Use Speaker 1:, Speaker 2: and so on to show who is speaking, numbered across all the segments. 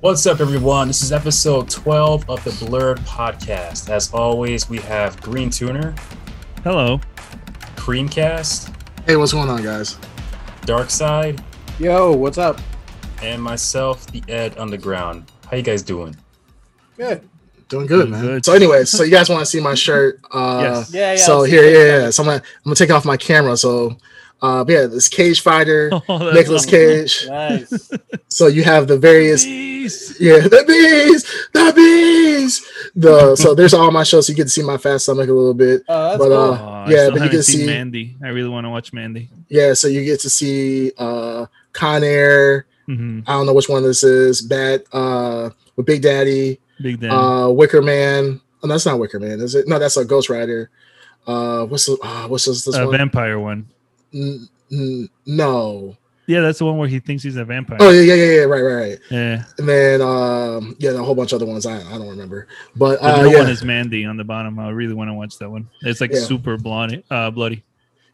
Speaker 1: What's up, everyone? This is episode 12 of the Blurred Podcast. As always, we have Green Tuner,
Speaker 2: Hello.
Speaker 1: Creamcast,
Speaker 3: Hey, what's going on, guys?
Speaker 1: Dark Side,
Speaker 4: Yo, what's up?
Speaker 1: and myself, the Ed Underground. How you guys doing?
Speaker 4: Good.
Speaker 3: Doing good,
Speaker 2: Doing
Speaker 3: man.
Speaker 2: good.
Speaker 3: So, anyways, so you guys want to see my shirt? Uh,
Speaker 2: Yes.
Speaker 4: Yeah, yeah.
Speaker 3: So here,
Speaker 4: that.
Speaker 3: yeah, yeah. So I'm gonna, I'm gonna take off my camera. So, uh, yeah, this Cage Fighter,
Speaker 2: Oh,
Speaker 3: Nicolas
Speaker 2: awesome.
Speaker 3: Cage.
Speaker 4: Nice.
Speaker 3: So you have the various,
Speaker 2: Jeez.
Speaker 3: yeah, the bees, the bees. The so there's all my shows. So you get to see my fat stomach a little bit.
Speaker 4: Oh, that's
Speaker 3: But,
Speaker 4: cool.
Speaker 3: uh,
Speaker 2: Oh,
Speaker 3: yeah, but you
Speaker 2: haven't
Speaker 3: can see-
Speaker 2: Mandy. I really want to watch Mandy.
Speaker 3: Yeah, so you get to see uh Con Air.
Speaker 2: hmm
Speaker 3: I don't know which one this is. Bad uh with Big Daddy.
Speaker 2: Big Daddy.
Speaker 3: uh Wicker Man. Oh, that's not Wicker Man, is it? No, that's a Ghost Rider. Uh, what's the uh, what's this, this
Speaker 2: a
Speaker 3: one?
Speaker 2: vampire one.
Speaker 3: N- n- no.
Speaker 2: Yeah, that's the one where he thinks he's a vampire.
Speaker 3: Oh yeah, yeah, yeah, yeah. Right, right, right.
Speaker 2: yeah.
Speaker 3: And then um, yeah, a whole bunch of other ones. I I don't remember, but
Speaker 2: The
Speaker 3: uh,
Speaker 2: middle
Speaker 3: yeah,
Speaker 2: one is Mandy on the bottom. I really want to watch that one. It's like
Speaker 3: Yeah.
Speaker 2: super bloody. Uh, bloody.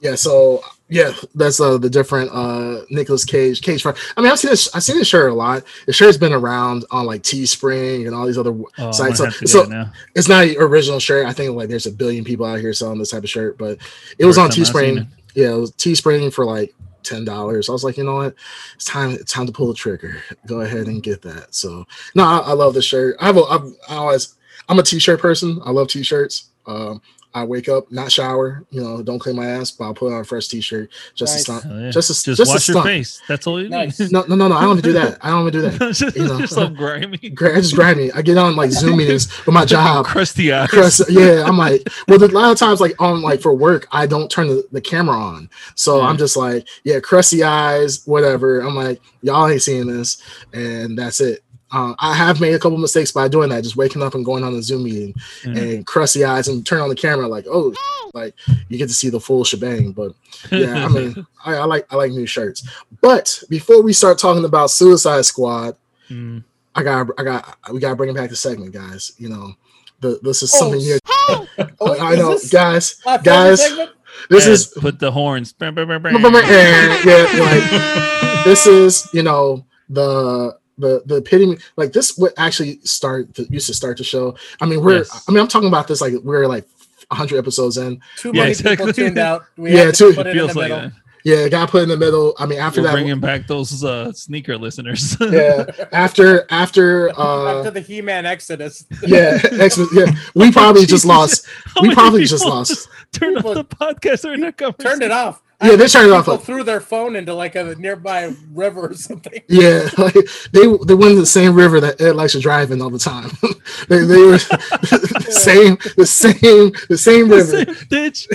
Speaker 3: yeah. So yeah, that's uh the different uh Nicolas Cage Cage. I mean, I've seen this. I've seen this shirt a lot. The shirt's been around on like Teespring and all these other
Speaker 2: Oh,
Speaker 3: sites. So,
Speaker 2: gonna have to
Speaker 3: so
Speaker 2: it
Speaker 3: it's not original shirt. I think like there's a billion people out here selling this type of shirt, but it was on
Speaker 2: time I've seen
Speaker 3: Teespring. Yeah, it was Teespring for like ten dollars. I was like, you know what, it's time. It's time to pull the trigger. Go ahead and get that. So no, I, I love the shirt. I have a, I've, I always, I'm a t-shirt person. I love t-shirts. Um, I wake up, not shower, you know, don't clean my ass, but I'll put on a fresh t-shirt just
Speaker 4: Nice.
Speaker 3: to stunt.
Speaker 2: Hell yeah.
Speaker 3: Just a-
Speaker 2: just,
Speaker 3: just a
Speaker 2: wash your face. That's all you
Speaker 4: Nice.
Speaker 2: need.
Speaker 3: No, no, no, no. I don't even do that. I don't even do that.
Speaker 2: just,
Speaker 3: You know.
Speaker 2: just so grimy.
Speaker 3: Gra- I just grab me. I get on like Zoom meetings with my job.
Speaker 2: Crusty eyes.
Speaker 3: Chris, yeah, I'm like, well, a lot of times, like on like for work, I don't turn the, the camera on, so
Speaker 2: Yeah.
Speaker 3: I'm mm. just like, yeah, crusty eyes, whatever. I'm like, y'all ain't seeing this, and that's it. Uh, I have made a couple mistakes by doing that, just waking up and going on a Zoom meeting
Speaker 2: Yeah.
Speaker 3: and crusty eyes and turn on the camera, like, oh, like you get to see the full shebang. But yeah, I mean, I, I like I like new shirts. But before we start talking about Suicide Squad,
Speaker 2: Mm.
Speaker 3: I got I got we got to bring it back to segment, guys. You know, the, this is
Speaker 4: Oh,
Speaker 3: something new.
Speaker 4: Oh,
Speaker 3: I know, guys. guys,
Speaker 4: segment?
Speaker 3: This
Speaker 2: Ed,
Speaker 3: is
Speaker 2: put the horns.
Speaker 3: Yeah, yeah, like this is you know the the the epitome. Like this would actually start to, used to start the show. I mean, we're
Speaker 2: Yes.
Speaker 3: I mean, I'm talking about this like we're like 100 episodes in.
Speaker 4: Too
Speaker 2: Yeah,
Speaker 4: many
Speaker 2: exactly.
Speaker 4: people tuned out. We
Speaker 3: Yeah, too-
Speaker 4: put
Speaker 2: It
Speaker 4: it in
Speaker 2: feels
Speaker 4: the
Speaker 2: like
Speaker 4: middle.
Speaker 2: that.
Speaker 3: Yeah, got put in the middle. I mean, after
Speaker 2: We're
Speaker 3: that,
Speaker 2: bringing back those uh, sneaker listeners.
Speaker 3: yeah, after after uh
Speaker 4: After the He-Man Exodus.
Speaker 3: yeah, X, yeah, we probably just lost.
Speaker 2: How
Speaker 3: We
Speaker 2: many
Speaker 3: probably just lost.
Speaker 2: Turn off
Speaker 4: People-
Speaker 2: the podcast or not
Speaker 4: Turned it off.
Speaker 3: Yeah, they turned it off.
Speaker 4: People
Speaker 3: Like,
Speaker 4: threw their phone into like a nearby river or something.
Speaker 3: Yeah, like they they went in the same river that Ed likes to drive in all the time. they, they were the same the same the same river.
Speaker 2: Ditch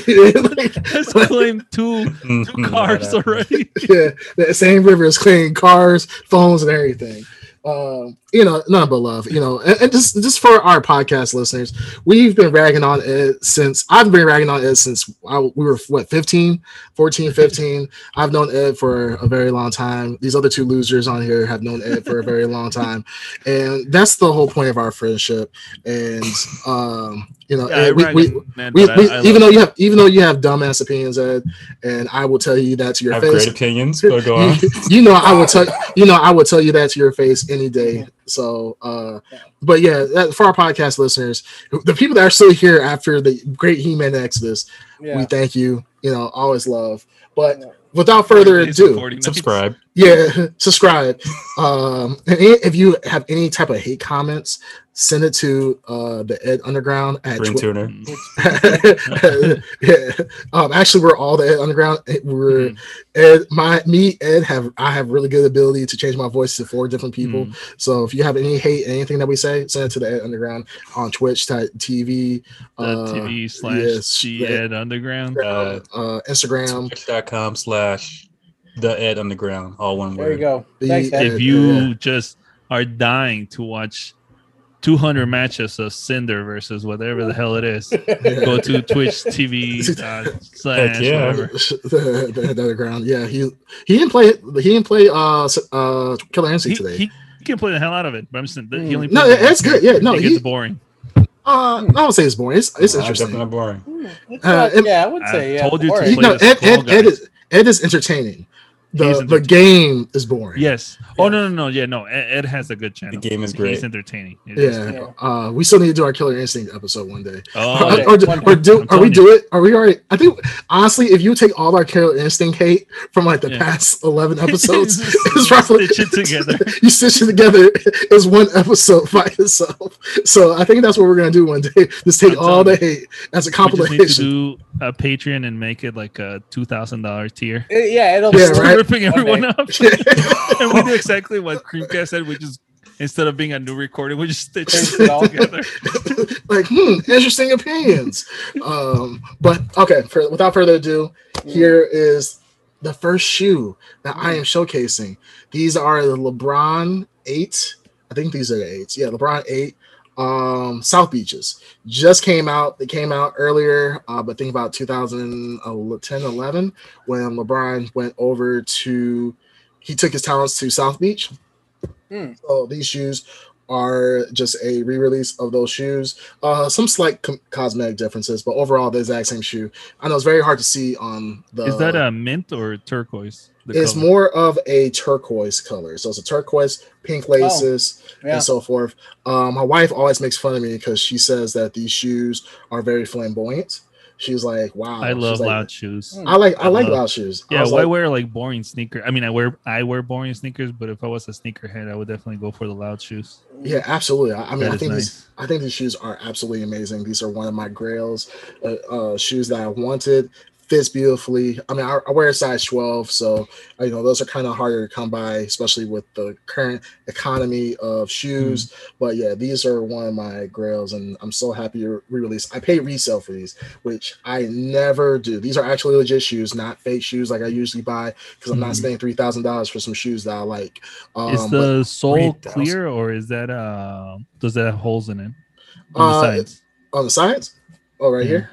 Speaker 3: Like,
Speaker 2: has claimed two two mm-hmm. cars already.
Speaker 3: yeah, the same river is cleaning cars, phones, and everything. Um, you know, none but love. You know, and, and just just for our podcast listeners, we've been ragging on Ed since I've been ragging on Ed since I, we were what 15, 14, 15. I've known Ed for a very long time. These other two losers on here have known Ed for a very long time, and that's the whole point of our friendship. And um, you know,
Speaker 2: Yeah, I
Speaker 3: Ed, we,
Speaker 2: rag
Speaker 3: we, we,
Speaker 2: I- I
Speaker 3: even though you have even though you have dumbass opinions, Ed, and I will tell you that to your
Speaker 1: I have
Speaker 3: face.
Speaker 1: great opinions, but go on.
Speaker 3: you, you know I will tell you know I would tell you that to your face any day. So uh but yeah, that, for our podcast listeners, the people that are still here after the great He-Man Exodus, we thank you. You know, always love. But without further
Speaker 2: Forty days to
Speaker 3: ado,
Speaker 1: Subscribe.
Speaker 3: Yeah, subscribe. Um, and if you have any type of hate comments, send it to uh the Ed Underground at
Speaker 1: Green
Speaker 3: Twi-
Speaker 1: Tuner.
Speaker 3: yeah. Um, actually, we're all the Ed Underground. We're
Speaker 2: Mhm.
Speaker 3: Ed. My me Ed have I have really good ability to change my voice to four different people.
Speaker 2: Mm.
Speaker 3: So if you have any hate, anything that we say, send it to the Ed Underground on Twitch, t- TV,
Speaker 2: The
Speaker 3: uh,
Speaker 2: TV slash
Speaker 3: yes,
Speaker 2: G
Speaker 3: the-
Speaker 2: Ed Underground.
Speaker 1: Uh,
Speaker 3: uh, Instagram.
Speaker 1: Twitch.com slash the Ed Underground. All one way.
Speaker 4: There you go.
Speaker 3: The-
Speaker 4: Thanks, Ed.
Speaker 2: If you
Speaker 3: yeah.
Speaker 2: just are dying to watch 200 matches of Cinder versus whatever the hell it is, go to Twitch TV uh, slash
Speaker 1: yeah.
Speaker 2: whatever.
Speaker 3: the, the Ed Underground. Yeah, he he didn't play he didn't play uh s- uh Killer Instinct
Speaker 2: He,
Speaker 3: today.
Speaker 2: he can play the hell out of it, but I'm just saying that he only
Speaker 3: No,
Speaker 2: plays the
Speaker 3: it's good. Yeah, no,
Speaker 2: it
Speaker 3: he-
Speaker 2: gets boring.
Speaker 3: uh, I don't say it's boring. It's it's
Speaker 1: Nah,
Speaker 3: interesting.
Speaker 1: Definitely not boring.
Speaker 4: It's
Speaker 3: Uh,
Speaker 4: not-
Speaker 3: and-
Speaker 4: yeah, I would
Speaker 2: I
Speaker 4: say yeah.
Speaker 2: told you to
Speaker 4: boring.
Speaker 3: He-
Speaker 2: play
Speaker 3: no,
Speaker 2: the
Speaker 3: Ed, Ed, Ed, is, Ed is entertaining. The the game is boring.
Speaker 2: Yes. Oh no no no yeah no Ed, Ed has a good channel.
Speaker 1: The game is great.
Speaker 2: He's
Speaker 1: great.
Speaker 2: entertaining. It is
Speaker 3: Yeah,
Speaker 2: good.
Speaker 4: Yeah.
Speaker 3: uh, we still need to do our Killer Instinct episode one day.
Speaker 2: Oh,
Speaker 3: or,
Speaker 4: yeah.
Speaker 3: or, do-
Speaker 4: One
Speaker 3: or do
Speaker 2: I'm
Speaker 3: are we
Speaker 2: telling
Speaker 3: do it? Are we already? I think honestly, if you take all our Killer Instinct hate from like the
Speaker 2: Yeah.
Speaker 3: past eleven episodes,
Speaker 2: Just
Speaker 3: it's probably
Speaker 2: stitch it together.
Speaker 3: you stitch it together as one episode by itself. So I think that's what we're gonna do one day. Just take
Speaker 2: I'm
Speaker 3: all the hate as a
Speaker 2: We just need to
Speaker 3: compilation.
Speaker 2: do a Patreon and make it like a two thousand dollar tier.
Speaker 4: Uh, yeah, it'll
Speaker 3: Yeah,
Speaker 4: be
Speaker 3: right.
Speaker 2: Ripping everyone up. and we do exactly what Creamcast said. We just instead of being a new recording, we just stitch it
Speaker 4: it all.
Speaker 2: together.
Speaker 3: like, hmm, interesting opinions. Um, but okay, for, without further ado, here is the first shoe that I am showcasing. These are the LeBron 8. I think these are the 8s. Yeah, LeBron 8 um South Beaches. Just came out. They came out earlier, uh, but think about 2010 11 when LeBron went over to he took his talents to South Beach.
Speaker 4: Hmm.
Speaker 3: So these shoes are just a re-release of those shoes. Uh, some slight com- cosmetic differences, but overall the exact same shoe. I know it's very hard to see on the.
Speaker 2: Is that a mint or turquoise? The
Speaker 3: It's
Speaker 2: color?
Speaker 3: more of a turquoise color, so it's a turquoise, pink laces,
Speaker 4: Yeah.
Speaker 3: and so forth. Um, my wife always makes fun of me because she says that these shoes are very flamboyant. She's like, "Wow,
Speaker 2: I love
Speaker 3: like,
Speaker 2: loud shoes.
Speaker 4: Hmm.
Speaker 3: I like I,
Speaker 2: I
Speaker 3: like
Speaker 2: love-
Speaker 3: loud shoes.
Speaker 2: Yeah, why
Speaker 3: like,
Speaker 2: wear like boring sneaker? I mean, I wear I wear boring sneakers, but if I was a sneakerhead, I would definitely go for the loud shoes.
Speaker 3: yeah, absolutely. I, I mean, I think
Speaker 2: nice.
Speaker 3: these I think these shoes are absolutely amazing. These are one of my grails, uh, uh, shoes that I wanted. Fits beautifully. I mean, I, I wear a size 12, so you know those are kind of harder to come by, especially with the current economy of shoes.
Speaker 2: Mm.
Speaker 3: But yeah, these are one of my grails, and I'm so happy to re-release. I pay resale for these, which I never do. These are actually legit shoes, not fake shoes like I usually buy, because I'm not
Speaker 2: Mhm.
Speaker 3: spending three thousand dollars for some shoes that I like. Um,
Speaker 2: is the sole clear or is that uh does that have holes in it? On
Speaker 3: Uh,
Speaker 2: the sides.
Speaker 3: on the sides? Oh, right
Speaker 2: Yeah.
Speaker 3: here.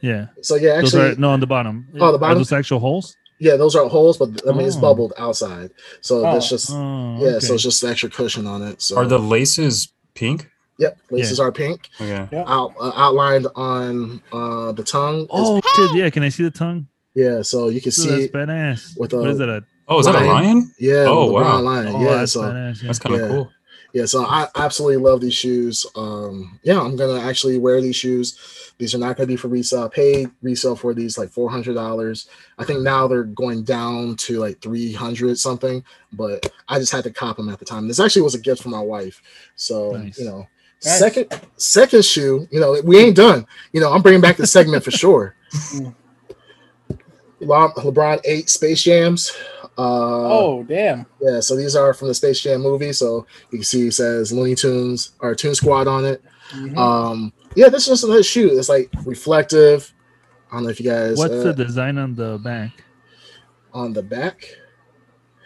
Speaker 2: Yeah.
Speaker 3: So yeah,
Speaker 2: Those
Speaker 3: actually,
Speaker 2: are no on the bottom.
Speaker 3: Oh, the
Speaker 2: Are
Speaker 3: bottom?
Speaker 2: those actual holes?
Speaker 3: yeah, those are holes, but I mean it's
Speaker 2: Oh.
Speaker 3: bubbled outside, so
Speaker 4: Oh.
Speaker 3: that's just
Speaker 2: Oh,
Speaker 3: yeah,
Speaker 2: okay.
Speaker 3: so it's just extra cushion on it. So
Speaker 1: Are the laces pink?
Speaker 3: yep, laces are pink,
Speaker 1: Okay.
Speaker 3: out uh, outlined on uh the tongue. is-
Speaker 2: Oh shit, yeah. Can I see the tongue?
Speaker 3: yeah, so you can
Speaker 2: Dude,
Speaker 3: see
Speaker 2: that's
Speaker 3: it
Speaker 2: badass.
Speaker 3: with a-
Speaker 2: is that? A,
Speaker 1: Oh, is that a
Speaker 3: Lion?
Speaker 1: lion?
Speaker 3: yeah,
Speaker 1: Oh, wow.
Speaker 3: brown line.
Speaker 2: oh,
Speaker 3: yeah,
Speaker 2: that's
Speaker 3: so
Speaker 2: badass. Yeah.
Speaker 1: That's kind of
Speaker 3: Yeah.
Speaker 1: cool.
Speaker 3: yeah, so I absolutely love these shoes. Um, yeah, I'm gonna actually wear these shoes. These are not gonna be for resale. I paid resale for these like four hundred dollars. I think now they're going down to like three hundred something, but I just had to cop them at the time. This actually was a gift from my wife, so
Speaker 2: Nice.
Speaker 3: you know.
Speaker 4: Nice.
Speaker 3: Second, second shoe. You know, we ain't done. You know, I'm bringing back the segment for sure. Le- LeBron eight Space Jams. Uh,
Speaker 4: oh damn!
Speaker 3: yeah, so these are from the Space Jam movie. So you can see it says Looney Tunes or Toon Squad on it.
Speaker 4: Mhm.
Speaker 3: Um, yeah, this is just another shoe. It's like reflective. I don't know if you guys
Speaker 2: What's
Speaker 3: uh,
Speaker 2: the design on the back?
Speaker 3: on the back.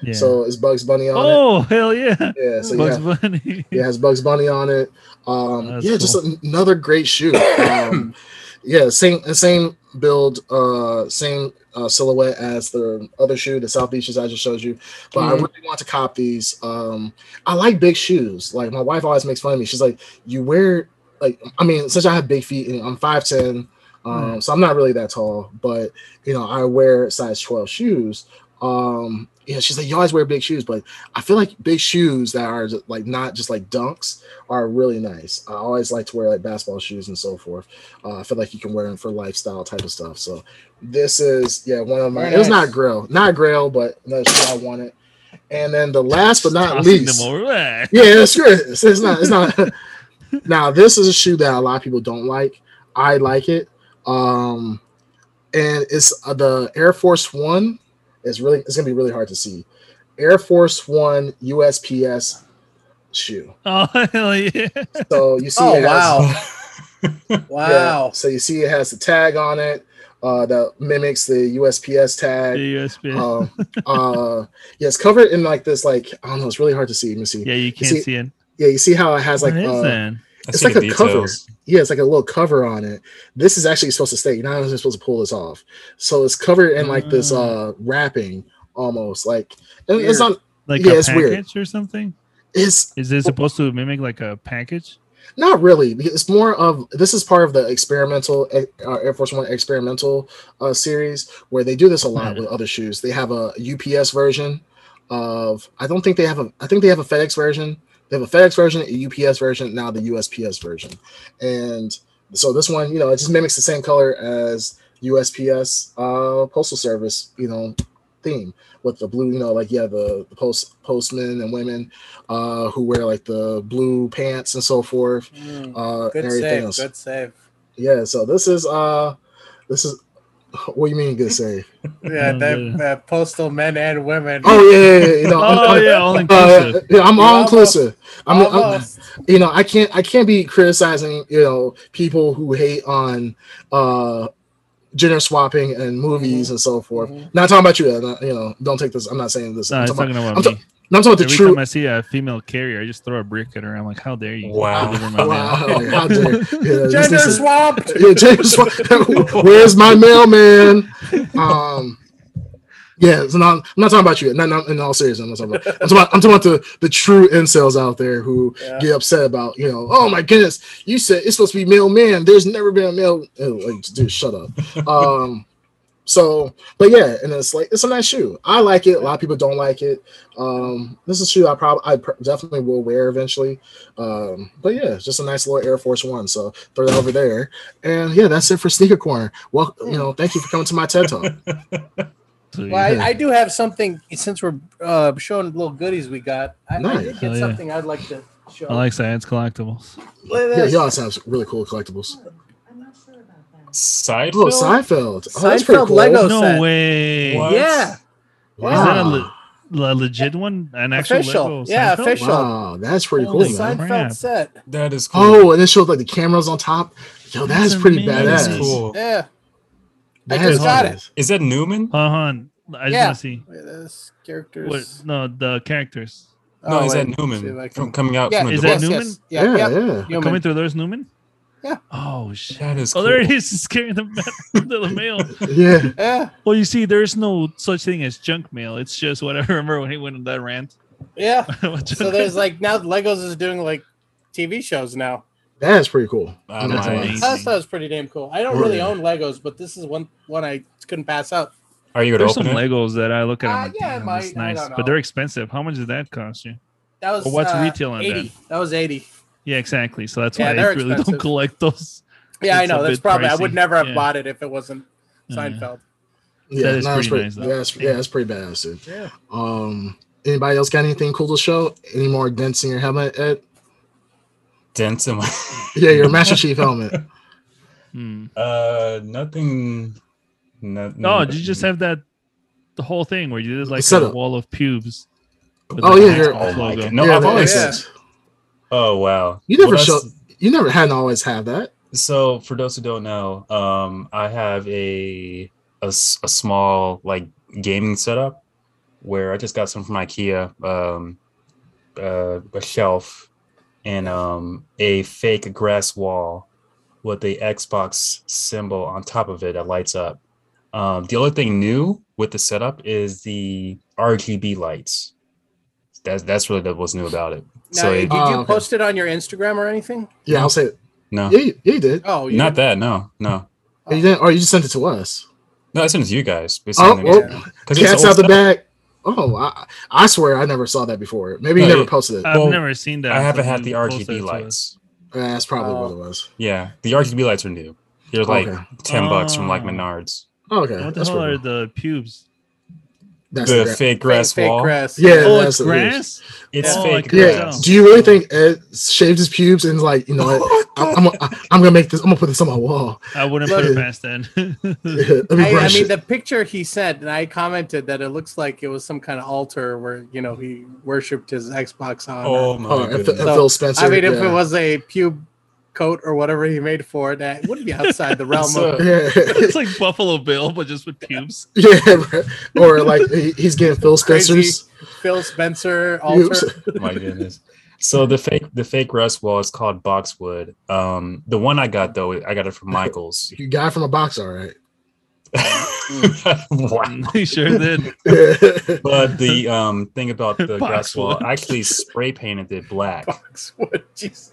Speaker 2: Yeah.
Speaker 3: So it's Bugs Bunny on it?
Speaker 2: oh hell yeah.
Speaker 3: Yeah, so
Speaker 2: Bugs
Speaker 3: yeah,
Speaker 2: Bunny.
Speaker 3: yeah, it has Bugs Bunny on it. Um, yeah, just another great shoe. Um, yeah, same same build, uh, same uh, silhouette as the other shoe, the South Beaches I just showed you. But I
Speaker 4: Mhm.
Speaker 3: really want to cop these. Um, I like big shoes. Like my wife always makes fun of me. She's like, "You wear like I mean, since I have big feet and I'm five ten, um, so I'm not really that tall, but you know, I wear size twelve shoes. Um, yeah, she's like, you always wear big shoes, but I feel like big shoes that are just, like not just like dunks are really nice. I always like to wear like basketball shoes and so forth. Uh, I feel like you can wear them for lifestyle type of stuff. So this is yeah one of my.
Speaker 4: Very
Speaker 3: It was not
Speaker 4: nice.
Speaker 3: grill, not a grail, but another shoe I wanted. And then the last but not least,
Speaker 2: them over there.
Speaker 3: yeah, that's good. It's, it's not. It's not. Now this is a shoe that a lot of people don't like. I like it. Um, and it's uh, the Air Force One. It's really. It's gonna be really hard to see. Air Force One USPS shoe.
Speaker 2: Oh hell yeah.
Speaker 3: So you see.
Speaker 4: Oh
Speaker 3: it has-
Speaker 4: wow!
Speaker 3: yeah,
Speaker 4: wow!
Speaker 3: so you see it has the tag on it. Uh, that mimics the USPS tag.
Speaker 2: The USB.
Speaker 3: Um, uh, yeah, it's covered in like this. Like I don't know. It's really hard to see. Let me see.
Speaker 2: yeah, you can't
Speaker 3: see-
Speaker 2: see, it.
Speaker 3: Yeah, you see how it has like
Speaker 2: what is
Speaker 3: uh,
Speaker 2: that?
Speaker 3: It's like
Speaker 1: the
Speaker 3: a cover. Yeah, it's like a little cover on it. This is actually supposed to stay. You're not even supposed to pull this off. So it's covered in like this uh wrapping almost like and it's
Speaker 4: Weird.
Speaker 3: not
Speaker 2: Like
Speaker 3: yeah,
Speaker 2: a
Speaker 3: it's weird.
Speaker 2: package or something?
Speaker 3: it's
Speaker 2: Is it supposed to mimic like a package?
Speaker 3: Not really, because it's more of this is part of the experimental uh, Air Force One experimental uh, series where they do this a lot with other shoes. They have a UPS version of I don't think they have a I think they have a FedEx version. They have a FedEx version, a UPS version, now the USPS version, and so this one, you know, it just mimics the same color as USPS uh, postal service, you know, theme with the blue, you know, like yeah, the, the post postmen and women uh, who wear like the blue pants and so forth,
Speaker 4: Mm,
Speaker 3: uh,
Speaker 4: good
Speaker 3: and everything
Speaker 4: save.
Speaker 3: else.
Speaker 4: Good save.
Speaker 3: Yeah, so this is uh, this is what do you mean good save?
Speaker 4: Yeah,
Speaker 2: Oh,
Speaker 4: that,
Speaker 2: good.
Speaker 4: that postal men and women.
Speaker 3: Oh yeah, yeah, yeah, you know, I'm-
Speaker 2: Oh
Speaker 3: I'm-
Speaker 2: yeah, all
Speaker 3: uh,
Speaker 2: inclusive.
Speaker 3: yeah, I'm
Speaker 4: You're
Speaker 3: all inclusive. I'm, I'm, you know, I can't I can't be criticizing, you know, people who hate on uh gender swapping and movies and so forth.
Speaker 4: Mhm.
Speaker 3: Not talking about you, uh, not- you know, don't take this. I'm not saying this.
Speaker 2: No,
Speaker 3: I'm,
Speaker 2: it's
Speaker 3: talking
Speaker 2: talking
Speaker 3: about,
Speaker 2: about
Speaker 3: I'm
Speaker 2: me.
Speaker 3: No, I'm talking about the
Speaker 2: Every
Speaker 3: true.
Speaker 2: time I see a female carrier, I just throw a brick at her. I'm like, "How dare you?"
Speaker 1: Wow.
Speaker 2: deliver my.
Speaker 3: Wow, like, how dare yeah, this
Speaker 4: Gender
Speaker 3: is-
Speaker 4: swapped.
Speaker 3: yeah, James, where's my mailman? Um, yeah, so not, I'm not talking about you. Not, not in all seriousness, I'm not talking about. I'm talking about, I'm talking about the, the true incels out there who
Speaker 4: Yeah.
Speaker 3: get upset about, you know, oh my goodness, you said it's supposed to be mailman. There's never been a mail. Oh, like, dude, shut up. Um, so, but yeah, and it's like it's a nice shoe. I like it. A lot of people don't like it. Um, this is a shoe I probably I pr- definitely will wear eventually. Um, but yeah, it's just a nice little Air Force One. So throw that over there. And yeah, that's it for Sneaker Corner. Well, you know, thank you for coming to my TED Talk.
Speaker 4: Well. I, I do have something since we're uh, showing little goodies we got. I, I
Speaker 3: Nice.
Speaker 4: did
Speaker 2: Oh,
Speaker 4: get
Speaker 2: yeah.
Speaker 4: something I'd like to show.
Speaker 2: I like science collectibles.
Speaker 3: Yeah,
Speaker 4: this.
Speaker 3: he always has really cool collectibles.
Speaker 5: I'm not sure about that.
Speaker 1: Seinfeld.
Speaker 3: Oh, Seinfeld. Oh, that's pretty
Speaker 4: Seinfeld
Speaker 3: cool.
Speaker 4: Lego
Speaker 2: No
Speaker 4: set.
Speaker 2: way.
Speaker 1: What?
Speaker 4: Yeah,
Speaker 3: Wow.
Speaker 2: Is that a, le- a legit one? An actual
Speaker 4: Official.
Speaker 2: Lego
Speaker 4: Yeah,
Speaker 2: Seinfeld?
Speaker 4: official.
Speaker 3: Wow, that's pretty
Speaker 2: Holy
Speaker 3: cool, man.
Speaker 2: crap.
Speaker 4: Seinfeld set.
Speaker 1: That is cool.
Speaker 3: Oh, and it showed like the cameras on top. Yo, that's,
Speaker 2: That's
Speaker 3: pretty
Speaker 2: amazing.
Speaker 1: that
Speaker 3: badass.
Speaker 1: is cool.
Speaker 4: Yeah. I just
Speaker 3: is
Speaker 4: got
Speaker 3: badass.
Speaker 1: Is that Newman?
Speaker 2: Uh huh. I just
Speaker 4: Yeah.
Speaker 2: want to see.
Speaker 4: Look at this characters.
Speaker 2: What? No, the characters.
Speaker 1: No,
Speaker 4: Oh,
Speaker 1: is that
Speaker 4: wait, see
Speaker 1: Newman
Speaker 4: can-
Speaker 1: from coming out
Speaker 4: Yeah,
Speaker 1: from the
Speaker 2: Is
Speaker 1: door?
Speaker 2: that
Speaker 4: yes,
Speaker 2: Newman?
Speaker 4: yes.
Speaker 3: Yeah,
Speaker 4: Yeah,
Speaker 3: yeah.
Speaker 4: yeah. Newman.
Speaker 2: Coming through there's Newman?
Speaker 4: Yeah.
Speaker 2: Oh shit.
Speaker 1: That is
Speaker 2: Oh,
Speaker 1: cool.
Speaker 2: there it is. It's carrying the, the mail.
Speaker 3: Yeah.
Speaker 4: Yeah,
Speaker 2: Well, you see, there's no such thing as junk mail. It's just what I remember when he went on that rant.
Speaker 4: yeah. So there's like now Legos is doing like TV shows now.
Speaker 3: That is pretty cool.
Speaker 2: That's
Speaker 1: my-
Speaker 2: amazing.
Speaker 4: I thought it was pretty damn cool. I don't really
Speaker 3: Yeah.
Speaker 4: own Legos, but this is one one I couldn't pass up.
Speaker 1: Are you gonna
Speaker 2: There's some
Speaker 1: open it?
Speaker 2: Legos that I look at.
Speaker 4: Uh,
Speaker 2: like,
Speaker 4: yeah, it might-
Speaker 2: that's nice, but they're expensive. How much did that cost you?
Speaker 4: That was
Speaker 2: Well, what's
Speaker 4: uh,
Speaker 2: retail on that?
Speaker 4: That was eighty.
Speaker 2: Yeah, exactly. So that's
Speaker 4: Yeah,
Speaker 2: why I really
Speaker 4: expensive.
Speaker 2: don't collect those.
Speaker 4: Yeah, I know. That's
Speaker 2: bit
Speaker 4: probably I would never have
Speaker 2: Yeah.
Speaker 4: bought it if it wasn't
Speaker 2: Yeah.
Speaker 4: Seinfeld.
Speaker 3: Yeah,
Speaker 2: That is
Speaker 3: no, it's
Speaker 2: pretty nice.
Speaker 3: Yeah, that's, yeah, that's pretty badass, dude.
Speaker 4: Yeah.
Speaker 3: Um, anybody else got anything cool to show? Any more dents in your helmet, Ed?
Speaker 1: Dents in my.
Speaker 3: Yeah, your Master Chief helmet.
Speaker 2: Hmm.
Speaker 1: Uh, nothing. No,
Speaker 2: Oh, did you just have that the whole thing where you did like a wall of pubes?
Speaker 3: Oh, yeah, you're-
Speaker 1: Oh
Speaker 2: logo?
Speaker 1: No,
Speaker 3: yeah,
Speaker 1: I've always.
Speaker 3: makes
Speaker 4: yeah.
Speaker 1: Oh wow!
Speaker 3: You never
Speaker 1: Well,
Speaker 3: showed. You never hadn't always have that.
Speaker 1: So for those who don't know, um, I have a a small like gaming setup where I just got some from IKEA, um, uh, a shelf, and um, a fake grass wall with the Xbox symbol on top of it that lights up. Um, the only thing new with the setup is the RGB lights. That's that's really the- what's new about it.
Speaker 4: Now,
Speaker 1: So
Speaker 4: did
Speaker 1: it,
Speaker 4: you
Speaker 3: Oh, okay.
Speaker 4: post it on your Instagram or anything?
Speaker 3: Yeah, I'll say it.
Speaker 1: no,
Speaker 3: Yeah, you, yeah, you did.
Speaker 4: Oh, you
Speaker 1: not
Speaker 4: didn't?
Speaker 1: that. No, no, oh,
Speaker 3: You didn't, or you just sent it to us.
Speaker 1: no. I sent it to you guys. Oh, it's
Speaker 3: Oh,
Speaker 1: on
Speaker 3: well,
Speaker 1: Instagram. 'Cause
Speaker 3: cats
Speaker 1: old
Speaker 3: out the
Speaker 1: stuff.
Speaker 3: bag. Oh, I, I swear I never saw that before. Maybe you never
Speaker 1: it-
Speaker 3: posted it.
Speaker 2: I've
Speaker 1: Well,
Speaker 2: never seen that.
Speaker 1: I haven't had the
Speaker 2: you posted it
Speaker 1: RGB lights.
Speaker 3: Yeah, that's probably
Speaker 4: Oh.
Speaker 3: what it was.
Speaker 1: Yeah, the RGB lights are new. They're like
Speaker 3: Okay.
Speaker 1: ten bucks from like
Speaker 2: Oh.
Speaker 1: Menards.
Speaker 3: Okay,
Speaker 2: What the
Speaker 3: that's
Speaker 2: hell are
Speaker 3: cool.
Speaker 2: the pubes?
Speaker 3: That's
Speaker 1: The
Speaker 3: the gra-
Speaker 1: fake grass
Speaker 4: fake,
Speaker 1: wall.
Speaker 4: Fake grass.
Speaker 3: Yeah,
Speaker 2: oh,
Speaker 3: that's
Speaker 2: it's
Speaker 3: what it is.
Speaker 2: grass.
Speaker 1: It's
Speaker 2: Oh,
Speaker 1: fake
Speaker 2: couldn't
Speaker 3: Yeah.
Speaker 1: grass.
Speaker 3: Do you really think Ed shaved his pubes and like you know oh, what? I'm, I'm, gonna- I'm gonna make this. I'm gonna put this on my wall.
Speaker 2: I wouldn't
Speaker 4: Look-
Speaker 2: put it past then.
Speaker 3: Let me
Speaker 4: I, I mean,
Speaker 3: it.
Speaker 4: the picture he sent, and I commented that it looks like it was some kind of altar where you know he worshipped his Xbox on.
Speaker 1: Oh, oh my
Speaker 3: Oh, and, Phil-
Speaker 1: goodness.
Speaker 3: and
Speaker 4: So,
Speaker 3: Phil Spencer.
Speaker 4: I mean, if it was a pube coat or whatever he made for it, that wouldn't be outside the realm
Speaker 1: So-
Speaker 4: of.
Speaker 3: yeah,
Speaker 2: it's like Buffalo Bill, but just with pubes.
Speaker 3: yeah, or like he's getting Phil
Speaker 4: Crazy.
Speaker 3: Spencer's.
Speaker 4: Phil Spencer
Speaker 3: pubes.
Speaker 4: altar.
Speaker 1: my goodness. So the fake the fake grass wall is called boxwood. Um, the one I got though, I got it from Michaels.
Speaker 3: You got it from a box, all right.
Speaker 1: wow.
Speaker 2: he sure did.
Speaker 1: But the um thing about the grass wall, I actually spray painted it black.
Speaker 4: Boxwood. Jeez.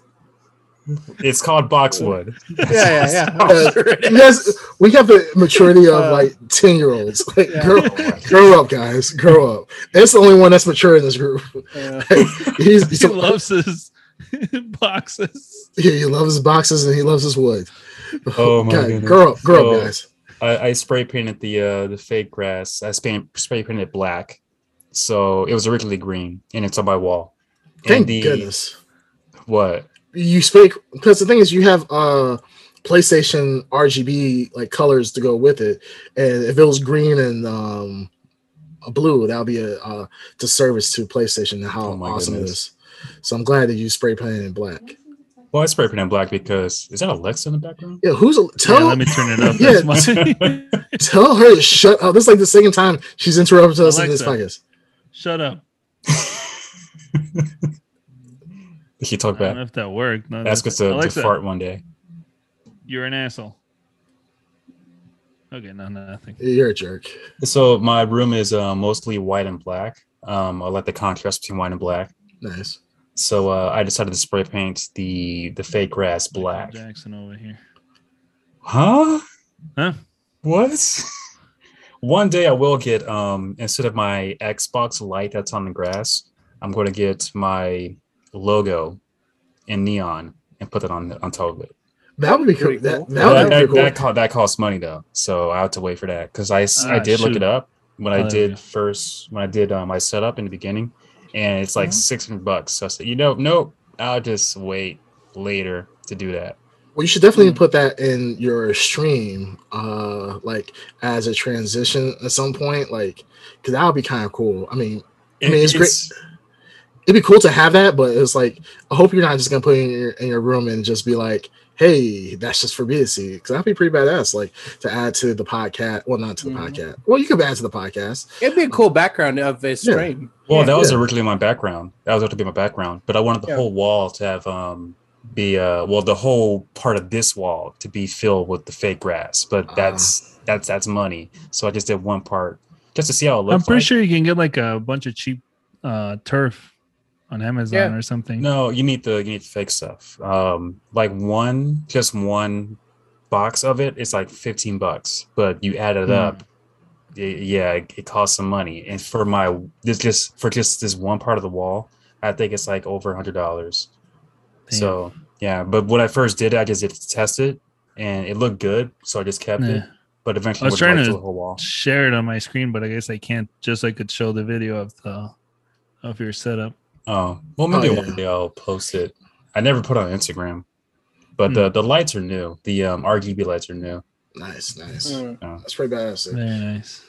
Speaker 1: It's called boxwood.
Speaker 4: Yeah, yeah, yeah.
Speaker 3: Uh,
Speaker 4: sure it
Speaker 3: You guys,
Speaker 4: is.
Speaker 3: we have the maturity of
Speaker 4: Uh,
Speaker 3: like ten year olds. Like,
Speaker 4: yeah.
Speaker 3: grow, grow up, guys. Grow up. It's the only one that's mature in this group.
Speaker 4: Yeah.
Speaker 3: he's, he's
Speaker 2: he loves his boxes.
Speaker 3: he, he loves his boxes and he loves his wood.
Speaker 1: Oh my
Speaker 3: God,
Speaker 1: goodness.
Speaker 3: grow up, grow
Speaker 1: So,
Speaker 3: up, guys.
Speaker 1: I, I spray painted the uh the fake grass. I spray spray painted it black, so it was originally green, and it's on my wall.
Speaker 3: Thank
Speaker 1: and the
Speaker 3: goodness.
Speaker 1: what?
Speaker 3: You speak because the thing is, you have uh PlayStation RGB like colors to go with it, and if it was green and um blue, that would be a uh disservice to PlayStation and how
Speaker 1: Oh
Speaker 3: awesome it
Speaker 1: goodness.
Speaker 3: is. So I'm glad that you spray painted in black.
Speaker 1: Well, I spray painted in black because is that Alexa in the background?
Speaker 3: Yeah, who's a,
Speaker 2: Yeah,
Speaker 3: tell
Speaker 2: let me turn it up.
Speaker 3: Yeah,
Speaker 2: That's my-
Speaker 3: tell her to shut up. This is like the second time she's interrupted us in this podcast.
Speaker 2: Shut up.
Speaker 1: Did she talk
Speaker 2: I don't know if that worked. No,
Speaker 1: Ask us to, to fart one day.
Speaker 2: You're an asshole. Okay, no, nothing.
Speaker 3: You're a jerk.
Speaker 1: So my room is uh, mostly white and black. Um, I like the contrast between white and black.
Speaker 3: Nice.
Speaker 1: So uh, I decided to spray paint the the fake grass black.
Speaker 2: Jackson over here.
Speaker 1: Huh?
Speaker 2: Huh?
Speaker 1: What? One day I will get um instead of my Xbox light that's on the grass, I'm going to get my logo in neon and put it on on top of it.
Speaker 3: That would be cool.
Speaker 4: Pretty
Speaker 3: That,
Speaker 4: cool.
Speaker 3: that
Speaker 1: That,
Speaker 3: would
Speaker 1: that,
Speaker 3: be
Speaker 1: that,
Speaker 3: pretty cool.
Speaker 1: co- that costs money though, so I have to wait for that because I s- I
Speaker 2: Ah,
Speaker 1: did look it up when
Speaker 2: Oh,
Speaker 1: I
Speaker 2: there we
Speaker 1: did first when I did uh, my setup in the beginning, and it's like
Speaker 2: Mhm.
Speaker 1: six hundred bucks. So I said, you know, nope, I'll just wait later to do that.
Speaker 3: Well, you should definitely
Speaker 2: Hmm.
Speaker 3: put that in your stream, uh, like as a transition at some point, like because that would be kind of cool. I mean, I mean, it's great. It'd be cool to have that, but it's like I hope you're not just gonna put it in your in your room and just be like, "Hey, that's just for me to see," because that'd be pretty badass. Like to add to the podcast. Well, not to the
Speaker 4: Mhm.
Speaker 3: podcast. Well, you could add to the podcast.
Speaker 4: It'd be a cool background of a
Speaker 3: Yeah.
Speaker 4: stream.
Speaker 1: Well,
Speaker 4: Yeah.
Speaker 1: that was
Speaker 3: Yeah.
Speaker 1: originally my background. That was going to be my background, but I wanted the
Speaker 4: Yeah.
Speaker 1: whole wall to have um be uh well the whole part of this wall to be filled with the fake grass, but
Speaker 3: Ah.
Speaker 1: that's that's that's money. So I just did one part just to see how it looks.
Speaker 2: I'm pretty
Speaker 1: like.
Speaker 2: sure you can get like a bunch of cheap uh, turf on Amazon
Speaker 4: Yeah.
Speaker 2: or something.
Speaker 1: No, you need the you need the fake stuff. Um, like one just one box of it is like fifteen bucks, but you add it
Speaker 2: Hmm.
Speaker 1: up. y- Yeah, it, it costs some money, and for my this just for just this one part of the wall, I think it's like over a hundred dollars. So yeah, but when I first did it, I just did to test it, and it looked good, so I just kept it. But eventually,
Speaker 2: I was
Speaker 1: would
Speaker 2: trying
Speaker 1: to
Speaker 2: to
Speaker 1: the whole wall.
Speaker 2: share it on my screen, but I guess I can't. Just so I could show the video of the of your setup.
Speaker 1: Oh well, maybe
Speaker 3: Oh,
Speaker 1: one
Speaker 3: yeah.
Speaker 1: day I'll post it. I never put it on Instagram, but the the lights are new. The um, RGB lights are new.
Speaker 3: Nice, nice.
Speaker 4: Mm.
Speaker 3: That's pretty badass. dude.
Speaker 2: Very nice.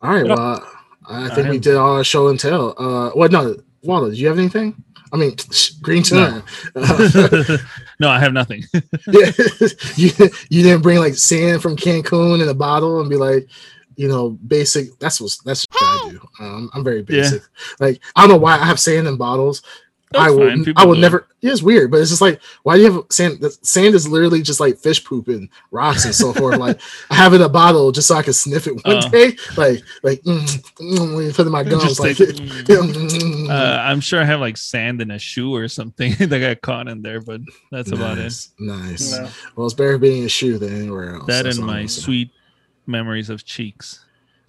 Speaker 3: All right,
Speaker 1: Yeah.
Speaker 3: well, I
Speaker 2: I
Speaker 3: think we did all our show and tell. Uh, what? No, Waldo, do you have anything? I mean, Green Tuna.
Speaker 2: no, I have nothing.
Speaker 3: yeah, you you didn't bring like sand from Cancun in a bottle and be like, you know, basic. That's what that's what I do. Um, I'm very
Speaker 2: Yeah.
Speaker 3: basic. Like I don't know why I have sand in bottles. I
Speaker 2: That's
Speaker 3: will. I will
Speaker 2: do.
Speaker 3: never. Yeah, it's weird, but it's just like, why do you have sand? the Sand is literally just like fish poop and rocks and so forth. Like I have it in a bottle just so I can sniff it one
Speaker 2: Oh.
Speaker 3: day. Like like mm, mm, put in my gums, like.
Speaker 2: like,
Speaker 3: mm,
Speaker 2: uh, I'm sure I have like sand in a shoe or something that got caught in there, but that's about it.
Speaker 3: nice, Nice.
Speaker 4: No.
Speaker 3: Well, it's better being a shoe than anywhere else.
Speaker 2: That
Speaker 3: That's
Speaker 2: and my sweet memories of cheeks.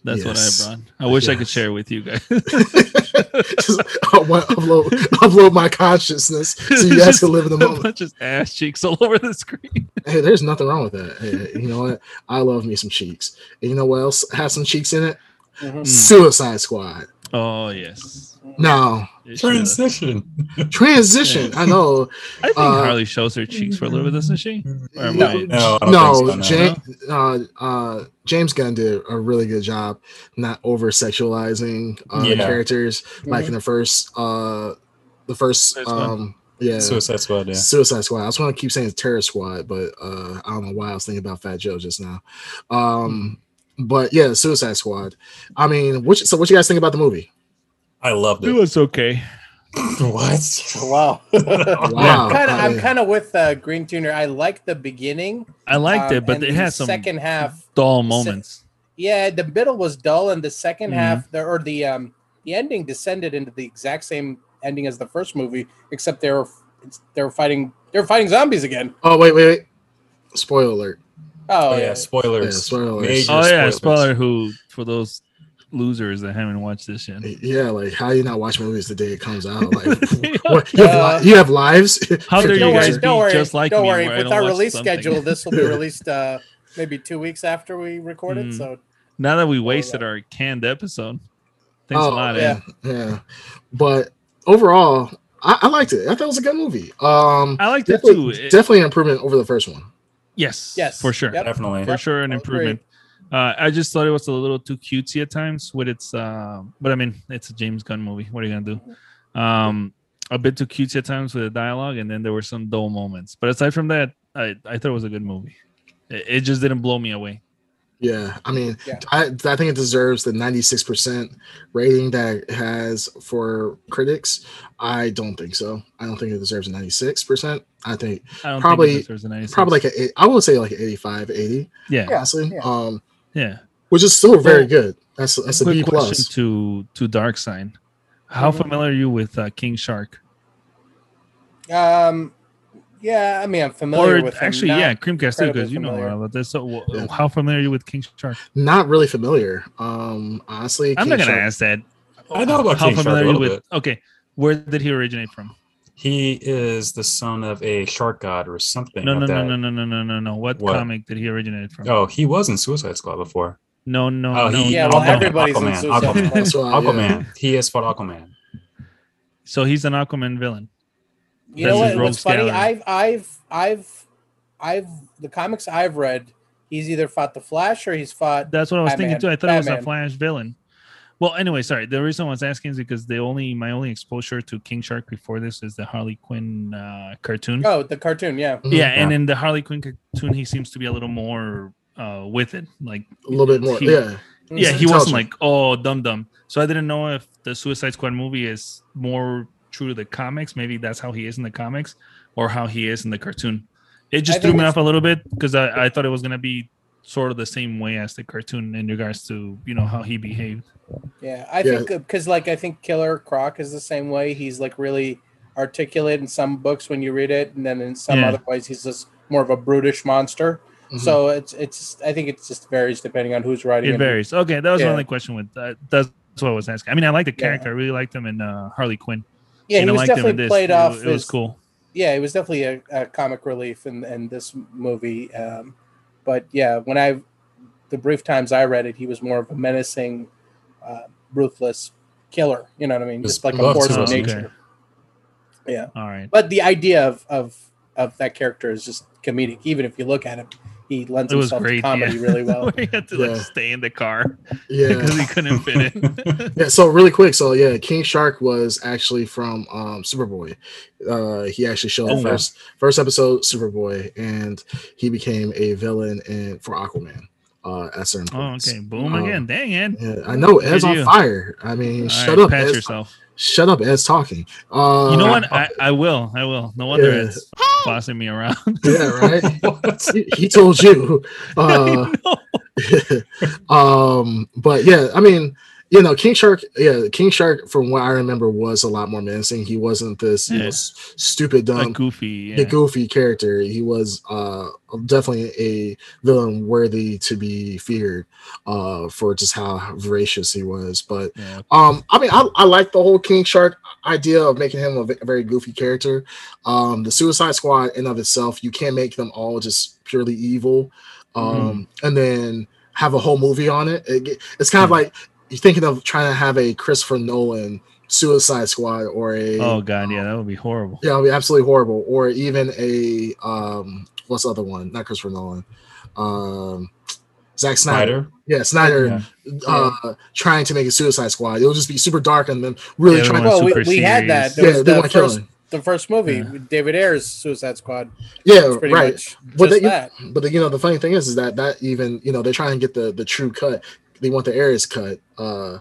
Speaker 2: That's
Speaker 3: Yes.
Speaker 2: what I brought. I wish I could
Speaker 3: Yes.
Speaker 2: share with you guys.
Speaker 3: just I want to upload upload my consciousness so you guys
Speaker 2: Just
Speaker 3: can live in the
Speaker 2: a
Speaker 3: moment.
Speaker 2: bunch of ass cheeks all over the screen.
Speaker 3: Hey, there's nothing wrong with that. Hey, you know what? I love me some cheeks. And you know what else has some cheeks in it?
Speaker 4: Mhm.
Speaker 3: Suicide Squad.
Speaker 2: Oh yes.
Speaker 3: No,
Speaker 2: It should've.
Speaker 1: Transition.
Speaker 3: transition. I know.
Speaker 2: I think
Speaker 3: Uh,
Speaker 2: Harley shows her cheeks for a little bit, doesn't she? Or am
Speaker 3: No,
Speaker 2: I-
Speaker 1: No, I
Speaker 3: no,
Speaker 1: so, no.
Speaker 3: James, uh, uh, James Gunn did a really good job not over sexualizing uh,
Speaker 1: Yeah.
Speaker 3: characters like
Speaker 4: Mhm.
Speaker 3: in the first, uh, the first,
Speaker 2: First
Speaker 3: um, yeah,
Speaker 1: Suicide Squad. Yeah.
Speaker 3: Suicide Squad. I was going to keep saying Terror Squad, but uh, I don't know why I was thinking about Fat Joe just now. Um, but yeah, Suicide Squad. I mean, which so what you guys think about the movie?
Speaker 1: I loved
Speaker 2: It
Speaker 1: it.
Speaker 2: was okay.
Speaker 1: what?
Speaker 4: Wow.
Speaker 3: Wow,
Speaker 4: I'm kind of
Speaker 3: I-
Speaker 4: I'm kind of with uh, Green Tuner. I like the beginning.
Speaker 2: I liked
Speaker 4: um,
Speaker 2: it, but it
Speaker 4: the
Speaker 2: had some
Speaker 4: second half.
Speaker 2: dull moments.
Speaker 4: Yeah, the middle was dull, and the 2nd
Speaker 2: Mhm.
Speaker 4: half, the, or the um, the ending descended into the exact same ending as the first movie, except they were they were fighting They're fighting zombies again.
Speaker 3: Oh wait, wait, wait. Spoiler alert.
Speaker 4: Oh,
Speaker 1: Oh, yeah, spoilers.
Speaker 3: Yeah, spoilers.
Speaker 1: Major
Speaker 2: Oh yeah,
Speaker 1: spoilers.
Speaker 2: spoiler who for those losers that haven't watched this yet.
Speaker 3: Yeah, like how you not watch movies the day it comes out? Like, what, you, have,
Speaker 4: Uh,
Speaker 3: li- you have lives.
Speaker 2: How dare you
Speaker 4: Don't
Speaker 2: guys
Speaker 4: worry,
Speaker 2: be
Speaker 4: don't worry,
Speaker 2: just like
Speaker 4: don't
Speaker 2: me
Speaker 4: worry. With
Speaker 2: don't
Speaker 4: our release
Speaker 2: something?
Speaker 4: schedule, this will be released uh, maybe two weeks after we record it.
Speaker 2: Mm.
Speaker 4: So
Speaker 2: Now that we wasted
Speaker 4: that.
Speaker 2: our canned episode, thanks a
Speaker 3: Oh,
Speaker 2: lot.
Speaker 4: yeah.
Speaker 2: Yeah.
Speaker 3: yeah, but overall, I, I liked it. I thought it was a good movie. Um,
Speaker 2: I liked it too. It-
Speaker 3: definitely an improvement over the first one.
Speaker 2: Yes,
Speaker 4: Yes.
Speaker 2: for sure.
Speaker 4: Yep.
Speaker 1: Definitely.
Speaker 2: for sure an
Speaker 4: I'll agree.
Speaker 2: improvement. Uh, I just thought it was a little too cutesy at times with its, uh, but I mean, it's a James Gunn movie. What are you gonna do? Um, a bit too cutesy at times with the dialogue, and then there were some dull moments. But aside from that, I, I thought it was a good movie. It, it just didn't blow me away.
Speaker 3: Yeah, I mean,
Speaker 4: Yeah.
Speaker 3: I I think it deserves the 96% rating that it has for critics. I don't think so. I don't think it deserves a 96%. I think
Speaker 2: I don't
Speaker 3: Probably-
Speaker 2: think it deserves a
Speaker 3: probably like a eight- I would say like an 85, 80,
Speaker 2: yeah,
Speaker 4: Yeah.
Speaker 3: honestly.
Speaker 4: yeah.
Speaker 3: Um,
Speaker 2: yeah.
Speaker 3: which is still very good. That's that's a
Speaker 2: Quick
Speaker 3: B
Speaker 2: question
Speaker 3: plus.
Speaker 2: to to Dark Side. How
Speaker 4: Mhm.
Speaker 2: familiar are you with uh, King Shark?
Speaker 4: um, yeah, I mean, I'm familiar
Speaker 2: Or
Speaker 4: with him,
Speaker 2: actually,
Speaker 4: not-
Speaker 2: yeah, Creamcast too, because you know
Speaker 4: familiar.
Speaker 2: all about this. So, wh-
Speaker 3: Yeah.
Speaker 2: how familiar are you with King Shark?
Speaker 3: Not really familiar. Um, honestly,
Speaker 2: I'm
Speaker 3: King
Speaker 2: not gonna
Speaker 3: Shark-
Speaker 2: ask that.
Speaker 1: I know about
Speaker 2: how
Speaker 1: King Shark a
Speaker 2: familiar are you
Speaker 1: little
Speaker 2: with? Okay, where did he originate from?
Speaker 1: He is the son of a shark god or something.
Speaker 2: No,
Speaker 1: of
Speaker 2: no, no,
Speaker 1: that.
Speaker 2: no, no, no, no, no, no. What,
Speaker 1: What?
Speaker 2: comic did he originate from?
Speaker 1: Oh, he was in Suicide Squad before.
Speaker 2: No, no,
Speaker 1: Oh,
Speaker 2: no.
Speaker 1: he-
Speaker 4: Yeah,
Speaker 2: no,
Speaker 4: well,
Speaker 2: no.
Speaker 4: everybody's in
Speaker 1: Aquaman,
Speaker 4: Suicide
Speaker 1: Aquaman.
Speaker 4: Squad.
Speaker 3: That's why, yeah.
Speaker 1: Aquaman. He is for Aquaman.
Speaker 2: So he's an Aquaman villain.
Speaker 4: You know what? What's funny?
Speaker 2: gallery.
Speaker 4: I've, I've, I've, I've the comics I've read. He's either fought the Flash or he's fought.
Speaker 2: That's what I was
Speaker 4: Batman.
Speaker 2: thinking too. I thought it was a Flash villain. Well, anyway, sorry. The reason I was asking is because the only my only exposure to King Shark before this is the Harley Quinn uh, cartoon.
Speaker 4: Oh, the cartoon. Yeah.
Speaker 3: Mhm.
Speaker 2: yeah, and in the Harley Quinn cartoon, he seems to be a little more uh, with it. Like
Speaker 3: a little bit more.
Speaker 2: he-
Speaker 3: yeah,
Speaker 2: yeah, he wasn't like oh dumb dumb. So I didn't know if the Suicide Squad movie is more true to the comics. Maybe that's how he is in the comics, or how he is in the cartoon. It just
Speaker 4: I
Speaker 2: threw me off a little bit because I, I thought it was gonna be sort of the same way as the cartoon in regards to you know how he behaved.
Speaker 4: Yeah, I
Speaker 3: Yeah.
Speaker 4: think because like I think Killer Croc is the same way. He's like really articulate in some books when you read it, and then in some
Speaker 2: Yeah.
Speaker 4: other ways he's just more of a brutish monster.
Speaker 3: Mhm.
Speaker 4: So it's it's I think it just varies depending on who's writing
Speaker 2: It varies. Okay, that was my
Speaker 4: Yeah.
Speaker 2: only question with that. That's what I was asking. I mean, I like the
Speaker 4: Yeah.
Speaker 2: character. I really liked him in uh, Harley Quinn.
Speaker 4: Yeah,
Speaker 2: and
Speaker 4: he
Speaker 2: I
Speaker 4: was
Speaker 2: liked him in
Speaker 4: definitely
Speaker 2: this.
Speaker 4: played
Speaker 2: It-
Speaker 4: off.
Speaker 2: It, was
Speaker 4: as-
Speaker 2: cool.
Speaker 4: Yeah, it was definitely a, a comic relief in in this movie. Um, but yeah, when I the brief times I read it, he was more of a menacing, uh, ruthless killer. You know what I mean?
Speaker 1: His
Speaker 4: Just like a force of
Speaker 1: us,
Speaker 2: okay.
Speaker 4: nature. Yeah.
Speaker 2: All right.
Speaker 4: But the idea of of of that character is just comedic. Even if you look at him, he lends
Speaker 2: It was
Speaker 4: himself
Speaker 2: great.
Speaker 4: to comedy
Speaker 2: yeah.
Speaker 4: really well.
Speaker 2: He had to like stay in the car
Speaker 3: yeah.
Speaker 2: because he couldn't fit it.
Speaker 3: Yeah, so really quick, so yeah, King Shark was actually from um Superboy. Uh he actually showed
Speaker 2: Oh,
Speaker 3: the
Speaker 2: wow.
Speaker 3: first first episode Superboy and he became a villain in for Aquaman uh at certain
Speaker 2: oh,
Speaker 3: points.
Speaker 2: okay. Boom
Speaker 3: Um,
Speaker 2: again. Dang it.
Speaker 3: Yeah, I know Ed's on fire. I mean,
Speaker 2: All
Speaker 3: shut
Speaker 2: right,
Speaker 3: up,
Speaker 2: Pat
Speaker 3: Ed.
Speaker 2: yourself.
Speaker 3: Shut up, Ed's talking. Uh,
Speaker 2: You know what? I, I will. I will. No wonder
Speaker 3: Yeah.
Speaker 2: it's bossing me around.
Speaker 3: yeah, right.
Speaker 1: What?
Speaker 3: he, he told you. Uh, um, but yeah, I mean, you know, King Shark, yeah, King Shark, from what I remember, was a lot more menacing. He wasn't this you know,
Speaker 2: Yeah.
Speaker 3: s- stupid,
Speaker 2: like
Speaker 3: dumb,
Speaker 2: goofy.
Speaker 3: the
Speaker 2: Yeah.
Speaker 3: goofy character. He was uh definitely a villain worthy to be feared uh for just how voracious he was. But
Speaker 2: yeah.
Speaker 3: um, I mean, I, I like the whole King Shark idea of making him a, very goofy character. Um, the Suicide Squad in of itself, you can't make them all just purely evil, um, and then have a whole movie on it. it it's kind of like you're thinking of trying to have a Christopher Nolan Suicide Squad or a
Speaker 2: Oh god, yeah, that would be horrible.
Speaker 3: yeah, it'd be absolutely horrible, or even a um, what's the other one? Not Christopher Nolan, um, Zack Snyder.
Speaker 1: Snyder.
Speaker 3: Yeah, Snyder
Speaker 1: Yeah.
Speaker 3: uh trying to make a Suicide Squad. It'll just be super dark and then really
Speaker 2: Yeah,
Speaker 3: trying to
Speaker 2: want
Speaker 4: Well, we, we had that. There
Speaker 3: yeah,
Speaker 4: was
Speaker 3: they
Speaker 4: the
Speaker 3: want to kill
Speaker 4: first the first movie,
Speaker 2: Yeah.
Speaker 4: David Ayer's Suicide Squad.
Speaker 3: Yeah,
Speaker 4: was pretty
Speaker 3: right.
Speaker 4: much
Speaker 3: But
Speaker 4: just
Speaker 3: they-
Speaker 4: that.
Speaker 3: But the, you know, the funny thing is, is that that even you know they're trying to get the the true cut. They want the Ayer's cut. Uh,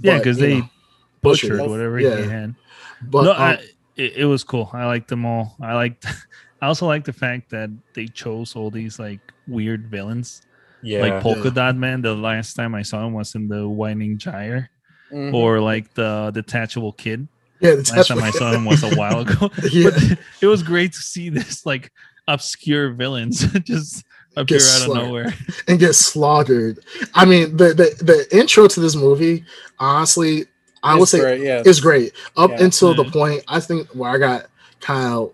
Speaker 2: Yeah,
Speaker 3: but,
Speaker 2: 'cause
Speaker 3: you
Speaker 2: they
Speaker 3: know,
Speaker 2: Butchered
Speaker 3: Butchered.
Speaker 2: whatever
Speaker 3: Yeah.
Speaker 2: he had.
Speaker 3: But
Speaker 2: no,
Speaker 3: um,
Speaker 2: I, it, it was cool. I liked them all. I liked. I also like the fact that they chose all these like weird villains,
Speaker 1: Yeah.
Speaker 2: like Polka
Speaker 3: Yeah.
Speaker 2: Dot Man. The last time I saw him was in the Whining Gyre,
Speaker 4: Mhm.
Speaker 2: or like the detachable kid.
Speaker 3: Yeah, the
Speaker 2: Last time I saw him was a while ago.
Speaker 3: Yeah.
Speaker 2: But it was great to see this like obscure villains just appear
Speaker 3: Get
Speaker 2: out of
Speaker 3: slaughtered.
Speaker 2: nowhere.
Speaker 3: and get slaughtered. I mean, the the, the intro to this movie, honestly, I would say
Speaker 4: great, yeah.
Speaker 3: is great up
Speaker 4: Yeah.
Speaker 3: until the
Speaker 2: mm.
Speaker 3: point I think where I got kind of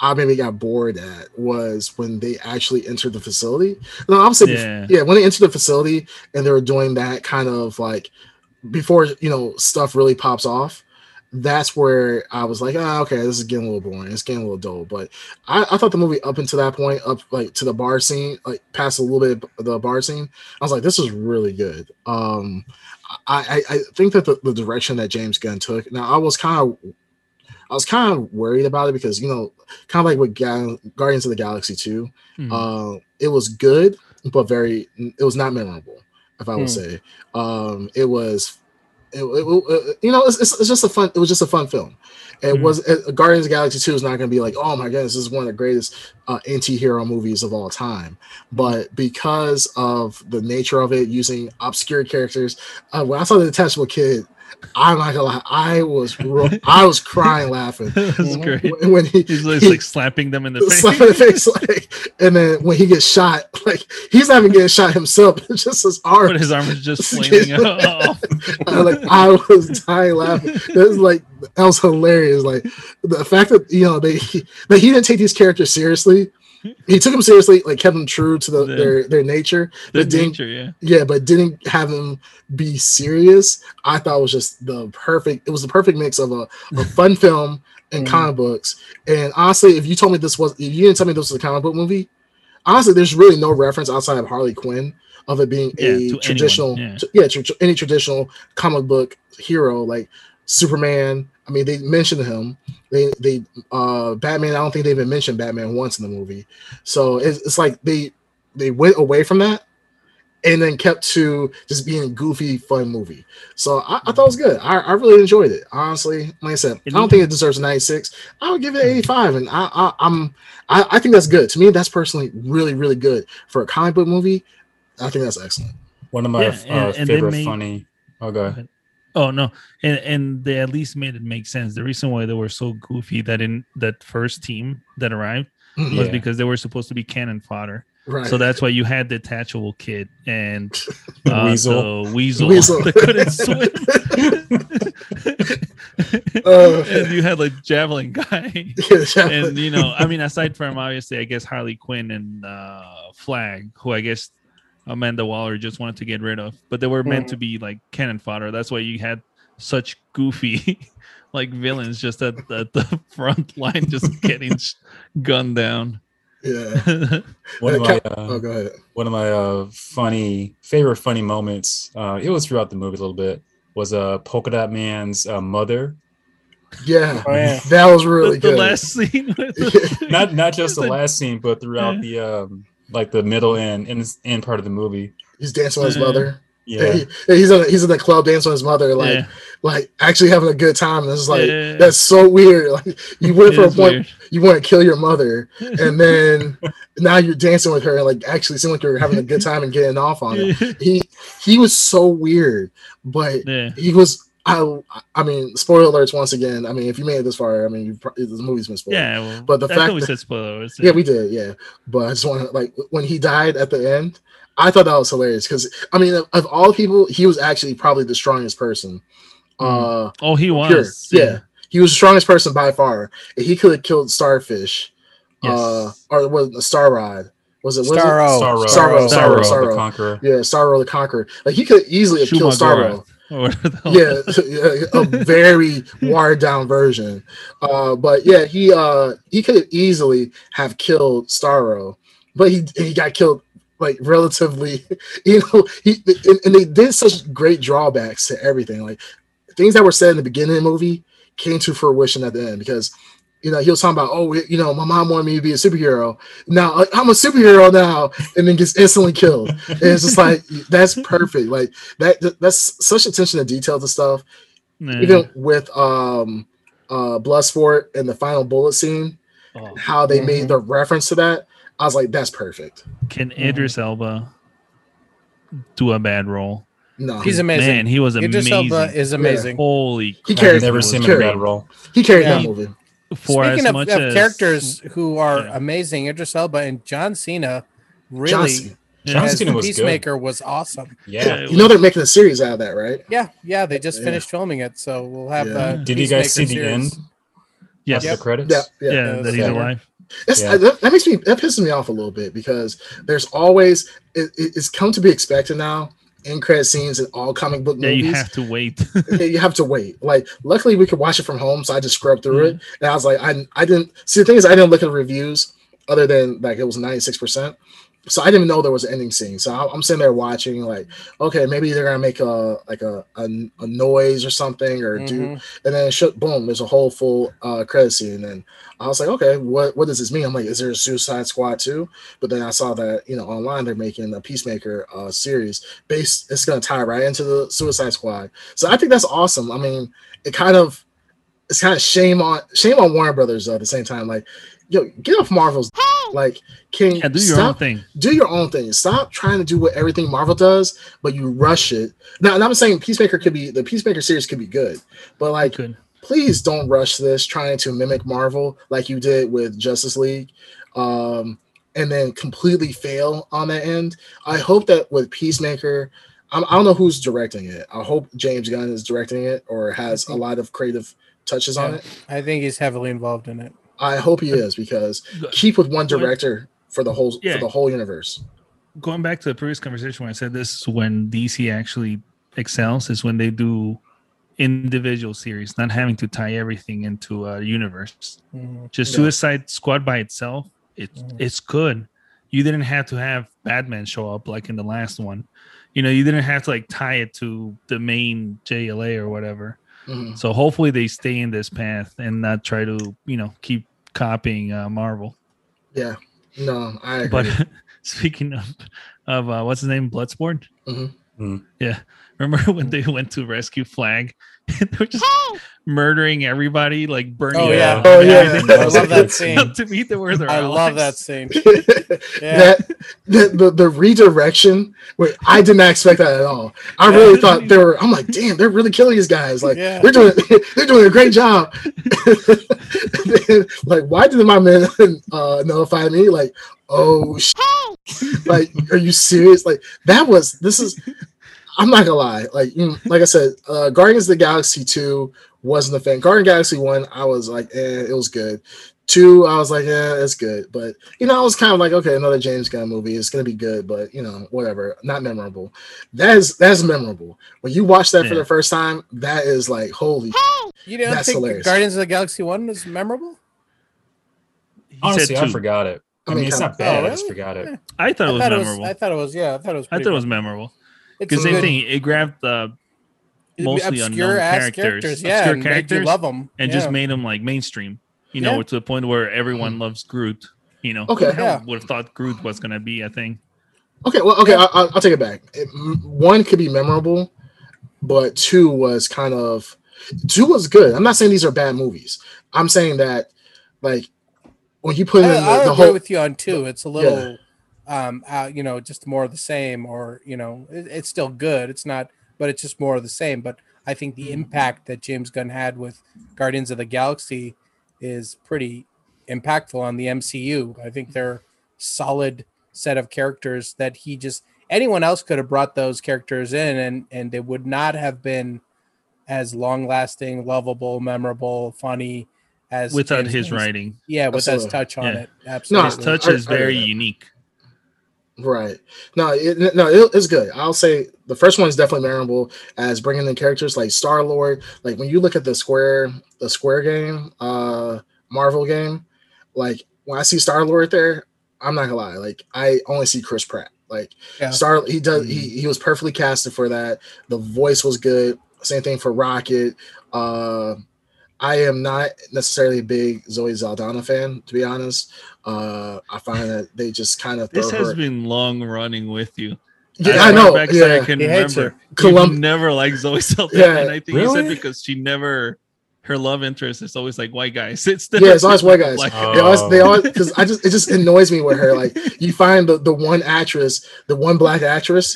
Speaker 3: I maybe got bored at was when they actually entered the facility. No, I would say
Speaker 2: Yeah.
Speaker 3: yeah. yeah, when they entered the facility and they were doing that kind of like before you know stuff really pops off. That's where I was like, ah, okay, this is getting a little boring. It's getting a little dull. But I, I thought the movie up until that point, up like to the bar scene, like past a little bit of the bar scene, I was like, this is really good. Um, I, I, I think that the, the direction that James Gunn took. Now, I was kind of, I was kind of worried about it because you know, kind of like with Ga- Guardians of the Galaxy two,
Speaker 2: Mhm.
Speaker 3: uh, it was good, but very, it was not memorable, if I would
Speaker 4: Hmm.
Speaker 3: say. Um, it was, it, it- it- you know, it's, it's, just a fun. It was just a fun film. It
Speaker 2: Mhm.
Speaker 3: was Guardians of Galaxy two is not going to be like, oh my goodness, this is one of the greatest uh, anti-hero movies of all time. But because of the nature of it, using obscure characters, uh, when I saw the detachable kid, I'm not gonna lie, I was ro- I was crying laughing
Speaker 2: That's great.
Speaker 3: when, when he
Speaker 2: He's like,
Speaker 3: he-
Speaker 2: like slapping them in the face.
Speaker 3: slap in the face, like, and then when he gets shot, like he's not even getting shot himself. It's just his arm.
Speaker 2: But his arm is just flaming off.
Speaker 3: I, like I was dying laughing. Was like that was hilarious. Like the fact that you know they that he didn't take these characters seriously. He took them seriously, like kept them true to the,
Speaker 2: Yeah.
Speaker 3: their their nature,
Speaker 2: The
Speaker 3: but
Speaker 2: nature, yeah.
Speaker 3: yeah, but didn't have them be serious. I thought was just the perfect. It was the perfect mix of a, a fun film and
Speaker 4: Mhm.
Speaker 3: comic books. And honestly, if you told me this was, if you didn't tell me this was a comic book movie, honestly, there's really no reference outside of Harley Quinn of it being
Speaker 2: Yeah,
Speaker 3: a traditional,
Speaker 2: yeah.
Speaker 3: yeah, any traditional comic book hero like Superman. I mean, they mentioned him. They they uh Batman. I don't think they even mentioned Batman once in the movie. So it's, it's like they they went away from that and then kept to just being a goofy, fun movie. So I, I thought it was good. I, I really enjoyed it. Honestly, like I said, I don't think it deserves a 96. I would give it 85, and I, I I'm I, I think that's good. To me, that's personally really, really good for a comic book movie. I think that's excellent.
Speaker 1: One of my
Speaker 2: Yeah,
Speaker 1: uh,
Speaker 2: and- and
Speaker 1: favorite
Speaker 2: made-
Speaker 1: funny. Oh, go ahead.
Speaker 2: Oh no, and and they at least made it make sense. The reason why they were so goofy that in that first team that arrived was
Speaker 1: Yeah.
Speaker 2: because they were supposed to be cannon fodder.
Speaker 3: Right.
Speaker 2: So that's why you had the detachable kid and uh,
Speaker 1: Weasel.
Speaker 2: the weasel,
Speaker 3: Weasel.
Speaker 2: that couldn't swim.
Speaker 3: Uh,
Speaker 2: and you had like javelin guy.
Speaker 3: Yeah,
Speaker 2: and you know, I mean, aside from obviously, I guess Harley Quinn and uh, Flag, who I guess Amanda Waller just wanted to get rid of, but they were meant
Speaker 4: Mhm.
Speaker 2: to be like cannon fodder. That's why you had such goofy like villains just at, at the front line, just getting gunned down.
Speaker 3: yeah.
Speaker 1: One of my uh,
Speaker 3: oh, go ahead.
Speaker 1: one of my uh, funny favorite funny moments. Uh, it was throughout the movie a little bit. Was uh, Polka Dot Man's uh, mother.
Speaker 3: Yeah,
Speaker 4: Oh, yeah.
Speaker 3: that was really
Speaker 2: the, the
Speaker 3: good.
Speaker 2: last scene, with
Speaker 1: Not not just the last scene, but throughout the um, like the middle end and end part of the movie.
Speaker 3: He's dancing with his mother.
Speaker 1: Yeah,
Speaker 3: He- he's in a, he's in the club dancing with his mother, like
Speaker 2: yeah,
Speaker 3: like actually having a good time. And it's like
Speaker 2: Yeah.
Speaker 3: that's so weird. Like you went
Speaker 2: it
Speaker 3: for a point,
Speaker 2: weird.
Speaker 3: you want to kill your mother, and then now you're dancing with her, and like actually seem like you're having a good time and getting off on it. He he was so weird, but
Speaker 2: yeah.
Speaker 3: he was. I I mean, spoiler alerts once again. I mean, if you made it this far, I mean, you pro- the movie's been spoiled.
Speaker 2: Yeah, well,
Speaker 3: But the
Speaker 2: I
Speaker 3: fact
Speaker 2: thought we
Speaker 3: that-
Speaker 2: said spoilers.
Speaker 3: Yeah, we did. Yeah, but I just want to like when he died at the end, I thought that was hilarious because I mean, of, of all people, he was actually probably the strongest person. Uh,
Speaker 2: oh, he
Speaker 3: pure.
Speaker 2: was.
Speaker 3: Yeah, he was the strongest person by far. He could have killed Starfish,
Speaker 2: Yes.
Speaker 3: uh, or was it Star Rod? Was it was it?
Speaker 4: Starro.
Speaker 1: Starro,
Speaker 3: Starro,
Speaker 1: Starro,
Speaker 3: Starro.
Speaker 1: the Conqueror.
Speaker 3: Yeah, Starro the Conqueror. Like he could easily have killed Starro.
Speaker 2: Shuma-Gorath, or
Speaker 3: yeah, yeah, a very watered down version. Uh, but yeah, he uh he could easily have killed Starro, but he he got killed like relatively, you know. He and, and they did such great drawbacks to everything, like things that were said in the beginning of the movie came to fruition at the end because. You know, he was talking about, oh, you know, my mom wanted me to be a superhero. Now uh, I'm a superhero now, and then gets instantly killed. And it's just like that's perfect. Like that that's such attention to detail to stuff
Speaker 2: Yeah.
Speaker 3: even with um uh bloodsport and the final bullet scene
Speaker 2: Oh,
Speaker 3: how they
Speaker 4: Mhm.
Speaker 3: made the reference to that i was like that's perfect
Speaker 2: can Idris Elba do a bad role?
Speaker 3: No,
Speaker 4: He's amazing.
Speaker 2: Man, he was
Speaker 4: Idris
Speaker 2: amazing.
Speaker 4: Elba is amazing.
Speaker 2: Holy,
Speaker 3: He
Speaker 2: crap,
Speaker 3: carried-
Speaker 1: I've never seen him in a bad role.
Speaker 3: he carried
Speaker 4: Yeah.
Speaker 3: that movie.
Speaker 2: For
Speaker 4: Speaking
Speaker 2: as
Speaker 4: of,
Speaker 2: much
Speaker 4: of
Speaker 2: as
Speaker 4: characters who are
Speaker 2: Yeah.
Speaker 4: amazing, Idris Elba and John Cena really
Speaker 3: John Cena.
Speaker 1: John
Speaker 4: as
Speaker 1: Cena
Speaker 4: the
Speaker 1: was good.
Speaker 4: Peacemaker was awesome.
Speaker 1: Yeah.
Speaker 2: it
Speaker 3: You know they're making a series out of that, right?
Speaker 4: Yeah, yeah, they just
Speaker 3: Yeah.
Speaker 4: finished filming it, so we'll have.
Speaker 3: Yeah.
Speaker 4: Uh,
Speaker 1: Did you guys see
Speaker 4: Peacemaker
Speaker 1: the end?
Speaker 2: yes,
Speaker 1: After the credits?
Speaker 3: Yeah, yeah.
Speaker 2: yeah,
Speaker 4: Yeah,
Speaker 2: that he's
Speaker 4: so-
Speaker 2: alive.
Speaker 3: That's,
Speaker 1: Yeah.
Speaker 3: that, that makes me that pisses me off a little bit because there's always it, it- it's come to be expected now in credit scenes in all comic book
Speaker 2: Yeah, you have to wait.
Speaker 3: you have to wait. Like, luckily we could watch it from home, so I just scrubbed through
Speaker 2: Mm-hmm.
Speaker 3: it, and I was like, I I didn't see the thing is I didn't look at the reviews other than like it was ninety six percent. So I didn't know there was an ending scene. So I'm sitting there watching, like, okay, maybe they're gonna make a like a a, a noise or something, or do,
Speaker 4: Mhm.
Speaker 3: and then shut, boom, there's a whole full uh, credit scene, and I was like, okay, what what does this mean? I'm like, is there a Suicide Squad too? But then I saw that you know online they're making a Peacemaker uh, series based. It's gonna tie right into the Suicide Squad, so I think that's awesome. I mean, it kind of it's kind of shame on shame on Warner Brothers though, at the same time. Like, yo, get off Marvel's. Like, can
Speaker 2: yeah, do your own
Speaker 3: stop
Speaker 2: thing.
Speaker 3: do your own thing. Stop trying to do what everything Marvel does, but you rush it. Now, and I'm saying Peacemaker could be the Peacemaker series could be good, but like,
Speaker 2: Good.
Speaker 3: please don't rush this trying to mimic Marvel like you did with Justice League, um, and then completely fail on that end. I hope that with Peacemaker, I'm, I don't know who's directing it. I hope James Gunn is directing it or has a lot of creative touches on it.
Speaker 4: I think he's heavily involved in it.
Speaker 3: I hope he is because keep with one director for the whole
Speaker 2: Yeah.
Speaker 3: for the whole universe.
Speaker 2: Going back to the previous conversation when I said this is when DC actually excels is when they do individual series, not having to tie everything into a universe.
Speaker 4: Mhm.
Speaker 2: Just
Speaker 3: Yeah.
Speaker 2: Suicide Squad by itself, it's
Speaker 4: Mhm.
Speaker 2: it's good. You didn't have to have Batman show up like in the last one. You know, you didn't have to like tie it to the main JLA or whatever.
Speaker 3: Mhm.
Speaker 2: So hopefully they stay in this path and not try to, you know, keep copying uh, Marvel.
Speaker 3: Yeah, no, I agree.
Speaker 2: But speaking of of uh, what's his name, Bloodsport.
Speaker 3: Mhm.
Speaker 1: Mm.
Speaker 2: Yeah, remember when they went to rescue Flag? and they were just murdering everybody, like burning.
Speaker 4: Oh yeah,
Speaker 3: Oh, yeah. I
Speaker 4: I love that scene.
Speaker 2: to me, they were their
Speaker 4: I love that scene. Yeah.
Speaker 3: that the, the the redirection wait i did not expect that at all i
Speaker 2: Yeah.
Speaker 3: really thought they were i'm like damn they're really killing these guys like
Speaker 4: Yeah.
Speaker 3: they're doing they're doing a great job like why didn't my man uh notify me like oh sh- like are you serious like that was this is i'm not gonna lie like like i said uh guardians of the galaxy 2 wasn't a fan guardian galaxy 1 i was like eh, it was good Two, I was like, yeah, it's good. But you know, I was kind of like, okay, another James Gunn movie. It's gonna be good, but you know, whatever. Not memorable. That is that's memorable. When you watch that for the first time, that is like, holy
Speaker 4: You don't
Speaker 3: That's
Speaker 4: think
Speaker 3: hilarious.
Speaker 4: Guardians of the Galaxy One is memorable?
Speaker 2: He said
Speaker 1: Honestly, I forgot it.
Speaker 3: I
Speaker 1: I
Speaker 3: mean,
Speaker 1: mean, it's not bad.
Speaker 4: Oh,
Speaker 1: I just forgot it.
Speaker 2: I thought it
Speaker 4: I
Speaker 2: was
Speaker 4: thought it was.
Speaker 2: memorable.
Speaker 4: I thought it was. Yeah, I thought it was.
Speaker 2: I thought it was
Speaker 4: good.
Speaker 2: memorable
Speaker 4: It's
Speaker 2: because same
Speaker 4: good-
Speaker 2: thing. It grabbed the mostly unknown
Speaker 4: obscure-ass
Speaker 2: characters,
Speaker 4: Yeah,
Speaker 2: obscure
Speaker 4: and you
Speaker 2: characters,
Speaker 4: love them,
Speaker 2: and just made them like mainstream. You know,
Speaker 4: Yeah.
Speaker 2: to the point where everyone loves Groot. You know,
Speaker 3: Okay.
Speaker 4: Yeah.
Speaker 2: would have thought Groot was gonna be a thing.
Speaker 3: Okay, well, okay,
Speaker 4: Yeah.
Speaker 3: I, I'll, I'll take it back. It, one could be memorable, but two was kind of two was good. I'm not saying these are bad movies. I'm saying that like when you put in
Speaker 4: I,
Speaker 3: the,
Speaker 4: I
Speaker 3: the
Speaker 4: agree
Speaker 3: whole
Speaker 4: with you on two. It's a little, um, uh, you know, just more of the same, or you know, it, it's still good. It's not, but it's just more of the same. But I think the impact that James Gunn had with Guardians of the Galaxy is pretty impactful on the MCU. I think they're solid set of characters that he just anyone else could have brought those characters in and and they would not have been as long lasting, lovable, memorable, funny as
Speaker 2: Without
Speaker 4: James
Speaker 2: his
Speaker 4: Gunn's-
Speaker 2: writing,
Speaker 4: Yeah, with his touch on
Speaker 2: Yeah.
Speaker 4: it. Absolutely.
Speaker 2: his touch
Speaker 3: I-
Speaker 2: is
Speaker 3: I
Speaker 2: very
Speaker 3: that.
Speaker 2: unique.
Speaker 3: Right. No, it, no, it, it's good. I'll say the first one is definitely memorable as bringing in characters like Star Lord. Like when you look at the Square, the Square game, uh, Marvel game, like when I see Star Lord there, I'm not gonna lie. Like I only see Chris Pratt. Like
Speaker 4: Yeah.
Speaker 3: Star, he does. He he was perfectly casted for that. The voice was good. Same thing for Rocket. Uh, I am not necessarily a big Zoe Saldana fan, to be honest. Uh, I find that they just kind of
Speaker 2: This has
Speaker 3: her.
Speaker 2: been long running with you.
Speaker 3: Yeah,
Speaker 2: As
Speaker 3: I know.
Speaker 2: back as I can
Speaker 4: He
Speaker 2: remember.
Speaker 3: Colum-
Speaker 2: you never liked Zoe Saldana,
Speaker 3: Yeah.
Speaker 2: and I think you said because she never her love interest is always like white guys. It's
Speaker 3: Yeah, it's always white guys.
Speaker 2: Like,
Speaker 1: Oh.
Speaker 3: They always, they always, because I just, it just annoys me with her. Like, you find the, the one actress, the one black actress,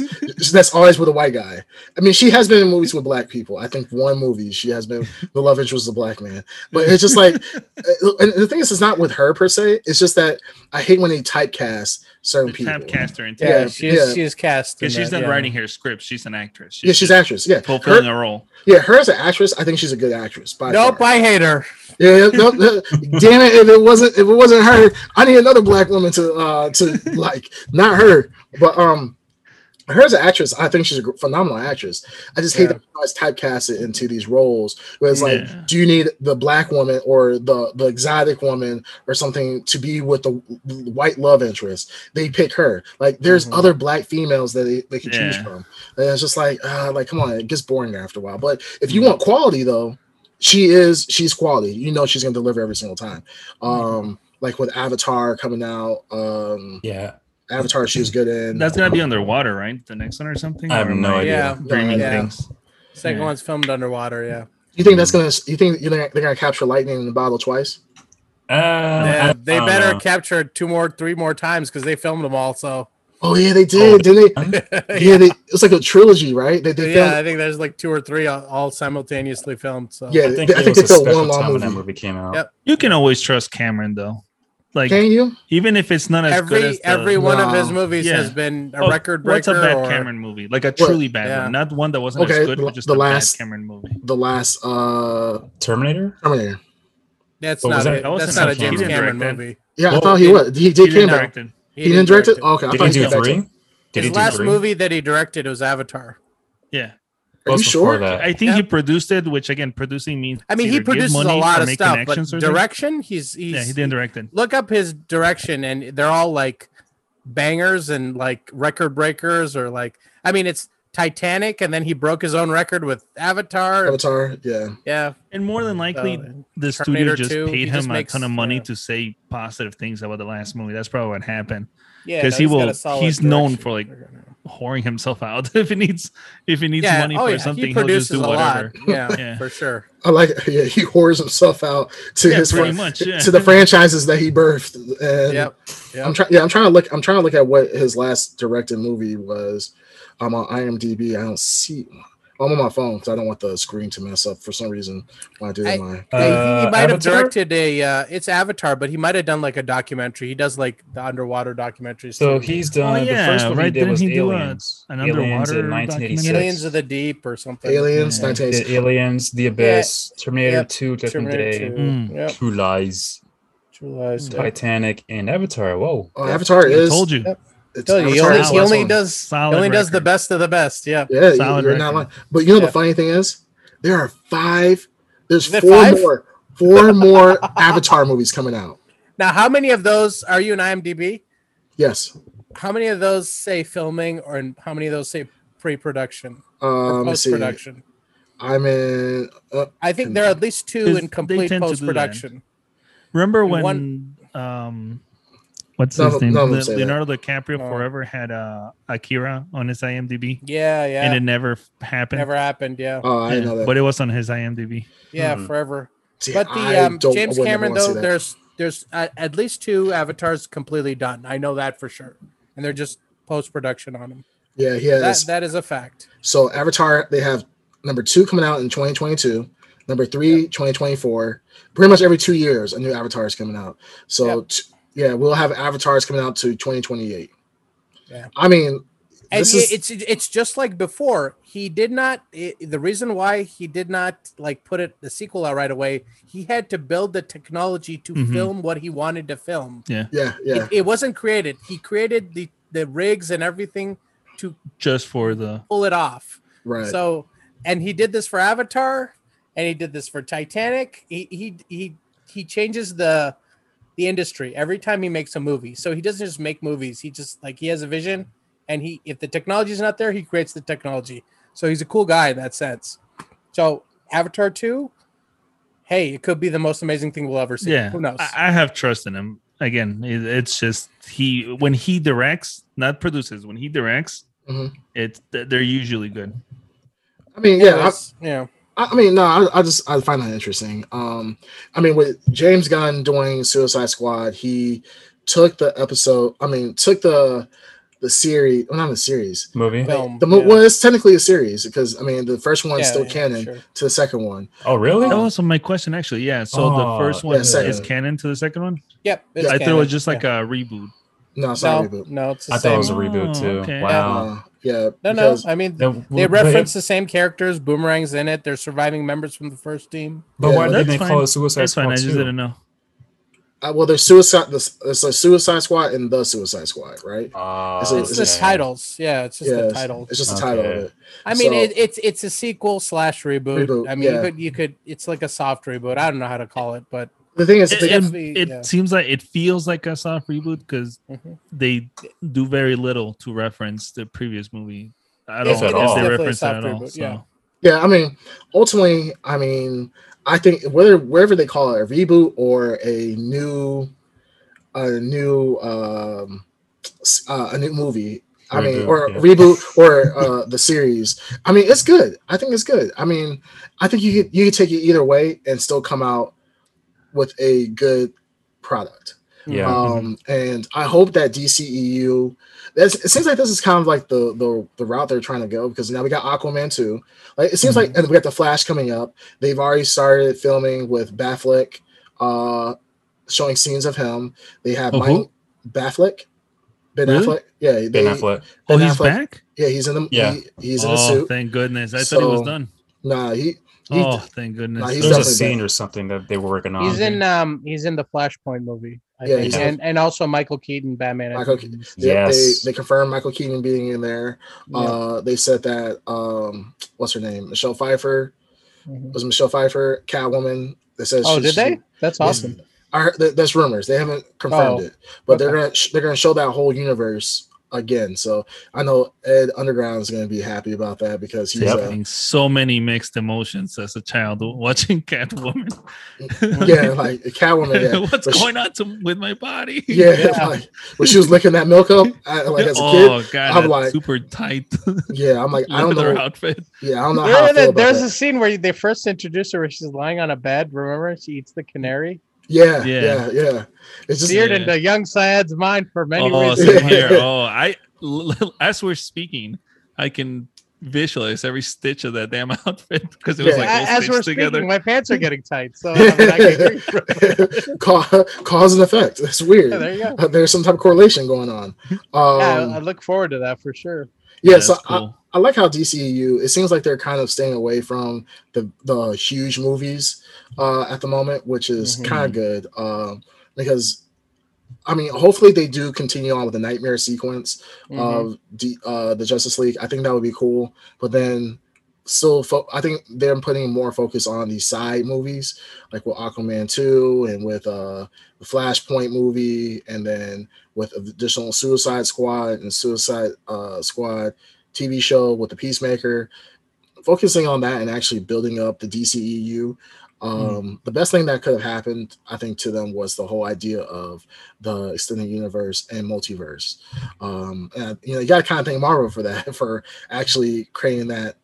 Speaker 3: that's always with a white guy. I mean, she has been in movies with black people. I think one movie she has been the love interest was a black man. But it's just like, uh, and the thing is, it's not with her per se. It's just that I hate when they typecast certain people.
Speaker 2: typecast her into
Speaker 4: Yeah,
Speaker 3: Yeah,
Speaker 4: she is.
Speaker 3: yeah.
Speaker 4: She is cast.
Speaker 2: because she's
Speaker 4: that,
Speaker 2: not
Speaker 4: yeah.
Speaker 2: writing her script. She's an actress.
Speaker 3: Yeah, she's an actress. Yeah,
Speaker 2: fulfilling
Speaker 3: her,
Speaker 2: a role.
Speaker 3: yeah, her as an actress, I think she's a good actress. By
Speaker 4: Nope,
Speaker 3: far.
Speaker 4: I hate her.
Speaker 3: Yeah, no, no, damn it! If it wasn't, if it wasn't her, I need another black woman to, uh, to like, not her, but um, her as an actress, I think she's a phenomenal actress. I just hate
Speaker 4: Yeah.
Speaker 3: that guys typecast it into these roles where it's like, do you need the black woman or the the exotic woman or something to be with the white love interest? They pick her. Like, there's
Speaker 4: Mhm.
Speaker 3: other black females that they, they can choose from. And it's just like, uh, like, come on, it gets boring after a while. But if you want quality, though, she is she's quality. You know she's gonna deliver every single time. Um, like with Avatar coming out, um,
Speaker 1: Yeah,
Speaker 3: Avatar she was good in.
Speaker 2: That's gonna be underwater, right? The next one or something.
Speaker 1: I have no idea.
Speaker 4: Yeah.
Speaker 2: Dreaming
Speaker 4: Yeah.
Speaker 2: things.
Speaker 4: Second
Speaker 2: Yeah.
Speaker 4: one's filmed underwater. Yeah.
Speaker 3: you think that's gonna? You think you're they're gonna capture lightning in the bottle twice?
Speaker 1: uh,
Speaker 4: Yeah, they better
Speaker 1: know.
Speaker 4: capture it two more, three more times because they filmed them all. So
Speaker 3: Oh yeah, they did, didn't they? Yeah, they, it's like a trilogy, right? They, they
Speaker 4: yeah,
Speaker 3: filmed,
Speaker 4: I think there's like two or three all, all simultaneously filmed. So
Speaker 3: Yeah,
Speaker 1: I think,
Speaker 3: they- I think
Speaker 1: was
Speaker 3: they
Speaker 1: a
Speaker 3: filmed
Speaker 1: special
Speaker 3: one long
Speaker 1: time when that
Speaker 3: movie.
Speaker 1: movie came out.
Speaker 4: Yep.
Speaker 2: You can always trust Cameron though. Like
Speaker 3: Can you?
Speaker 2: even if it's not as good
Speaker 4: every
Speaker 2: as the,
Speaker 4: every one of his movies
Speaker 2: Yeah.
Speaker 4: has been a
Speaker 2: Oh,
Speaker 4: record
Speaker 2: What's a bad
Speaker 4: or,
Speaker 2: Cameron movie? Like a truly bad
Speaker 4: Yeah.
Speaker 2: one, not one that wasn't
Speaker 3: Okay,
Speaker 2: as good,
Speaker 3: the-
Speaker 2: but just
Speaker 3: the
Speaker 2: a
Speaker 3: last-
Speaker 2: bad Cameron movie.
Speaker 3: The last uh
Speaker 1: Terminator.
Speaker 3: Terminator.
Speaker 4: That's
Speaker 1: What
Speaker 4: not
Speaker 1: that?
Speaker 4: a,
Speaker 2: That wasn't
Speaker 4: that's not a
Speaker 1: a
Speaker 4: James
Speaker 1: Cameron.
Speaker 4: Cameron movie.
Speaker 3: Yeah, I thought he
Speaker 4: he-
Speaker 3: was. He, did
Speaker 2: He
Speaker 3: came
Speaker 2: didn't
Speaker 3: back.
Speaker 2: direct it.
Speaker 3: He, didn't direct it. Okay, I
Speaker 1: Did
Speaker 3: thought
Speaker 1: he
Speaker 3: he
Speaker 1: do three? Did
Speaker 4: His
Speaker 1: he do
Speaker 4: last movie that he directed was Avatar.
Speaker 2: Yeah.
Speaker 3: Are you sure?
Speaker 1: That.
Speaker 2: I think he produced it, which again, producing means
Speaker 4: I mean, he
Speaker 2: give
Speaker 4: produces a lot of stuff, but
Speaker 2: connections or something.
Speaker 4: direction, he's he's
Speaker 2: Yeah, he didn't direct it.
Speaker 4: look up his direction and they're all like bangers and like record breakers or like I mean it's Titanic and then he broke his own record with Avatar.
Speaker 3: Avatar. Yeah.
Speaker 4: Yeah.
Speaker 2: And more than likely,
Speaker 4: Uh,
Speaker 2: the
Speaker 4: Terminator
Speaker 2: studio just
Speaker 4: 2,
Speaker 2: paid him
Speaker 4: just
Speaker 2: a
Speaker 4: makes-
Speaker 2: ton of money
Speaker 4: yeah.
Speaker 2: to say positive things about the last movie. That's probably what happened.
Speaker 4: Yeah,
Speaker 2: 'Cause
Speaker 4: no,
Speaker 2: he will-
Speaker 4: a solid
Speaker 2: he's known for, like, Whoring himself out if he needs if he needs
Speaker 4: yeah,
Speaker 2: money
Speaker 4: oh,
Speaker 2: for
Speaker 4: yeah,
Speaker 2: something,
Speaker 4: he
Speaker 2: he'll just do
Speaker 4: a
Speaker 2: whatever.
Speaker 4: lot. Yeah,
Speaker 2: Yeah.
Speaker 4: for sure.
Speaker 3: I like. Yeah, he whores himself out to
Speaker 2: Yeah,
Speaker 3: his
Speaker 2: pretty
Speaker 3: fran-
Speaker 2: much, yeah.
Speaker 3: to the franchises that he birthed. And
Speaker 4: Yep. yep.
Speaker 3: I'm trying. Yeah, I'm trying to look. I'm trying to look at what his last directed movie was. I'm on IMDb. I don't see. I'm on my phone because I don't want the screen to mess up for some reason when I do
Speaker 4: I-
Speaker 3: my.
Speaker 4: Yeah, he- he,
Speaker 1: Uh,
Speaker 4: might have directed a. Uh, it's Avatar, but he might have done like a documentary. He does like the underwater documentaries.
Speaker 1: So
Speaker 4: too.
Speaker 1: he's done.
Speaker 2: Oh, yeah,
Speaker 1: the first movie
Speaker 2: right,
Speaker 1: he did
Speaker 2: didn't
Speaker 1: was
Speaker 2: he do a-
Speaker 1: Aliens.
Speaker 2: an
Speaker 1: Aliens
Speaker 2: underwater
Speaker 1: in 1986.
Speaker 2: documentary?
Speaker 4: Aliens of the Deep or something.
Speaker 3: Aliens,
Speaker 2: Yeah.
Speaker 3: 1986.
Speaker 1: The Aliens, The Abyss, Terminator
Speaker 4: Yep.
Speaker 1: 2, Judgment
Speaker 4: Terminator
Speaker 1: Day,
Speaker 4: 2.
Speaker 2: Mm.
Speaker 4: Yep.
Speaker 1: True Lies,
Speaker 4: True Lies. Yep.
Speaker 1: Titanic, and Avatar. Whoa.
Speaker 3: Oh, Avatar
Speaker 2: I
Speaker 3: is.
Speaker 2: told you.
Speaker 4: Yep.
Speaker 3: It's,
Speaker 4: Tell he only, he only does
Speaker 2: Solid
Speaker 4: he only does the best of the best. Yeah.
Speaker 3: Yeah,
Speaker 2: Solid
Speaker 3: you're not lying. But you know
Speaker 4: Yeah.
Speaker 3: the funny thing is, there are five. There's
Speaker 4: Is there
Speaker 3: four
Speaker 4: five?
Speaker 3: more. Four more Avatar movies coming out.
Speaker 4: Now, how many of those are you in IMDb?
Speaker 3: Yes.
Speaker 4: How many of those say filming, or and how many of those say pre-production or
Speaker 3: Um,
Speaker 4: post production?
Speaker 3: I'm in. Uh,
Speaker 4: I think there are at least two in complete
Speaker 2: tend to do that.
Speaker 4: post production.
Speaker 2: Remember when
Speaker 4: one-
Speaker 2: um what's
Speaker 3: None
Speaker 2: his
Speaker 3: of-
Speaker 2: name?
Speaker 3: none of them
Speaker 2: Le-
Speaker 3: say that.
Speaker 2: Leonardo DiCaprio
Speaker 4: No.
Speaker 2: forever had uh Akira on his IMDb
Speaker 4: Yeah, yeah.
Speaker 2: and it never happened.
Speaker 4: Never happened. Yeah,
Speaker 3: oh, I
Speaker 2: Yeah,
Speaker 3: know that.
Speaker 2: But it was on his IMDb.
Speaker 4: yeah,
Speaker 1: Hmm.
Speaker 4: forever.
Speaker 3: See,
Speaker 4: But the um, James Cameron though, there's there's uh, at least two avatars completely done. I know that for sure, and they're just post production on them.
Speaker 3: yeah, he
Speaker 4: That
Speaker 3: has.
Speaker 4: that is a fact.
Speaker 3: So Avatar, they have number two coming out in 2022. Number three, 2024. Pretty much every two years, a new Avatar is coming out. So
Speaker 4: Yep.
Speaker 3: t- yeah, we'll have Avatars coming out to 2028.
Speaker 4: Yeah.
Speaker 3: I mean,
Speaker 4: And
Speaker 3: is
Speaker 4: it's it's just like before. He did not. i the reason why he did not like put it the sequel out right away. He had to build the technology to
Speaker 2: Mhm.
Speaker 4: film what he wanted to film.
Speaker 3: yeah, yeah.
Speaker 4: It, it wasn't created. He created the the rigs and everything to
Speaker 2: Just for the
Speaker 4: pull it off.
Speaker 3: right.
Speaker 4: So, and he did this for Avatar, and he did this for Titanic. He he he he changes the the industry every time he makes a movie. So he doesn't just make movies. He just like he has a vision, and he if the technology is not there, he creates the technology. So he's a cool guy in that sense. So Avatar two, hey, it could be the most amazing thing we'll ever see.
Speaker 2: yeah.
Speaker 4: who knows?
Speaker 2: I, I have trust in him. Again, it, it's just he when he directs, not produces. When he directs,
Speaker 3: Mhm.
Speaker 2: it's they're usually good.
Speaker 3: I mean, yeah,
Speaker 4: yeah.
Speaker 3: I, I I mean, no, I, I just I find that interesting. Um, I mean, with James Gunn doing Suicide Squad, he took the episode. I mean, took the the series, well, not the series.
Speaker 1: movie.
Speaker 4: Film.
Speaker 3: The mo-
Speaker 4: yeah.
Speaker 3: well, it's technically a series because I mean, the first one's
Speaker 4: Yeah,
Speaker 3: still
Speaker 4: yeah,
Speaker 3: canon
Speaker 4: sure.
Speaker 3: to the second one.
Speaker 1: Oh, really?
Speaker 2: That was my question, actually. Yeah. So the
Speaker 1: Oh,
Speaker 2: first
Speaker 3: yeah,
Speaker 2: one
Speaker 3: second.
Speaker 2: is canon to the second one.
Speaker 4: Yep. it's
Speaker 3: Yeah,
Speaker 2: I thought it was just like
Speaker 4: yeah.
Speaker 2: a reboot.
Speaker 3: No, it's not a
Speaker 4: no,
Speaker 3: reboot.
Speaker 4: no, it's the
Speaker 1: I thought it was a reboot
Speaker 2: Oh,
Speaker 1: too.
Speaker 2: okay.
Speaker 1: Wow.
Speaker 3: Uh, yeah,
Speaker 4: no, no. I mean,
Speaker 1: Then
Speaker 4: they reference the same characters. Boomerang's in it. They're surviving members from the first team.
Speaker 1: But
Speaker 3: Yeah,
Speaker 1: why
Speaker 2: that's
Speaker 1: didn't they
Speaker 2: fine.
Speaker 1: call it Suicide
Speaker 2: That's fine. I
Speaker 1: Squad
Speaker 2: just
Speaker 1: 2?
Speaker 2: didn't know.
Speaker 3: uh, well, there's Suicide. There's, there's a Suicide Squad and the Suicide Squad, right?
Speaker 1: Oh,
Speaker 3: It's a-
Speaker 4: It's
Speaker 3: it's
Speaker 4: the
Speaker 3: a-
Speaker 4: titles. Yeah, it's just
Speaker 3: yeah,
Speaker 4: the
Speaker 3: it's-
Speaker 4: titles.
Speaker 3: It's just the title of it.
Speaker 4: I mean,
Speaker 3: so-
Speaker 4: it, it's it's a sequel slash reboot.
Speaker 3: Reboot,
Speaker 4: I mean,
Speaker 3: yeah.
Speaker 4: you could you could. It's like a soft reboot. I don't know how to call it, but
Speaker 3: The thing is,
Speaker 2: It, it- it
Speaker 4: yeah.
Speaker 2: seems like it feels like a soft reboot because
Speaker 4: Mhm.
Speaker 2: they do very little to reference the previous movie
Speaker 4: I
Speaker 2: don't
Speaker 1: it is
Speaker 2: If they reference it
Speaker 4: soft
Speaker 2: at all.
Speaker 4: reboot,
Speaker 2: So.
Speaker 4: yeah.
Speaker 3: yeah, I mean, ultimately, I mean, I think whether wherever they call it a reboot or a new, a new, um, uh, a new movie. I mean,
Speaker 1: Reboot,
Speaker 3: or
Speaker 1: yeah.
Speaker 3: reboot or uh, the series. I mean, it's good. I think it's good. I mean, I think you could you could take it either way and still come out with a good product.
Speaker 1: Yeah.
Speaker 3: Um, and I hope that DCEU. That's, it seems like this is kind of like the, the the route they're trying to go because now we got Aquaman too. Like it seems like, and we got the Flash coming up. They've already started filming with Batfleck, uh, showing scenes of him. They have
Speaker 2: Oh,
Speaker 3: Mike
Speaker 2: who?
Speaker 3: Batfleck, Ben
Speaker 2: Really?
Speaker 3: Affleck. Yeah, they,
Speaker 1: Ben Affleck.
Speaker 2: Oh, he's
Speaker 3: Affleck.
Speaker 2: back.
Speaker 3: Yeah, he's in the
Speaker 1: Yeah.
Speaker 3: he, he's in
Speaker 2: oh,
Speaker 3: the suit.
Speaker 2: thank goodness! I thought he was done.
Speaker 3: Nah, he, he
Speaker 2: Oh, thank goodness!
Speaker 3: Nah, he's
Speaker 1: There was a scene
Speaker 3: back.
Speaker 1: or something that they were working on.
Speaker 4: he's in um he's in the Flashpoint movie. I
Speaker 3: Yeah,
Speaker 4: think.
Speaker 3: he's
Speaker 4: and and also Michael Keaton Batman.
Speaker 3: Michael
Speaker 4: think he's-
Speaker 3: they,
Speaker 1: Yes.
Speaker 3: they, they confirmed Michael Keaton being in there.
Speaker 4: yeah.
Speaker 3: Uh, they said that um, what's her name? Michelle Pfeiffer
Speaker 4: Mhm.
Speaker 3: was Michelle Pfeiffer, Catwoman. They said
Speaker 4: Oh,
Speaker 3: she-
Speaker 4: did
Speaker 3: she-
Speaker 4: they? That's
Speaker 3: Yes.
Speaker 4: awesome.
Speaker 3: I heard that's rumors. They haven't confirmed
Speaker 4: Oh,
Speaker 3: it, but they're gonna sh- they're gonna show that whole universe again. So I know Ed Underground is gonna be happy about that because he's
Speaker 1: Yep.
Speaker 3: uh,
Speaker 2: so many mixed emotions as a child watching Catwoman.
Speaker 3: yeah like Catwoman. Yeah,
Speaker 2: What's
Speaker 3: But she-
Speaker 2: going on to, with my body?
Speaker 3: yeah,
Speaker 4: Yeah.
Speaker 3: like when she was licking that milk up, I, like as a kid.
Speaker 2: oh god,
Speaker 3: I'm like-
Speaker 2: super tight
Speaker 3: Yeah, I'm like I don't know.
Speaker 2: outfit.
Speaker 3: Yeah, I don't know how I
Speaker 4: There-
Speaker 3: feel
Speaker 4: there-
Speaker 3: about
Speaker 4: there's
Speaker 3: that.
Speaker 4: a scene where they first introduce her where she's lying on a bed. Remember, she eats the canary.
Speaker 3: Yeah,
Speaker 2: Yeah.
Speaker 3: yeah, yeah, It's just
Speaker 4: Seared
Speaker 2: Yeah.
Speaker 4: into young Syed's mind for many
Speaker 2: Oh,
Speaker 4: reasons.
Speaker 2: same here. Oh, I as we're speaking, I can visualize every stitch of that damn outfit because it was
Speaker 3: Yeah.
Speaker 2: like all
Speaker 4: As we're
Speaker 2: stitched together.
Speaker 4: speaking, my pants are getting tight. So I mean, I can.
Speaker 3: Ca- cause and effect. It's weird.
Speaker 4: Yeah, there you go.
Speaker 3: Uh, There's some type of correlation going on.
Speaker 4: yeah, I I
Speaker 3: Um,
Speaker 4: look forward to that for sure.
Speaker 3: yeah,
Speaker 2: That's
Speaker 3: so I. I like how DCEU. It seems like they're kind of staying away from the the huge movies uh, at the moment, which is
Speaker 4: Mhm.
Speaker 3: kind of good um, because. I mean, hopefully they do continue on with the Knightmare sequence
Speaker 4: Mhm.
Speaker 3: of the uh, the Justice League. I think that would be cool. But then, still, fo- I think they're putting more focus on these side movies, like with Aquaman two and with uh, the Flashpoint movie, and then with additional Suicide Squad and Suicide uh, Squad TV show with the Peacemaker. Focusing on that and actually building up the DCEU. Um, The best thing that could have happened, I think, to them was the whole idea of the extended universe and multiverse. Um, and you know, you got to kind of thank Marvel for that, for actually creating that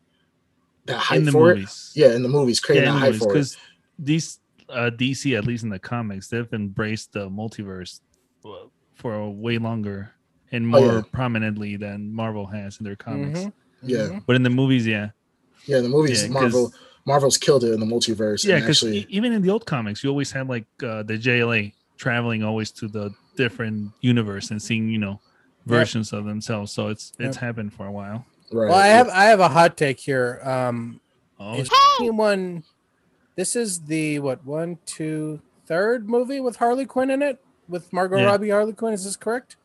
Speaker 3: that hype
Speaker 2: in the
Speaker 3: for
Speaker 2: movies.
Speaker 3: it. Yeah, in the movies, creating
Speaker 2: yeah,
Speaker 3: that hype for it.
Speaker 2: because these uh, DC, at least in the comics, they've embraced the multiverse uh, for way longer and
Speaker 3: Oh,
Speaker 2: more
Speaker 3: yeah.
Speaker 2: prominently than Marvel has in their comics.
Speaker 4: Mhm.
Speaker 3: Yeah.
Speaker 4: Mhm.
Speaker 2: But in the movies, yeah,
Speaker 3: Yeah, the movies,
Speaker 2: Yeah, 'cause-
Speaker 3: Marvel, Marvel's killed it in the multiverse.
Speaker 2: yeah, because
Speaker 3: actually,
Speaker 2: even in the old comics, you always had like uh, the JLA traveling always to the different universe and seeing you know versions of themselves. So it's it's happened for a while.
Speaker 3: right?
Speaker 4: Well, I have I have a hot take here. Um,
Speaker 2: Oh,
Speaker 4: is anyone? This is the what one, two, third movie with Harley Quinn in it with Margot
Speaker 2: Yeah.
Speaker 4: Robbie Harley Quinn. Is this correct?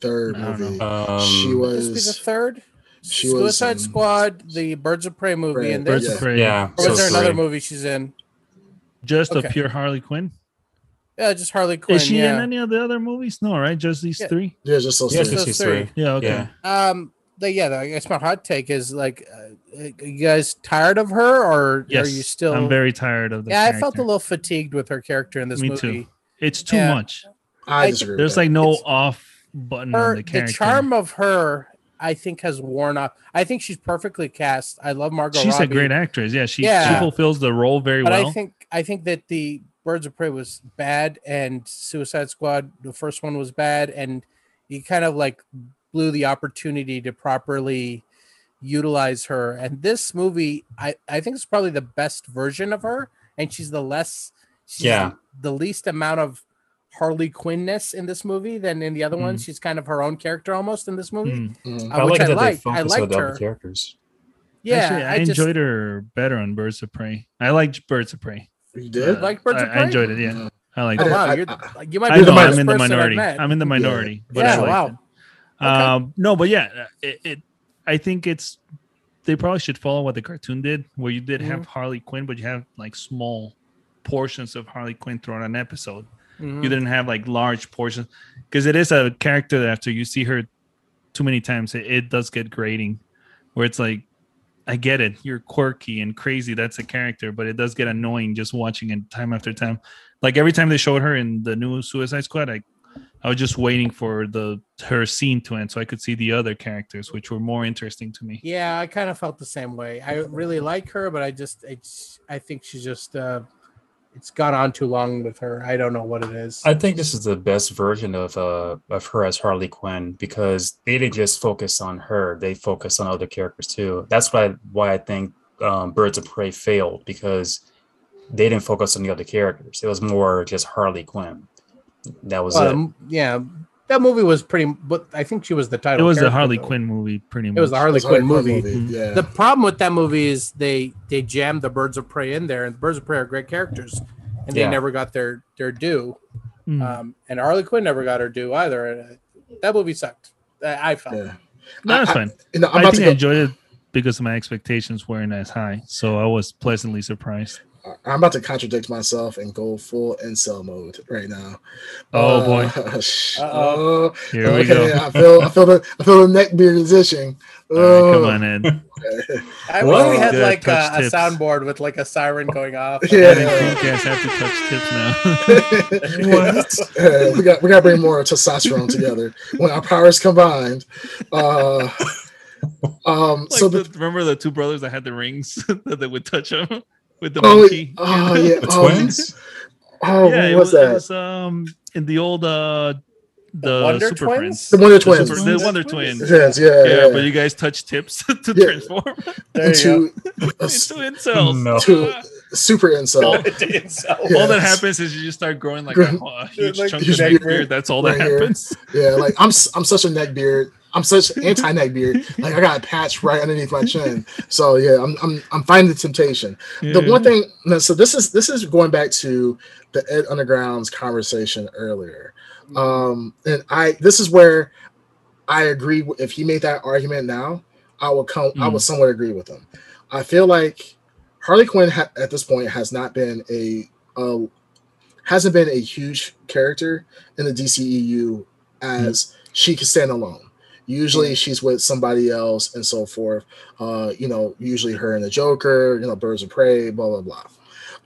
Speaker 3: third movie.
Speaker 1: Um,
Speaker 3: she
Speaker 4: This be the third.
Speaker 3: She was,
Speaker 4: Suicide
Speaker 3: um,
Speaker 4: Squad, the Birds of Prey movie,
Speaker 3: Prey,
Speaker 4: and
Speaker 2: Birds
Speaker 4: this.
Speaker 2: of Prey.
Speaker 1: yeah.
Speaker 4: Or
Speaker 1: so
Speaker 4: was there another
Speaker 1: three.
Speaker 4: movie she's in?
Speaker 2: just
Speaker 4: Okay.
Speaker 2: a pure Harley Quinn.
Speaker 4: Yeah, just Harley Quinn.
Speaker 2: Is she
Speaker 4: yeah.
Speaker 2: in any of the other movies? No, right? Just these
Speaker 4: Yeah.
Speaker 2: three.
Speaker 3: Yeah, just those
Speaker 1: Yeah,
Speaker 3: three.
Speaker 1: just
Speaker 4: those
Speaker 1: these
Speaker 4: three.
Speaker 1: three.
Speaker 2: Yeah. Okay.
Speaker 1: Yeah.
Speaker 4: Um, the, yeah, I guess my hot take is like, uh, are you guys tired of her, or
Speaker 2: Yes.
Speaker 4: are you still?
Speaker 2: I'm very tired of the.
Speaker 4: yeah, I felt a little fatigued with her character in this
Speaker 2: Me
Speaker 4: movie.
Speaker 2: too. It's too
Speaker 4: Yeah.
Speaker 2: much.
Speaker 3: I
Speaker 4: I-
Speaker 3: disagree.
Speaker 2: There's like no
Speaker 4: It's-
Speaker 2: off button
Speaker 4: Her,
Speaker 2: on the
Speaker 4: the charm of her I think has worn off. I think she's perfectly cast. I love Margot.
Speaker 2: She's a great actress. Yeah, she she fulfills the role very
Speaker 4: but
Speaker 2: well.
Speaker 4: I think I think that the Birds of Prey was bad, and Suicide Squad, the first one was bad, and he kind of like blew the opportunity to properly utilize her. And this movie, I I think it's probably the best version of her, and she's the less, she's
Speaker 1: Yeah.
Speaker 4: the least amount of Harley Quinnness in this movie than in the other ones. She's kind of her own character almost in this movie.
Speaker 2: Mm.
Speaker 3: Mm.
Speaker 4: Uh,
Speaker 1: I
Speaker 4: which
Speaker 1: like
Speaker 4: I
Speaker 1: that they
Speaker 4: liked. I
Speaker 1: focus
Speaker 4: liked
Speaker 1: with the
Speaker 4: her.
Speaker 1: other characters.
Speaker 4: Yeah,
Speaker 2: Actually, I,
Speaker 4: I, just
Speaker 2: enjoyed her better on Birds of Prey. I liked Birds of Prey.
Speaker 3: You did?
Speaker 2: Uh,
Speaker 4: like Birds
Speaker 2: I,
Speaker 4: of
Speaker 2: I
Speaker 4: Prey?
Speaker 2: enjoyed it. Yeah, I liked
Speaker 3: I
Speaker 4: Oh,
Speaker 2: it.
Speaker 4: wow,
Speaker 3: I-
Speaker 4: you're
Speaker 3: I-
Speaker 4: you might
Speaker 2: I
Speaker 4: be
Speaker 3: You're
Speaker 4: the
Speaker 3: the
Speaker 2: know I'm in the
Speaker 4: first person I've
Speaker 2: minority. I'm in the
Speaker 3: Yeah.
Speaker 2: minority, but
Speaker 4: Yeah, wow. Okay.
Speaker 2: Um, no, but yeah, it, it. I think it's they probably should follow what the cartoon did, where you did
Speaker 4: Mm-hmm.
Speaker 2: have Harley Quinn, but you have like small portions of Harley Quinn throughout an episode.
Speaker 4: Mhm.
Speaker 2: You didn't have like large portions because it is a character that after you see her too many times, it, it does get grating. Where it's like, I get it, you're quirky and crazy. That's a character, but it does get annoying just watching it time after time. Like every time they showed her in the new Suicide Squad, I, I was just waiting for the her scene to end so I could see the other characters, which were more interesting to me.
Speaker 4: Yeah, I kind of felt the same way. I really like her, but I just it's I think she's just uh it's gone on too long with her. I don't know what it is.
Speaker 1: I think this is the best version of uh of her as Harley Quinn because they didn't just focus on her; they focused on other characters too. That's why why I think um, Birds of Prey failed because they didn't focus on the other characters. It was more just Harley Quinn. That was it.
Speaker 4: yeah, that movie was pretty. But I think she was the title It
Speaker 2: was the Harley
Speaker 4: though.
Speaker 2: Quinn movie, pretty much.
Speaker 4: It was the Harley
Speaker 3: It's a Harley
Speaker 4: Quinn
Speaker 3: Quinn
Speaker 4: movie.
Speaker 3: movie, Yeah.
Speaker 4: The problem with that movie is they they jammed the Birds of Prey in there, and the Birds of Prey are great characters, and they
Speaker 1: Yeah.
Speaker 4: never got their their due.
Speaker 2: Mm.
Speaker 4: Um, and Harley Quinn never got her due either. And, uh, that movie sucked. I, I felt.
Speaker 3: yeah.
Speaker 2: no, that's
Speaker 3: I- I-
Speaker 2: fine.
Speaker 3: You know, I'm
Speaker 2: I
Speaker 3: about
Speaker 2: think
Speaker 3: to
Speaker 2: I enjoyed it because my expectations weren't as high, so I was pleasantly surprised.
Speaker 3: I'm about to contradict myself and go full incel mode right now.
Speaker 2: Oh,
Speaker 3: Uh,
Speaker 2: boy.
Speaker 4: Uh-oh.
Speaker 3: oh,
Speaker 2: Here we go.
Speaker 3: I feel, I feel the, I feel the neck beard is itching.
Speaker 2: All right, come
Speaker 3: Oh,
Speaker 2: on, Ed.
Speaker 4: I
Speaker 1: What?
Speaker 4: wish we had like
Speaker 2: touch
Speaker 4: a, a soundboard with like a siren going off.
Speaker 3: Yeah.
Speaker 2: Ed and have to touch tips now.
Speaker 1: What?
Speaker 3: Uh, we got we got to bring more testosterone together when our powers combined. Uh, um,
Speaker 2: like
Speaker 3: so
Speaker 2: the,
Speaker 3: the,
Speaker 2: remember the two brothers that had the rings that they would touch them with the
Speaker 3: oh,
Speaker 2: monkey?
Speaker 3: oh yeah,
Speaker 1: The
Speaker 3: oh,
Speaker 1: twins?
Speaker 3: Oh,
Speaker 2: yeah,
Speaker 3: what
Speaker 2: it
Speaker 3: was,
Speaker 2: was,
Speaker 3: that?
Speaker 2: it was um in the old uh the,
Speaker 4: The Wonder
Speaker 2: Super
Speaker 4: Twins?
Speaker 2: Friends.
Speaker 3: the Wonder
Speaker 2: The,
Speaker 3: Twins.
Speaker 2: Super- the Wonder Twins.
Speaker 3: Yes, yeah,
Speaker 2: Yeah,
Speaker 3: yeah.
Speaker 2: but you guys touch tips to
Speaker 3: Yeah.
Speaker 2: transform
Speaker 4: There
Speaker 3: into
Speaker 2: into incels.
Speaker 1: No.
Speaker 3: To- super incel.
Speaker 4: go. It's
Speaker 3: Yeah.
Speaker 2: all that happens is you just start growing like a, a huge
Speaker 4: Like
Speaker 2: chunk of neck
Speaker 3: beard
Speaker 2: beard. That's all that
Speaker 3: right here.
Speaker 2: happens.
Speaker 3: Yeah, like I'm s- I'm such a neck beard. I'm such anti neck beard. Like I got a patch right underneath my chin. So yeah, I'm I'm I'm finding the temptation. The one thing so this is this is going back to the Ed Underground's conversation earlier. Um and I this is where I agree if he made that argument now, I would come I would somewhat agree with him. I feel like Harley Quinn ha- at this point has not been a uh, hasn't been a huge character in the DCEU as she can stand alone. Usually she's with somebody else and so forth. Uh, you know, usually her and the Joker, you know, Birds of Prey, blah blah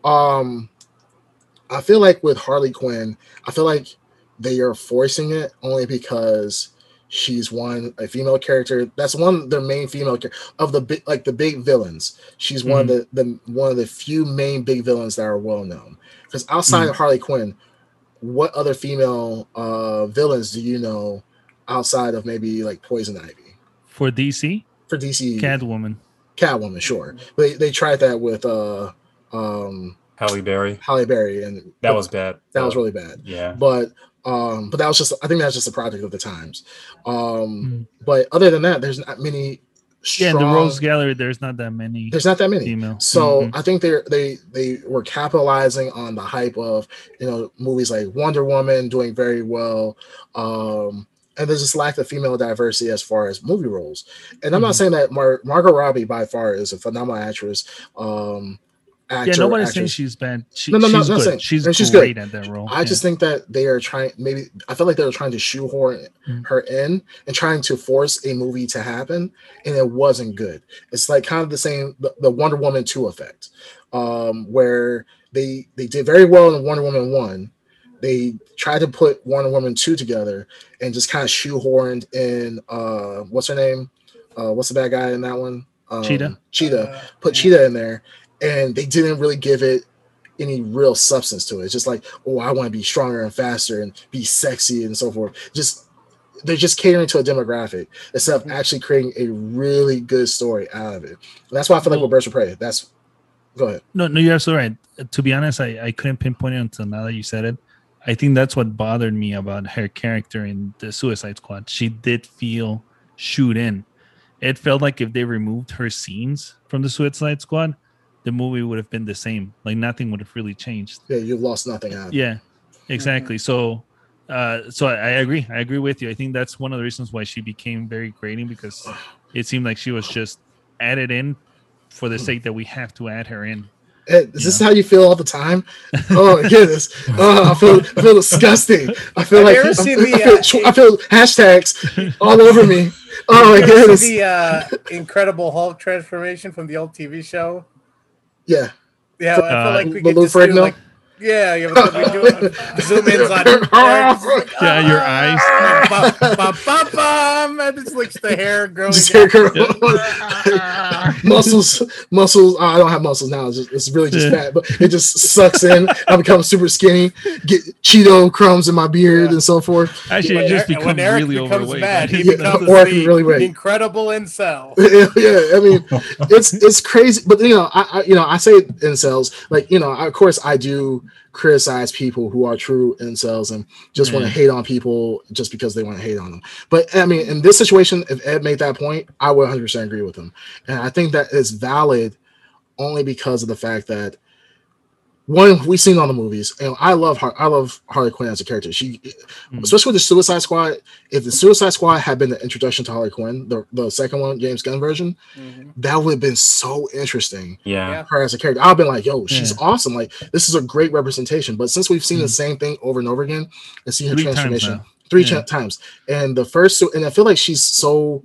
Speaker 3: blah. Um, I feel like with Harley Quinn, I feel like they are forcing it only because she's one a female character. That's one of their main female of the big like the big villains. She's one of the, the one of the few main big villains that are well known. Because outside of Harley Quinn, what other female uh villains do you know outside of maybe like Poison Ivy
Speaker 2: For DC,
Speaker 3: for DC?
Speaker 2: Catwoman.
Speaker 3: Catwoman, sure. They they tried that with uh um
Speaker 1: Halle Berry.
Speaker 3: Halle Berry, and
Speaker 1: That was bad.
Speaker 3: that was really bad.
Speaker 1: yeah.
Speaker 3: But um, but that was just I think that's just a project of the times. Um,
Speaker 2: Mm.
Speaker 3: but other than that, there's not many.
Speaker 2: Yeah, in the Rogues Gallery, there's not that many
Speaker 3: There's not that many.
Speaker 2: female.
Speaker 3: So
Speaker 2: Mhm.
Speaker 3: I think they they they were capitalizing on the hype of you know movies like Wonder Woman doing very well, um, and there's this lack of female diversity as far as movie roles. And I'm not
Speaker 2: Mhm.
Speaker 3: saying that Mar- Margot Robbie by far is a phenomenal actress. Um, actor,
Speaker 2: yeah, nobody's saying she's bad. She,
Speaker 3: No, no, no,
Speaker 2: she's
Speaker 3: not
Speaker 2: good.
Speaker 3: saying-
Speaker 2: she's,
Speaker 3: she's good.
Speaker 2: great at that role.
Speaker 3: I just think that they are trying. Maybe I feel like they were trying to shoehorn
Speaker 2: Mm.
Speaker 3: her in and trying to force a movie to happen, and it wasn't good. It's like kind of the same the, the Wonder Woman two effect, um, where they they did very well in Wonder Woman one, they tried to put Wonder Woman two together and just kind of shoehorned in uh what's her name? Uh what's the bad guy in that one? Um,
Speaker 2: Cheetah?
Speaker 3: Cheetah.
Speaker 4: Uh,
Speaker 3: Put Cheetah in there, and they didn't really give it any real substance to it. It's just like, oh, I want to be stronger and faster and be sexy and so forth. Just they're just catering to a demographic instead of
Speaker 4: Mhm.
Speaker 3: actually creating a really good story out of it. And that's why I feel like
Speaker 2: Well-
Speaker 3: with Birds of Prey, that's go ahead.
Speaker 2: No, no, you're absolutely right. Uh, To be honest, I, I couldn't pinpoint it until now that you said it. I think that's what bothered me about her character in the Suicide Squad. She did feel shoot in. It felt like if they removed her scenes from the Suicide Squad, the movie would have been the same. Like nothing would have really changed.
Speaker 3: Yeah, you've lost nothing out of it.
Speaker 2: Yeah, exactly. So, uh, so I, I agree. I agree with you. I think that's one of the reasons why she became very grating because it seemed like she was just added in for the sake that we have to add her in.
Speaker 3: Hey, is this how you feel all the time? Oh my goodness! Oh, I feel I feel disgusting. I feel
Speaker 4: Have
Speaker 3: like I,
Speaker 4: seen
Speaker 3: I feel,
Speaker 4: uh,
Speaker 3: I feel hashtags all over me. Oh my
Speaker 4: You ever see
Speaker 3: goodness!
Speaker 4: the uh, Incredible Hulk transformation from the old TV show.
Speaker 3: Yeah,
Speaker 4: Yeah, I feel
Speaker 2: Uh,
Speaker 4: like we
Speaker 3: the
Speaker 4: could
Speaker 3: Lou
Speaker 4: just do
Speaker 3: Ferrigno?
Speaker 4: like, yeah, yeah, but we do zoom ins on Eric, like,
Speaker 2: Yeah, your
Speaker 4: eyes. bum, bum, bum, bum, and it's like the hair growing.
Speaker 3: just hair
Speaker 4: out.
Speaker 3: curl. muscles, muscles. oh, I don't have muscles now. It's, just, it's really just
Speaker 2: Yeah.
Speaker 3: fat, but it just sucks in. I become super skinny. Get Cheeto crumbs in my beard
Speaker 4: Yeah.
Speaker 3: and so forth.
Speaker 2: Actually,
Speaker 4: When
Speaker 2: it just
Speaker 4: Eric- when
Speaker 2: becomes
Speaker 4: Eric
Speaker 2: really
Speaker 4: becomes
Speaker 2: overweight.
Speaker 4: mad, he
Speaker 3: Yeah,
Speaker 4: becomes
Speaker 3: or
Speaker 4: the
Speaker 3: really weight.
Speaker 4: incredible incel.
Speaker 3: yeah, I mean, it's it's crazy, but you know, I, I you know I say incels like you know, of course I do criticize people who are true incels and just want to
Speaker 2: mm.
Speaker 3: hate on people just because they want to hate on them. But I mean, in this situation, if Ed made that point, I would 100 percent agree with him, and I think that is valid only because of the fact that one we've seen all the movies, and I love Har- I love Harley Quinn as a character. She,
Speaker 2: Mm.
Speaker 3: especially with the Suicide Squad. If the Suicide Squad had been the introduction to Harley Quinn, the, the second one, James Gunn version,
Speaker 4: Mhm.
Speaker 3: that would have been so interesting.
Speaker 1: Yeah.
Speaker 4: Yeah.
Speaker 3: Her as a character, I've been like, yo, she's
Speaker 2: Yeah.
Speaker 3: awesome. Like this is a great representation. But since we've seen the
Speaker 2: Mhm.
Speaker 3: same thing over and over again, and seen her
Speaker 2: Three
Speaker 3: transformation
Speaker 2: now.
Speaker 3: three
Speaker 2: Yeah.
Speaker 3: cha- times, and the first, and I feel like she's so.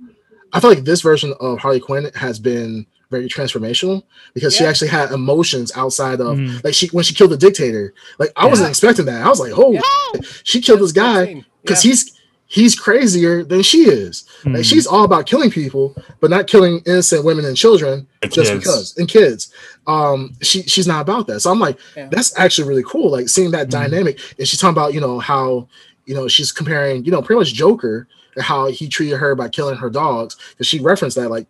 Speaker 3: I feel like this version of Harley Quinn has been very transformational because she actually had emotions outside of
Speaker 2: Mhm.
Speaker 3: like she when she killed the dictator. Like I wasn't expecting that. I was like, oh,
Speaker 4: Yeah.
Speaker 3: she killed this
Speaker 4: That's a good
Speaker 3: guy because
Speaker 4: Yeah.
Speaker 3: he's he's crazier than she is. Like
Speaker 2: Mm.
Speaker 3: she's all about killing people, but not killing innocent women and children
Speaker 1: The
Speaker 3: just
Speaker 1: kids.
Speaker 3: because and kids. Um, she she's not about that. So I'm like,
Speaker 4: Yeah.
Speaker 3: that's actually really cool. Like seeing that
Speaker 2: Mhm.
Speaker 3: dynamic, and she's talking about you know how you know she's comparing you know pretty much Joker and how he treated her by killing her dogs because she referenced that like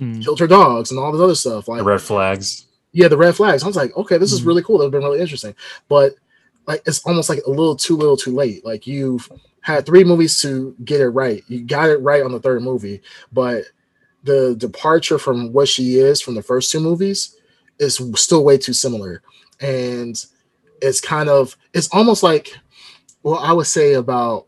Speaker 2: Mm.
Speaker 3: killed her dogs and all this other stuff. Like
Speaker 1: The red flags.
Speaker 3: yeah, the red flags. I was like, okay, this is
Speaker 2: Mhm.
Speaker 3: really cool. That would been really interesting. But like it's almost like a little too little too late. Like you've had three movies to get it right. You got it right on the third movie, but the departure from what she is from the first two movies is still way too similar. And it's kind of it's almost like well, I would say about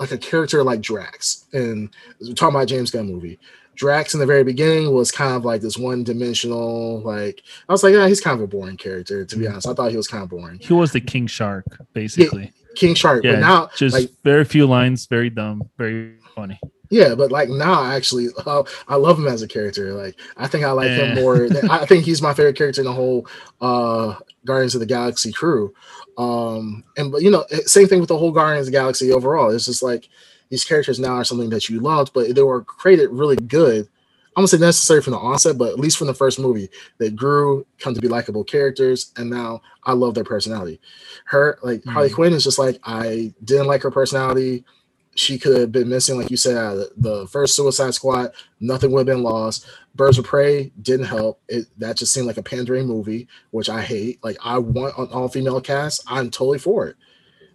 Speaker 3: like a character like Drax. And we're talking about James Gunn movie. Drax in the very beginning was kind of like this one dimensional, like I was like, yeah, he's kind of a boring character, to be honest. I thought he was kind of boring.
Speaker 2: He was the King Shark, basically.
Speaker 3: King Shark,
Speaker 2: Yeah,
Speaker 3: but now
Speaker 2: just
Speaker 3: like
Speaker 2: very few lines, very dumb, very funny.
Speaker 3: yeah, but like now actually uh, I love him as a character. Like I think I like him
Speaker 2: Eh.
Speaker 3: more than, I think he's my favorite character in the whole uh Guardians of the Galaxy crew. Um and but you know, eh, same thing with the whole Guardians of the Galaxy overall. It's just like these characters now are something that you loved, but they were created really good. I'm gonna say necessary from the onset, but at least from the first movie, they grew, come to be likable characters, and now I love their personality. Her like Harley
Speaker 2: Mhm.
Speaker 3: Quinn is just like I didn't like her personality. She could have been missing, like you said, the, the first Suicide Squad. Nothing would have been lost. Birds of Prey didn't help. It that just seemed like a pandering movie, which I hate. Like I want an all female cast. I'm totally for it,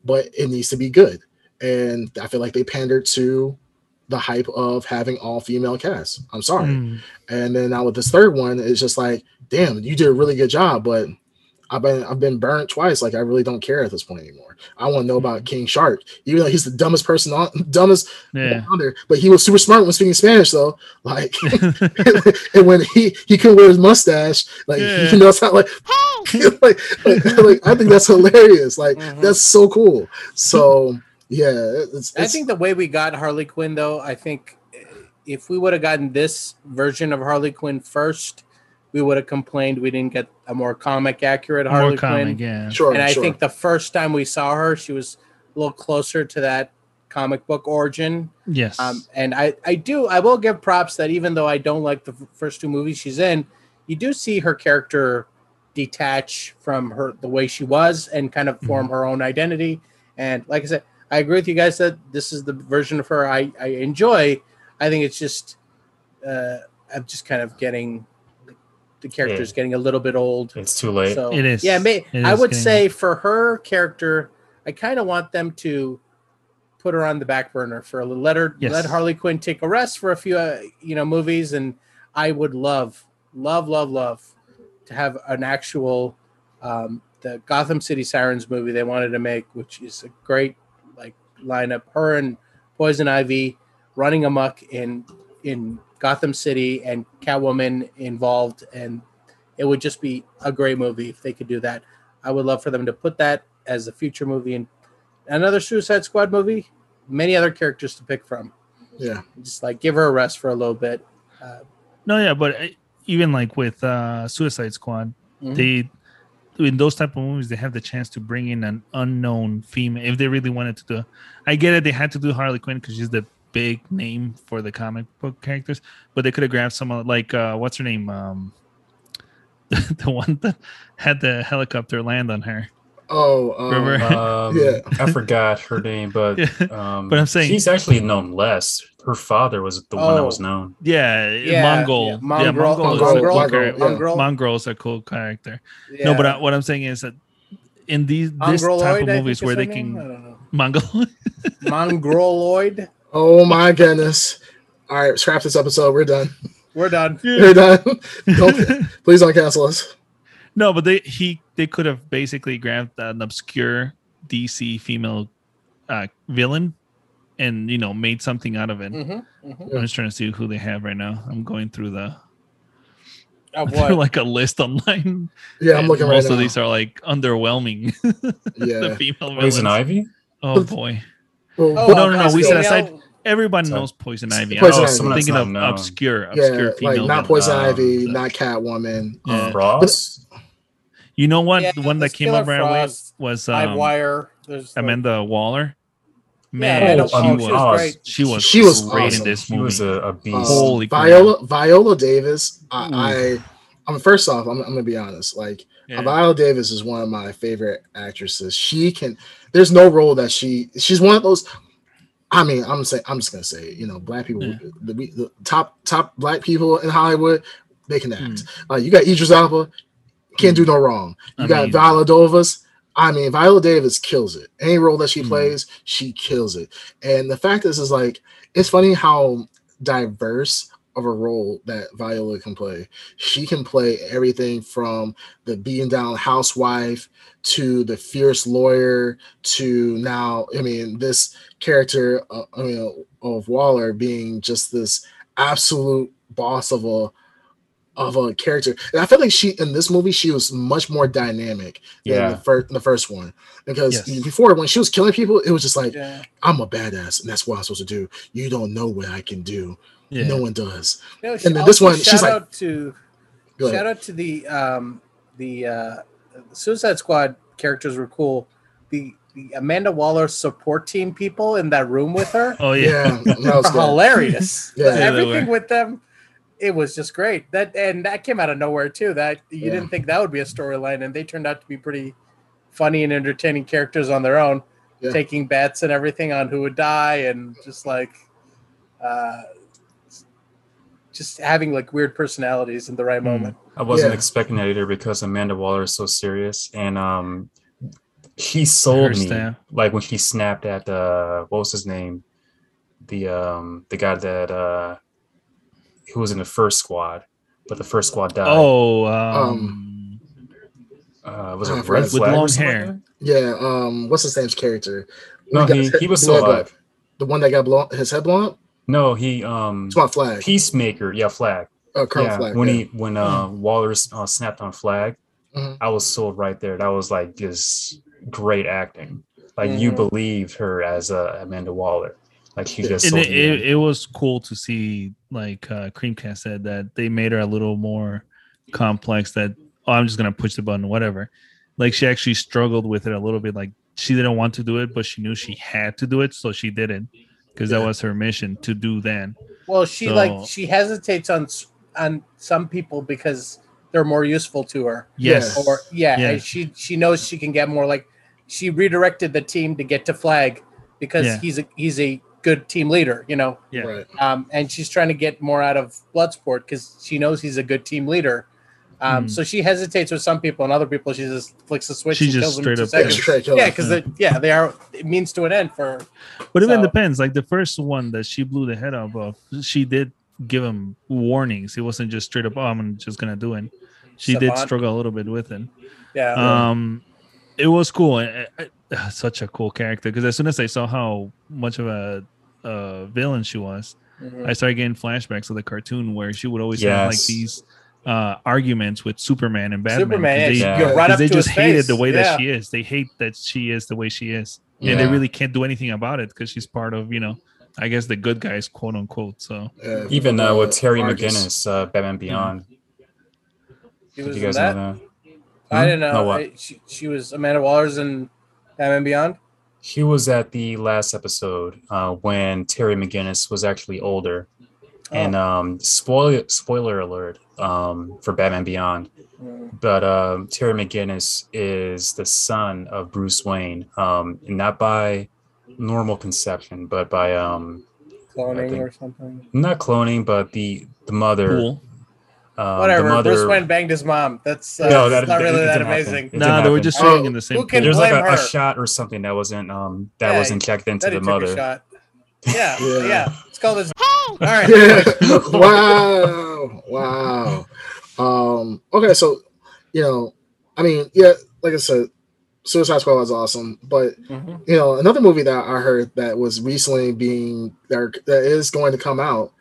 Speaker 3: but it needs to be good. And I feel like they pandered to the hype of having all female cast. I'm sorry.
Speaker 2: Mm.
Speaker 3: And then now with this third one, it's just like, damn, you did a really good job, but I've been I've been burnt twice. Like I really don't care at this point anymore. I want to know about King Shark, even though he's the dumbest person on dumbest
Speaker 2: Yeah.
Speaker 3: there, but he was super smart when speaking Spanish though. Like and when he he could wear his mustache, like
Speaker 2: Yeah.
Speaker 3: he knows how like, like, like, like, I think that's hilarious. Like
Speaker 4: Mhm.
Speaker 3: that's so cool. So yeah, it's,
Speaker 4: I think the way we got Harley Quinn, though, I think if we would have gotten this version of Harley Quinn first, we would have complained we didn't get a more comic accurate Harley
Speaker 2: More comic,
Speaker 4: Quinn.
Speaker 2: yeah.
Speaker 3: Sure,
Speaker 4: And I
Speaker 3: sure.
Speaker 4: think the first time we saw her, she was a little closer to that comic book origin.
Speaker 2: Yes.
Speaker 4: Um, and I, I do, I will give props that even though I don't like the f- first two movies she's in, you do see her character detach from her the way she was and kind of form her own identity. And like I said, I agree with you guys that this is the version of her I, I enjoy. I think it's just, uh, I'm just kind of getting the character's getting a little bit old.
Speaker 1: It's too late.
Speaker 4: So
Speaker 2: It is.
Speaker 4: Yeah, may,
Speaker 2: It
Speaker 4: I
Speaker 2: is
Speaker 4: would
Speaker 2: getting-
Speaker 4: say for her character, I kind of want them to put her on the back burner for a little. Let her
Speaker 2: Yes.
Speaker 4: let Harley Quinn take a rest for a few, uh, you know, movies, and I would love, love, love, love to have an actual um, the Gotham City Sirens movie they wanted to make, which is a great like lineup. Her and Poison Ivy running amok in in Gotham City and Catwoman involved, and it would just be a great movie if they could do that. I would love for them to put that as a future movie and another Suicide Squad movie. Many other characters to pick from.
Speaker 3: yeah,
Speaker 4: Just like give her a rest for a little bit. Uh,
Speaker 2: no, yeah, but uh, even like with uh Suicide Squad,
Speaker 4: Mhm.
Speaker 2: they in those type of movies they have the chance to bring in an unknown female if they really wanted to do. I get it; they had to do Harley Quinn because she's the big name for the comic book characters, but they could have grabbed someone like uh what's her name, um, the one that had the helicopter land on her.
Speaker 3: Oh, um,
Speaker 2: Remember?
Speaker 1: Um,
Speaker 3: Yeah.
Speaker 1: I forgot her name, but um,
Speaker 2: But I'm saying-
Speaker 1: she's actually known less. Her father was the one that was
Speaker 4: Oh.
Speaker 1: known.
Speaker 2: Yeah,
Speaker 4: Yeah,
Speaker 2: Mongol.
Speaker 4: yeah,
Speaker 2: Yeah,
Speaker 4: Mongrel-
Speaker 2: Mongol, is a
Speaker 3: Mongrel,
Speaker 2: cool character.
Speaker 3: yeah.
Speaker 4: Mongrel.
Speaker 2: Mongrel's a cool character.
Speaker 4: yeah.
Speaker 2: No, but I, what I'm saying is that in these this type of movies where they
Speaker 4: name?
Speaker 2: Can
Speaker 4: don't.
Speaker 2: Mongol.
Speaker 4: Mongroloid.
Speaker 3: oh my goodness! All right, scrap this episode. We're done.
Speaker 4: We're done.
Speaker 3: We're done. don't, please don't cancel us.
Speaker 2: No, but they he they could have basically grabbed an obscure DC female uh, villain and you know made something out of it.
Speaker 4: Mhm, mhm.
Speaker 2: I'm just trying to see who they have right now. I'm going through the
Speaker 4: Of
Speaker 2: through like a list online.
Speaker 3: Yeah, I'm
Speaker 2: and
Speaker 3: looking right
Speaker 2: most
Speaker 3: now.
Speaker 2: of these are like underwhelming. yeah, the
Speaker 3: yeah.
Speaker 2: female
Speaker 1: Poison. Ivy?
Speaker 2: Oh boy.
Speaker 3: Well,
Speaker 4: Oh,
Speaker 2: no, no, no, we said
Speaker 4: female-
Speaker 2: aside- Everyone
Speaker 1: So-
Speaker 2: knows Poison Ivy.
Speaker 3: Poison
Speaker 2: I
Speaker 3: Ivy.
Speaker 2: was
Speaker 1: Someone that's
Speaker 2: thinking of
Speaker 1: known.
Speaker 2: obscure,
Speaker 3: yeah,
Speaker 2: female.
Speaker 3: like not. Poison
Speaker 1: Um,
Speaker 3: Ivy, not Catwoman.
Speaker 2: Yeah.
Speaker 3: Uh,
Speaker 1: Frost?
Speaker 2: You know what?
Speaker 4: Yeah,
Speaker 2: the one that came
Speaker 4: Killer
Speaker 2: up right away
Speaker 4: Frost,
Speaker 2: was
Speaker 4: Live
Speaker 2: um,
Speaker 4: Wire. There's like-
Speaker 2: Amanda Waller. Man,
Speaker 4: Amanda
Speaker 2: she,
Speaker 1: Waller,
Speaker 2: was,
Speaker 1: she was
Speaker 4: great.
Speaker 2: she was
Speaker 3: She was
Speaker 2: great
Speaker 3: awesome.
Speaker 2: in this
Speaker 1: She
Speaker 2: movie.
Speaker 1: was a, a
Speaker 3: uh,
Speaker 1: beast.
Speaker 2: Holy crap.
Speaker 3: Viola Viola Davis. I,
Speaker 2: Ooh.
Speaker 3: I I'm first off, I'm, I'm gonna be honest. Like
Speaker 2: Yeah.
Speaker 3: Viola Davis is one of my favorite actresses. She can. There's no role that she. She's one of those. I mean, I'm saying. I'm just gonna say. You know, black people,
Speaker 2: Yeah.
Speaker 3: the, the top top black people in Hollywood, they can act.
Speaker 2: Hmm.
Speaker 3: Uh, you got Idris Elba, can't do no wrong. You
Speaker 2: I
Speaker 3: got
Speaker 2: mean-
Speaker 3: Viola Davis. I mean, Viola Davis kills it. Any role that she
Speaker 2: Hmm.
Speaker 3: plays, she kills it. And the fact is, is like, it's funny how diverse of a role that Viola can play. She can play everything from the beaten down housewife to the fierce lawyer to now, I mean, this character, uh, I mean, of Waller being just this absolute boss of a of a character. And I feel like she in this movie she was much more dynamic than
Speaker 1: Yeah.
Speaker 3: the first the first one. Because
Speaker 2: Yes.
Speaker 3: before when she was killing people, it was just like
Speaker 4: Yeah.
Speaker 3: I'm a badass and that's what I'm supposed to do. You don't know what I can do.
Speaker 2: Yeah.
Speaker 3: No one does.
Speaker 4: You know,
Speaker 3: And then this one, she's like-
Speaker 4: out to shout out to the um the uh Suicide Squad characters were cool. The the Amanda Waller support team people in that room with her
Speaker 2: Oh yeah.
Speaker 3: Yeah, that was
Speaker 4: are hilarious.
Speaker 3: Yeah. Yeah,
Speaker 4: Everything with them, it was just great. That and that came out of nowhere too. That you
Speaker 3: Yeah.
Speaker 4: didn't think that would be a storyline, and they turned out to be pretty funny and entertaining characters on their own,
Speaker 3: Yeah.
Speaker 4: taking bets and everything on who would die, and just like, uh, just having like weird personalities in the right
Speaker 2: Hmm.
Speaker 4: moment.
Speaker 1: I wasn't
Speaker 3: Yeah.
Speaker 1: expecting that either because Amanda Waller is so serious, and um, he sold me like when he snapped at uh, what was his name, the um, the guy that uh, who was in the first squad, but the first squad died.
Speaker 2: Oh, um,
Speaker 1: uh, was
Speaker 3: I
Speaker 1: it. Red
Speaker 3: With
Speaker 1: Flag or
Speaker 2: long hair.
Speaker 3: Yeah, um, what's his name's character?
Speaker 1: No,
Speaker 3: got
Speaker 1: he- he was
Speaker 3: the
Speaker 1: still
Speaker 3: one that-
Speaker 1: alive.
Speaker 3: The one that got blown, his head blown up.
Speaker 1: No, he um,
Speaker 3: It's my flag.
Speaker 1: Peacemaker, yeah, Flag.
Speaker 3: Uh, Colonel
Speaker 1: yeah,
Speaker 3: Flag.
Speaker 1: when
Speaker 3: yeah.
Speaker 1: he when uh, Waller uh, snapped on Flag,
Speaker 3: Mhm.
Speaker 1: I was sold right there. That was like just great acting. Like you
Speaker 4: Mhm.
Speaker 1: believed her as uh, Amanda Waller. Like she just
Speaker 2: and it, it, it was cool to see, like uh, Creamcast said, that they made her a little more complex that oh I'm just gonna push the button whatever. Like she actually struggled with it a little bit. Like she didn't want to do it, but she knew she had to do it, so she did it because that was her mission to do then.
Speaker 4: Well, she
Speaker 2: So-
Speaker 4: like she hesitates on s- on some people because they're more useful to her.
Speaker 2: Yes.
Speaker 4: Or yeah,
Speaker 2: Yeah.
Speaker 4: and she she knows she can get more. Like she redirected the team to get to Flag because
Speaker 2: Yeah.
Speaker 4: he's a he's a good team leader. You know,
Speaker 2: Yeah.
Speaker 3: Right.
Speaker 4: um, and she's trying to get more out of Bloodsport because she knows he's a good team leader. Um,
Speaker 2: Mhm.
Speaker 4: So she hesitates with some people, and other people she just flicks the switch.
Speaker 2: She
Speaker 4: and
Speaker 2: just
Speaker 4: kills
Speaker 2: straight
Speaker 4: two
Speaker 2: up-
Speaker 3: Yeah,
Speaker 4: seconds.
Speaker 3: straight kill.
Speaker 4: Yeah, because yeah, they are it means to an end for
Speaker 2: But even depends. Like the first one that she blew the head off of, she did give him warnings. It wasn't just straight up, oh, I'm just gonna do it. She did struggle a little bit with it.
Speaker 4: yeah.
Speaker 2: Um, it was cool. I- I- I- such a cool character because as soon as I saw how much of a, uh villain she was,
Speaker 4: Mhm.
Speaker 2: I started getting flashbacks of the cartoon where she would always have like these uh arguments with Superman and Batman.
Speaker 4: Superman,
Speaker 2: 'cause
Speaker 4: yeah,
Speaker 2: they,
Speaker 1: Yeah.
Speaker 4: you run
Speaker 2: 'cause
Speaker 4: up
Speaker 2: they
Speaker 4: to
Speaker 2: just
Speaker 4: his
Speaker 2: hated
Speaker 4: face.
Speaker 2: the way
Speaker 4: yeah.
Speaker 2: that she is. They hate that she is the way she is, and they really can't do anything about it because she's part of you know, I guess the good guys, quote unquote. So
Speaker 3: Yeah.
Speaker 1: Even uh, with Terry
Speaker 3: Argus.
Speaker 1: McGinnis, uh, Batman Beyond.
Speaker 4: She
Speaker 1: Did
Speaker 4: was
Speaker 1: you
Speaker 4: in
Speaker 1: guys
Speaker 4: that.
Speaker 1: know that?
Speaker 4: I
Speaker 1: Hmm?
Speaker 4: didn't know.
Speaker 1: No, what?
Speaker 4: I- she, she was Amanda Waller's in Batman Beyond.
Speaker 1: He was at the last episode uh, when Terry McGinnis was actually older. And
Speaker 4: Oh.
Speaker 1: um, spoiler spoiler alert um, for Batman Beyond.
Speaker 4: Mm.
Speaker 1: But um, Terry McGinnis is the son of Bruce Wayne, um, and not by normal conception, but by um,
Speaker 4: cloning
Speaker 1: think-
Speaker 4: or something.
Speaker 1: not cloning, but the the mother.
Speaker 2: cool.
Speaker 1: Um,
Speaker 4: Whatever.
Speaker 1: The mother,
Speaker 4: Bruce Wayne banged his mom. That's uh,
Speaker 1: No,
Speaker 4: that's
Speaker 1: that-
Speaker 4: not
Speaker 1: it
Speaker 4: really that
Speaker 1: didn't happen.
Speaker 4: amazing.
Speaker 1: No,
Speaker 2: Nah,
Speaker 1: didn't
Speaker 2: they were
Speaker 1: happen.
Speaker 2: just
Speaker 4: Oh,
Speaker 2: in the same.
Speaker 4: who can.
Speaker 1: There's like
Speaker 4: blame
Speaker 1: a, a
Speaker 4: her.
Speaker 1: shot or something that wasn't um that
Speaker 4: Yeah,
Speaker 1: was injected into
Speaker 4: That he
Speaker 1: the
Speaker 4: took a
Speaker 1: mother.
Speaker 4: shot. Yeah,
Speaker 3: Yeah.
Speaker 4: yeah, It's called this. All right.
Speaker 3: Yeah. wow. Wow. Um, okay, so you know, I mean, yeah, like I said, Suicide Squad was awesome, but
Speaker 4: Mhm.
Speaker 3: you know, another movie that I heard that was recently being there that is going to come out.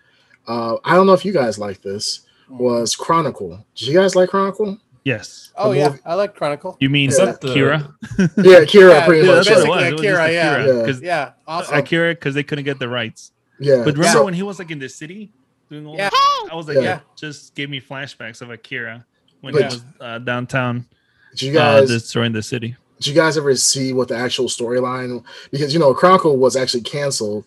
Speaker 3: Uh, I don't know if you guys like this. Was Chronicle? Did you guys like Chronicle?
Speaker 2: Yes.
Speaker 4: Oh
Speaker 3: the
Speaker 4: yeah,
Speaker 3: movie-
Speaker 4: I like Chronicle.
Speaker 2: You mean
Speaker 1: Is that the-
Speaker 2: Kira?
Speaker 3: Yeah, Kira,
Speaker 4: Yeah,
Speaker 3: pretty
Speaker 2: Yeah,
Speaker 3: much.
Speaker 2: that's what it
Speaker 4: Basically
Speaker 2: was. It was just
Speaker 4: Akira, yeah.
Speaker 3: Yeah.
Speaker 2: Because
Speaker 4: Yeah, awesome.
Speaker 2: Akira, because they couldn't get the rights.
Speaker 3: Yeah,
Speaker 2: But remember
Speaker 4: Yeah.
Speaker 2: when he was like in the city doing all
Speaker 4: Yeah.
Speaker 2: that? I was like,
Speaker 3: Yeah.
Speaker 2: yeah, just gave me flashbacks of Akira when
Speaker 3: But-
Speaker 2: he was uh, downtown
Speaker 3: did you
Speaker 2: uh,
Speaker 3: guys
Speaker 2: destroying the city.
Speaker 3: did you guys ever see what the actual storyline? Because you know, Chronicle was actually canceled.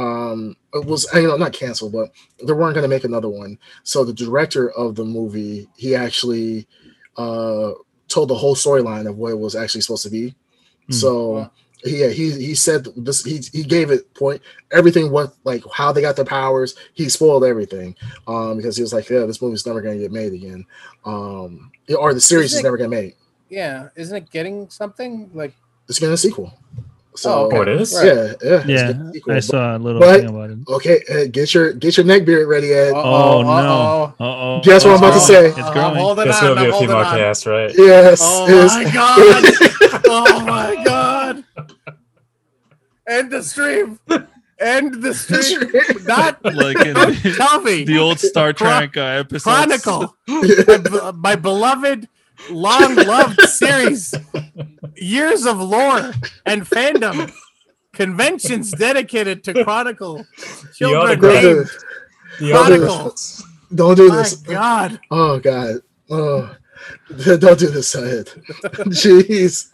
Speaker 3: Um, it was you know not canceled, but they weren't going to make another one. So the director of the movie, he actually uh told the whole storyline of what it was actually supposed to be.
Speaker 2: Hmm.
Speaker 3: So yeah, he he said this. He he gave it point everything what like how they got their powers. He spoiled everything um because he was like, yeah, this movie's never going to get made again. Um, or the series is
Speaker 4: Isn't it-
Speaker 3: never going to make.
Speaker 4: yeah, isn't it getting something like?
Speaker 3: It's getting a sequel. So
Speaker 4: Oh, okay.
Speaker 1: Oh, it is?
Speaker 4: Right.
Speaker 3: yeah, yeah, it's
Speaker 2: Yeah,
Speaker 3: sequel.
Speaker 2: I saw a little
Speaker 3: but-
Speaker 2: thing about it.
Speaker 3: Okay, uh, get your get your neck beard ready, Ed.
Speaker 2: Oh,
Speaker 4: Uh-oh,
Speaker 2: no.
Speaker 4: uh-oh.
Speaker 2: Uh oh.
Speaker 3: Guess what I'm about to say.
Speaker 2: It's
Speaker 4: I'm
Speaker 2: growing.
Speaker 4: holding
Speaker 1: That's
Speaker 4: on.
Speaker 1: gonna be
Speaker 4: I'm
Speaker 1: a
Speaker 4: holding
Speaker 1: female
Speaker 4: on.
Speaker 1: cast, right?
Speaker 3: Yes.
Speaker 4: Oh
Speaker 3: it's-
Speaker 4: my god! oh my god! End the stream. End the stream. Not
Speaker 2: Like in the,
Speaker 4: tell
Speaker 2: the old Star Trek uh, episodes.
Speaker 4: Chronicle, my, my beloved, long loved series, years of lore and fandom, conventions dedicated to Chronicle, children
Speaker 1: autograph.
Speaker 3: Don't do this.
Speaker 4: Chronicle.
Speaker 3: Don't do
Speaker 4: My
Speaker 3: this.
Speaker 4: God,
Speaker 3: Oh god. Oh, don't do this, Ed. Jeez.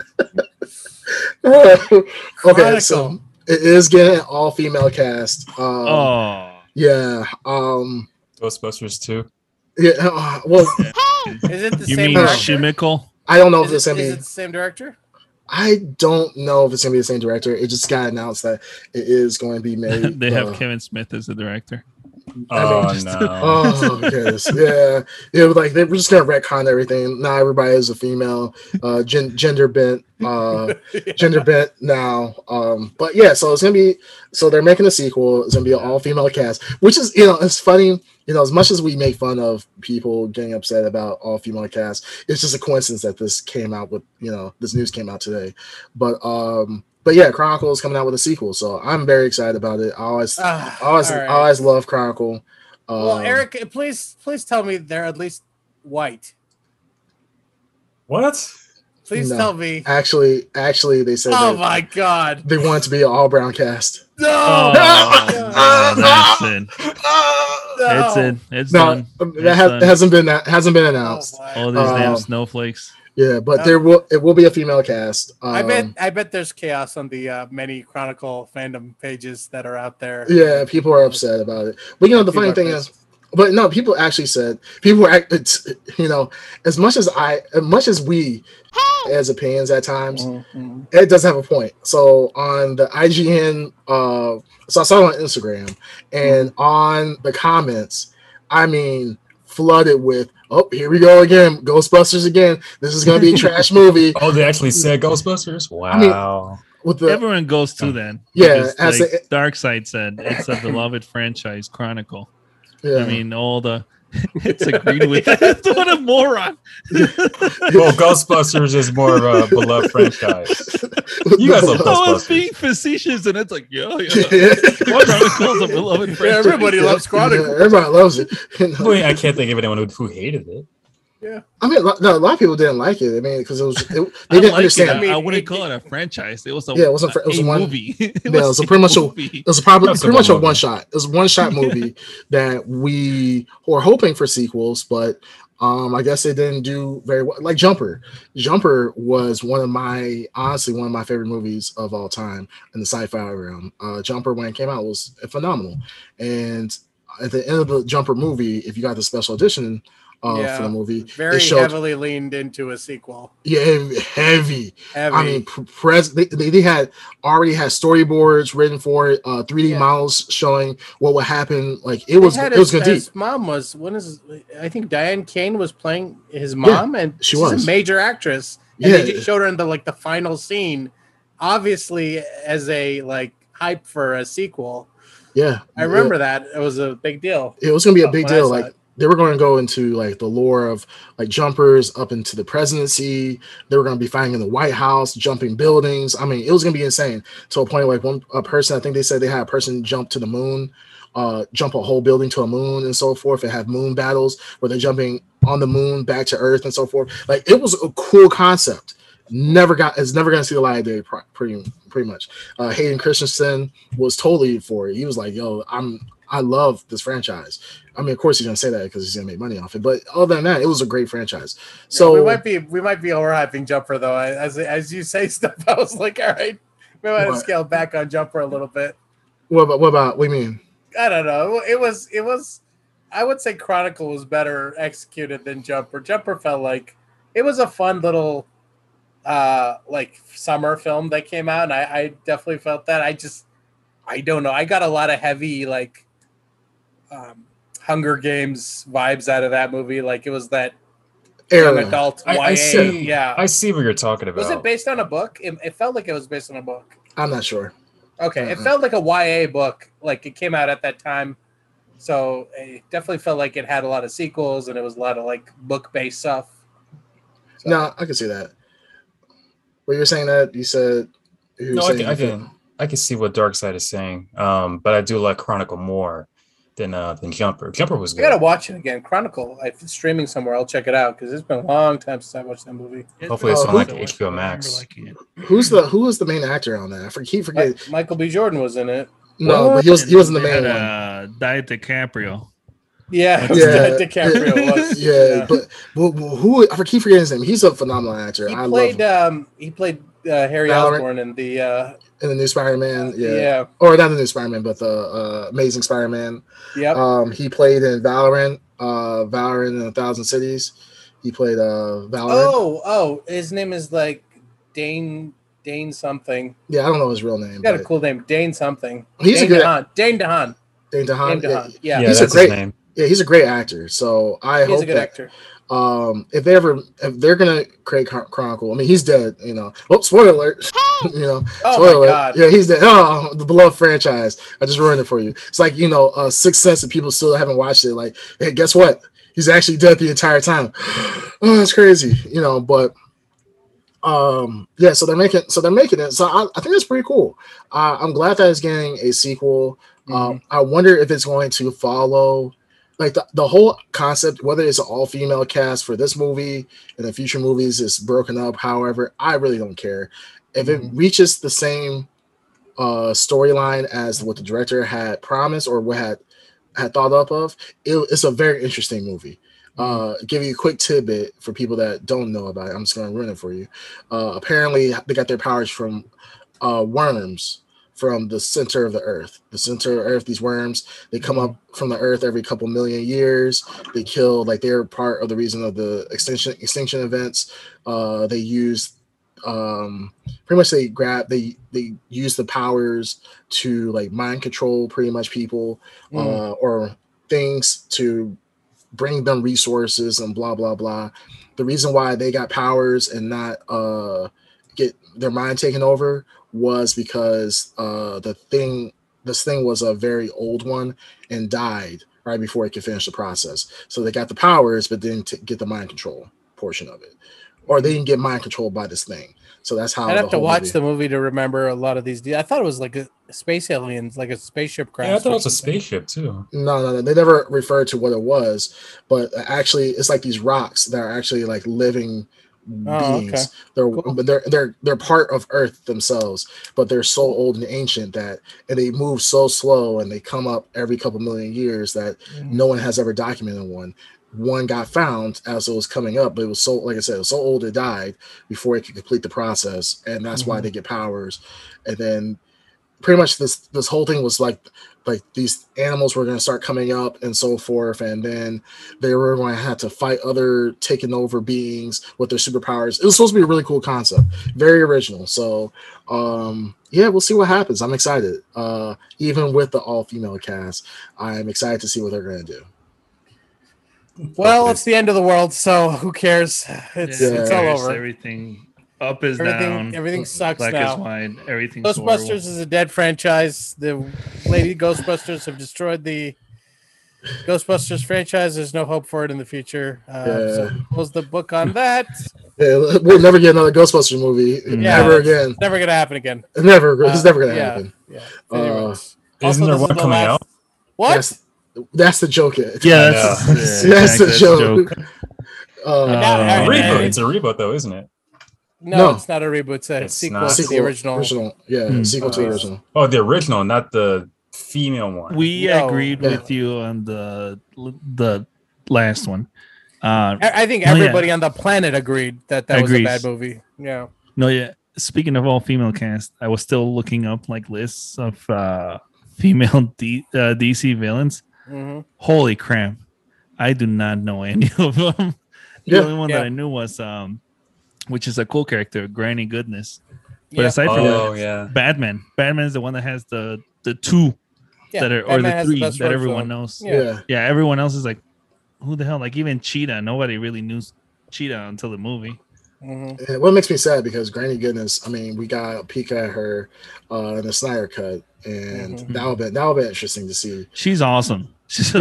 Speaker 3: okay, so it is getting an all female cast. Um,
Speaker 2: Oh.
Speaker 3: yeah. Um.
Speaker 1: Ghostbusters 2.
Speaker 3: Yeah. uh, well,
Speaker 4: is it the
Speaker 2: You
Speaker 4: same
Speaker 2: mean
Speaker 3: director?
Speaker 4: director?
Speaker 3: I don't know if
Speaker 4: Is,
Speaker 3: it's
Speaker 4: it,
Speaker 3: gonna
Speaker 4: is
Speaker 3: be.
Speaker 4: it the same director?
Speaker 3: I don't know if it's gonna be the same director. It just got announced that it is going to be made.
Speaker 2: they have
Speaker 3: uh,
Speaker 2: Kevin Smith as the director.
Speaker 1: Oh,
Speaker 2: just-
Speaker 1: no.
Speaker 3: Oh yes, yeah, yeah. Like they were just gonna retcon everything. Now everybody is a female, uh, gen- gender bent, uh, gender bent now. Um, but yeah, so it's gonna be. So they're making a sequel. It's gonna be an all female cast, which is you know it's funny. You know, as much as we make fun of people getting upset about all female cast, it's just a coincidence that this came out with you know this news came out today. But um, but yeah, Chronicle is coming out with a sequel, so I'm very excited about it. I always,
Speaker 4: Ah,
Speaker 3: I always,
Speaker 4: all
Speaker 3: I
Speaker 4: right.
Speaker 3: always love Chronicle.
Speaker 4: well,
Speaker 3: Um,
Speaker 4: Eric, please, please tell me they're at least white.
Speaker 1: What?
Speaker 4: Please
Speaker 3: No.
Speaker 4: tell me.
Speaker 3: Actually, actually, they said
Speaker 4: Oh my God!
Speaker 3: they want to be an all brown cast.
Speaker 4: No!
Speaker 2: Oh,
Speaker 4: God.
Speaker 2: that's it.
Speaker 4: No!
Speaker 2: It's in. It's
Speaker 3: No,
Speaker 2: done.
Speaker 3: that has,
Speaker 2: done.
Speaker 3: hasn't been that hasn't been
Speaker 4: Oh,
Speaker 3: announced.
Speaker 4: my.
Speaker 2: All these damn
Speaker 3: Um,
Speaker 2: snowflakes.
Speaker 3: Yeah, but there will it will be a female cast. Um,
Speaker 4: I bet I bet there's chaos on the uh, many Chronicle fandom pages that are out there.
Speaker 3: Yeah, people are upset about it. But you know, the
Speaker 4: People
Speaker 3: funny thing
Speaker 4: pissed.
Speaker 3: is, but no, people actually said people were. It's you know, as much as I, as much as we, as opinions at times,
Speaker 4: Mhm.
Speaker 3: it does have a point. So on the IGN, uh, so I saw it on Instagram, and on the comments, I mean, flooded with, "Oh, here we go again, Ghostbusters again. This is gonna be a trash movie."
Speaker 1: Oh, they actually said Ghostbusters.
Speaker 3: mean,
Speaker 1: Wow.
Speaker 3: With the
Speaker 2: Everyone goes to then.
Speaker 3: Yeah, as
Speaker 2: like,
Speaker 3: a-
Speaker 2: Dark Side said, it's a beloved franchise chronicle.
Speaker 3: Yeah.
Speaker 2: I mean, all the it's agreed with. what a moron!
Speaker 1: Well, Ghostbusters is more of a beloved franchise. You guys love
Speaker 2: I was being facetious, and it's like, yeah, yeah.
Speaker 3: Yeah.
Speaker 2: What chronicles a beloved
Speaker 4: Yeah,
Speaker 2: franchise?
Speaker 4: everybody loves Chronicle.
Speaker 3: Yeah, everybody loves it. You know?
Speaker 1: I, mean, I can't think of anyone who, who hated it.
Speaker 3: I mean, a lot- no, a lot of people didn't like it. I mean, because it was it, they didn't
Speaker 2: like
Speaker 3: understand.
Speaker 2: It.
Speaker 3: It.
Speaker 4: I mean,
Speaker 2: I wouldn't
Speaker 4: it-
Speaker 2: call it a franchise. It was a
Speaker 3: Yeah, it wasn't fr- it was
Speaker 2: a
Speaker 3: one-
Speaker 2: movie. It
Speaker 3: Yeah, it was a
Speaker 2: a
Speaker 3: pretty much a-
Speaker 2: movie.
Speaker 3: was probably
Speaker 1: That's a
Speaker 3: pretty much
Speaker 1: one
Speaker 3: a one shot. It was a one shot movie that we were hoping for sequels, but um, I guess it didn't do very well. Like Jumper, Jumper was one of my honestly one of my favorite movies of all time in the sci-fi realm. Uh, Jumper when it came out was phenomenal, and at the end of the Jumper movie, if you got the special edition uh,
Speaker 4: Yeah.
Speaker 3: for the movie,
Speaker 4: Very
Speaker 3: showed
Speaker 4: heavily leaned into a sequel.
Speaker 3: yeah heavy
Speaker 4: Heavy.
Speaker 3: I mean, pr- pres they, they, they had already had storyboards written for it, uh, 3D
Speaker 4: Yeah.
Speaker 3: models showing what would happen. Like it was, it was good
Speaker 4: his mom was when is I think Diane Lane was playing his mom, and
Speaker 3: she was.
Speaker 4: a major actress. And
Speaker 3: Yeah.
Speaker 4: they just showed her in the like the final scene, obviously as a like hype for a sequel.
Speaker 3: Yeah,
Speaker 4: I remember that it was a big deal.
Speaker 3: it, was gonna be a big deal. Like. They were going to go into like the lore of like jumpers up into the presidency. They were going to be fighting in the White House, jumping buildings. I mean, it was going to be insane to a point like one a person. I think they said they had a person jump to the moon, uh, jump a whole building to a moon and so forth, and have moon battles where they're jumping on the moon back to Earth and so forth. Like it was a cool concept. Never got it's never going to see the light of day. Pretty pretty much. Uh, Hayden Christensen was totally for it. He was like, "Yo, I'm I love this franchise." I mean, of course he's gonna say that because he's gonna make money off it. But other than that, it was a great franchise. So
Speaker 4: we might be we might be overhyping Jumper though. As as you say stuff, I was like, all right, we might
Speaker 3: What?
Speaker 4: scaled back on Jumper a little bit.
Speaker 3: what about what about what do you mean?
Speaker 4: I don't know. It was it was I would say Chronicle was better executed than Jumper. Jumper felt like it was a fun little uh like summer film that came out and I, I definitely felt that. I just I don't know. I got a lot of heavy like um Hunger Games vibes out of that movie. Like it was that young adult
Speaker 1: I,
Speaker 4: YA.
Speaker 1: I see.
Speaker 4: yeah.
Speaker 1: I see what you're talking about.
Speaker 4: was it based on a book? It, it felt like it was based on a book.
Speaker 3: I'm not sure.
Speaker 4: Okay, it
Speaker 3: Mhm.
Speaker 4: felt like a YA book, like it came out at that time. So it definitely felt like it had a lot of sequels and it was a lot of like book based stuff. So,
Speaker 3: No, I can see that. What you were saying that you said. You
Speaker 1: No, I can, I can I can see what Dark Side is saying. Um, but I do like Chronicle more than uh than Jumper. Jumper was good.
Speaker 4: I gotta watch it again. Chronicle, if it's streaming somewhere, I'll check it out because it's been a long time since I watched that movie.
Speaker 1: Hopefully it's
Speaker 3: on, like,
Speaker 2: I
Speaker 1: HBO Max.
Speaker 3: Who's the who was the main actor on that? I for- keep forgetting.
Speaker 4: Michael B. Jordan was in it.
Speaker 3: no, but he was he wasn't the main
Speaker 2: had,
Speaker 3: one.
Speaker 2: Uh, Diet DiCaprio.
Speaker 4: Yeah,
Speaker 3: Yeah,
Speaker 4: DiCaprio was.
Speaker 3: yeah, but, but who I keep forgetting his name. He's a phenomenal actor.
Speaker 4: he
Speaker 3: I love
Speaker 4: played
Speaker 3: him.
Speaker 4: um he played uh, Harry
Speaker 3: Valerian.
Speaker 4: Osborn in the uh
Speaker 3: in the new Spider-Man. Yeah.
Speaker 4: yeah.
Speaker 3: or not the new Spider-Man, but the uh, Amazing Spider-Man.
Speaker 4: Yeah,
Speaker 3: Um, he played in Valerian, uh, Valerian in a Thousand Cities. He played uh, Valerian.
Speaker 4: Oh, oh, his name is like Dane Dane something.
Speaker 3: Yeah, I don't know his real name.
Speaker 4: He's got a cool name, Dane something.
Speaker 3: He's a good
Speaker 4: DeHaan. Dane DeHaan.
Speaker 3: Dane DeHaan.
Speaker 4: Dane
Speaker 3: Yeah,
Speaker 4: DeHaan. Yeah,
Speaker 1: yeah,
Speaker 3: he's a great-
Speaker 1: his name.
Speaker 3: yeah, he's a great actor. So I hope
Speaker 4: he's
Speaker 3: hope
Speaker 4: a good
Speaker 3: that
Speaker 4: actor.
Speaker 3: Um, if they ever if they're gonna create Chron- Chronicle, I mean he's dead. You know, oh spoiler alert. you know,
Speaker 4: Oh
Speaker 3: spoiler
Speaker 4: my
Speaker 3: alert.
Speaker 4: god.
Speaker 3: Yeah, he's dead. Oh, the beloved franchise. I just ruined it for you. It's like you know, uh, Sixth Sense, and people still haven't watched it. Like, hey, guess what? He's actually dead the entire time. oh, that's crazy. You know, but um, yeah. So they're making so they're making it. So I, I think it's pretty cool. Uh, I'm glad that it's getting a sequel. Um, I wonder if it's going to follow like the, the whole concept, whether it's an all female cast for this movie and the future movies is broken up. However, I really don't care if it reaches the same uh storyline as what the director had promised or what had had thought up of, it, it's a very interesting movie. Uh,
Speaker 4: Mm-hmm.
Speaker 3: give you a quick tidbit for people that don't know about it. I'm just going to ruin it for you. Uh, apparently, they got their powers from uh, worms from the center of the earth. The center of earth, these worms, they come up from the earth every couple million years. They kill, like they're part of the reason of the extinction extinction events. Uh, they use um pretty much they grab they they use the powers to like mind control pretty much people
Speaker 4: Mm.
Speaker 3: uh or things to bring them resources and blah blah blah the reason why they got powers and not uh get their mind taken over was because uh the thing this thing was a very old one and died right before it could finish the process so they got the powers but didn't t- get the mind control portion of it or they didn't get mind controlled by this thing so that's how
Speaker 4: I'd have to watch
Speaker 3: movie-
Speaker 4: the movie to remember a lot of these. de- I thought it was like a space aliens, like a spaceship crash.
Speaker 1: Yeah, I thought it was a spaceship too.
Speaker 3: No, no, no. They never referred to what it was, but actually, it's like these rocks that are actually like living
Speaker 4: Oh,
Speaker 3: beings.
Speaker 4: okay.
Speaker 3: They're
Speaker 4: Cool.
Speaker 3: but they're they're they're part of Earth themselves, but they're so old and ancient that and they move so slow and they come up every couple million years that
Speaker 4: Mm.
Speaker 3: no one has ever documented one. One got found as it was coming up, but it was so like I said, it was so old it died before it could complete the process, and that's why
Speaker 4: Mhm.
Speaker 3: they get powers. And then pretty much this this whole thing was like like these animals were going to start coming up and so forth and then they were going to have to fight other taken over beings with their superpowers it was supposed to be a really cool concept very original so um yeah we'll see what happens i'm excited uh even with the all female cast i'm excited to see what they're going to do
Speaker 4: Well,
Speaker 1: Okay.
Speaker 4: it's the end of the world, so who cares? It's
Speaker 3: Yeah.
Speaker 4: it's all over.
Speaker 2: Everything up is
Speaker 4: Everything-
Speaker 2: down.
Speaker 4: everything sucks
Speaker 2: black
Speaker 4: now.
Speaker 2: is white. Everything's
Speaker 4: Ghostbusters
Speaker 2: horrible.
Speaker 4: is a dead franchise. The Lady Ghostbusters have destroyed the Ghostbusters franchise. There's no hope for it in the future. Uh, So close the book on that.
Speaker 3: yeah, we'll never get another ghostbusters movie
Speaker 2: Yeah.
Speaker 3: ever again
Speaker 4: Never gonna happen again.
Speaker 3: never it's
Speaker 4: Uh,
Speaker 3: never going to
Speaker 4: yeah,
Speaker 3: happen
Speaker 4: Yeah.
Speaker 3: Uh,
Speaker 1: Isn't
Speaker 4: Also,
Speaker 1: there
Speaker 4: this is
Speaker 1: one
Speaker 4: the
Speaker 1: coming
Speaker 4: last-
Speaker 1: out?
Speaker 4: What?
Speaker 3: That's, that's the joke it
Speaker 2: Yeah, that's, yeah,
Speaker 3: That's
Speaker 2: exactly,
Speaker 3: the
Speaker 2: that's
Speaker 3: joke. Uh,
Speaker 2: Uh,
Speaker 4: now-
Speaker 1: A reboot. It's a reboot though, isn't it?
Speaker 4: No,
Speaker 3: No.
Speaker 4: it's not a reboot. It's a
Speaker 1: It's
Speaker 4: sequel
Speaker 1: not.
Speaker 4: to
Speaker 3: sequel,
Speaker 4: the original.
Speaker 3: yeah
Speaker 2: Hmm.
Speaker 3: sequel to the original
Speaker 1: Oh, the original, not the female one.
Speaker 2: We
Speaker 4: No.
Speaker 2: agreed
Speaker 3: Yeah.
Speaker 2: with you on the the last one. Uh,
Speaker 4: I I think
Speaker 2: Oh, yeah.
Speaker 4: everybody on the planet agreed that that
Speaker 2: Agrees.
Speaker 4: was a bad movie. Yeah.
Speaker 2: no, yeah. Speaking of all female cast, I was still looking up like lists of uh, female D, uh, DC villains.
Speaker 4: hmm
Speaker 2: Holy crap! I do not know any of them. The
Speaker 3: Yeah.
Speaker 2: only one
Speaker 4: Yeah.
Speaker 2: that I knew was um, which is a cool character, Granny Goodness. But
Speaker 4: Yeah.
Speaker 2: aside from
Speaker 1: oh
Speaker 2: that,
Speaker 1: yeah.
Speaker 2: Batman. Batman is the one that has the the two
Speaker 4: Yeah,
Speaker 2: that are or
Speaker 4: Batman
Speaker 2: the three
Speaker 4: best
Speaker 2: that everyone knows.
Speaker 4: Yeah.
Speaker 3: yeah
Speaker 2: Yeah, everyone else is like, who the hell? Like even Cheetah, nobody really knew Cheetah until the movie.
Speaker 4: Mhm.
Speaker 3: And what makes me sad because Granny Goodness, I mean, we got a peek at her uh, in the Snyder cut, and
Speaker 4: Mhm.
Speaker 3: that would be that would be interesting to see.
Speaker 2: She's awesome. She's